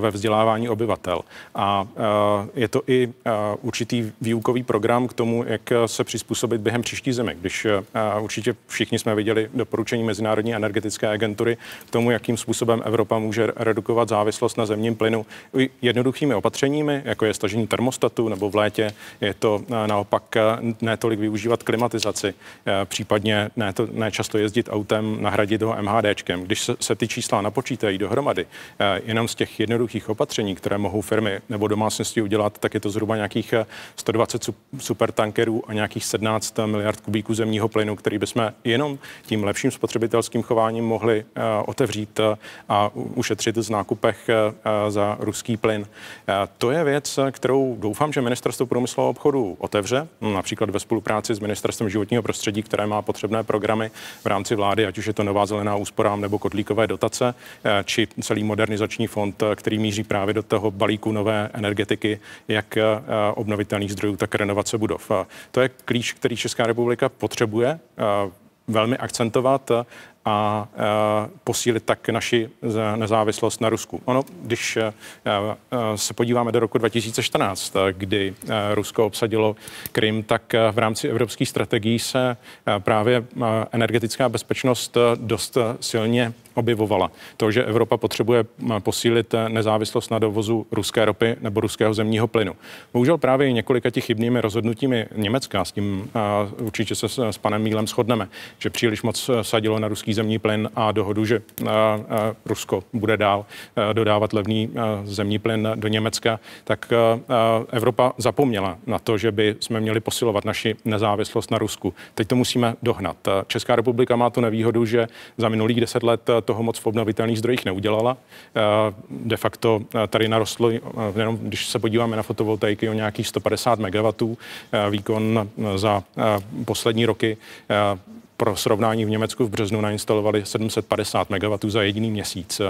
S20: ve vzdělávání obyvatel. A je to i určitý výukový program, tomu, jak se přizpůsobit během příští zimy. Když určitě všichni jsme viděli doporučení Mezinárodní energetické agentury k tomu, jakým způsobem Evropa může redukovat závislost na zemním plynu jednoduchými opatřeními, jako je stažení termostatu, nebo v létě je to naopak ne tolik využívat klimatizaci, případně ne, to, ne často jezdit autem, nahradit ho MHDčkem. Když se, se ty čísla napočítají dohromady, jenom z těch jednoduchých opatření, které mohou firmy nebo domácnosti udělat, tak je to zhruba nějakých 120 super tankerů a nějakých 17 miliard kubíků zemního plynu, který bychom jenom tím lepším spotřebitelským chováním mohli uh, otevřít uh, a ušetřit z nákupech uh, za ruský plyn. To je věc, kterou doufám, že ministerstvo průmyslu a obchodu otevře, například ve spolupráci s ministerstvem životního prostředí, které má potřebné programy v rámci vlády, ať už je to nová zelená úsporám nebo kotlíkové dotace, či celý modernizační fond, který míří právě do toho balíku nové energetiky, jak obnovitelných zdrojů, tak renovace budov. To je klíč, který Česká republika potřebuje velmi akcentovat a posílit tak naši nezávislost na Rusku. Ono, když se podíváme do roku 2014, kdy Rusko obsadilo Krym, tak v rámci evropských strategií se právě energetická bezpečnost dost silně objevovala. To, že Evropa potřebuje posílit nezávislost na dovozu ruské ropy nebo ruského zemního plynu. Bohužel právě i několika těch chybnými rozhodnutími Německa, s tím určitě se s panem Mílem shodneme, že příliš moc sadilo na ruský zemní plyn a dohodu, že Rusko bude dál dodávat levný zemní plyn do Německa, tak Evropa zapomněla na to, že by jsme měli posilovat naši nezávislost na Rusku. Teď to musíme dohnat. Česká republika má tu nevýhodu, že za minulých deset let toho moc v obnovitelných zdrojích neudělala. De facto tady narostlo, jenom když se podíváme na fotovoltaiky, o nějakých 150 MW výkon za poslední roky pro srovnání v Německu v březnu nainstalovali 750 MW za jediný měsíc.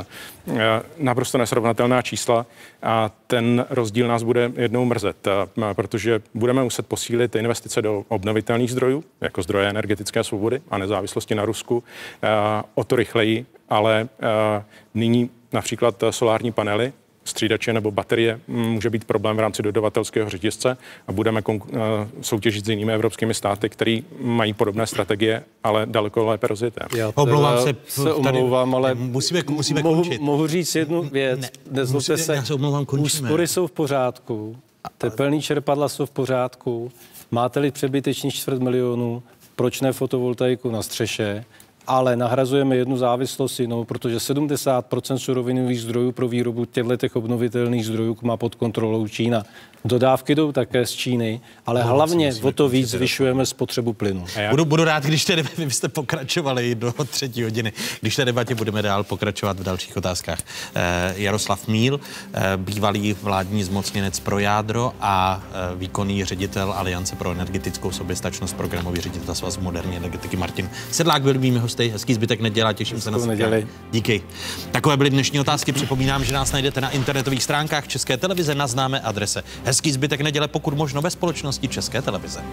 S20: Naprosto nesrovnatelná čísla a ten rozdíl nás bude jednou mrzet, protože budeme muset posílit investice do obnovitelných zdrojů, jako zdroje energetické svobody a nezávislosti na Rusku, o to rychleji, ale nyní například solární panely střídače nebo baterie může být problém v rámci dodavatelského řetězce a budeme soutěžit s jinými evropskými státy, které mají podobné strategie, ale daleko lépe rozjeté.
S19: Já omlouvám se, se omlouvám, ale
S1: musíme, musíme
S19: mohu,
S1: končit.
S19: mohu říct jednu věc. Ne, Nezlobte se,
S1: já se omlouvám, končíme.
S19: úspory jsou v pořádku, tepelný čerpadla jsou v pořádku, máte-li přebytečný čtvrt milionu, proč ne fotovoltaiku na střeše, ale nahrazujeme jednu závislost jinou, protože 70% surovinových zdrojů pro výrobu těchto obnovitelných zdrojů má pod kontrolou Čína. Dodávky jdou také z Číny, ale hlavně o to víc zvyšujeme spotřebu plynu.
S1: Budu, budu rád, když tedy vy jste pokračovali do třetí hodiny. Když té debatě budeme dál pokračovat v dalších otázkách. Eh, Jaroslav Míl, eh, bývalý vládní zmocněnec pro jádro a eh, výkonný ředitel Aliance pro energetickou soběstačnost, programový ředitel Svazu moderní energetiky Martin Sedlák byl mými hosty. Hezký zbytek nedělá, těším se na
S19: neděli.
S1: Díky. Takové byly dnešní otázky. Připomínám, že nás najdete na internetových stránkách České televize na známé adrese. Hezký zbytek neděle, pokud možno ve společnosti České televize.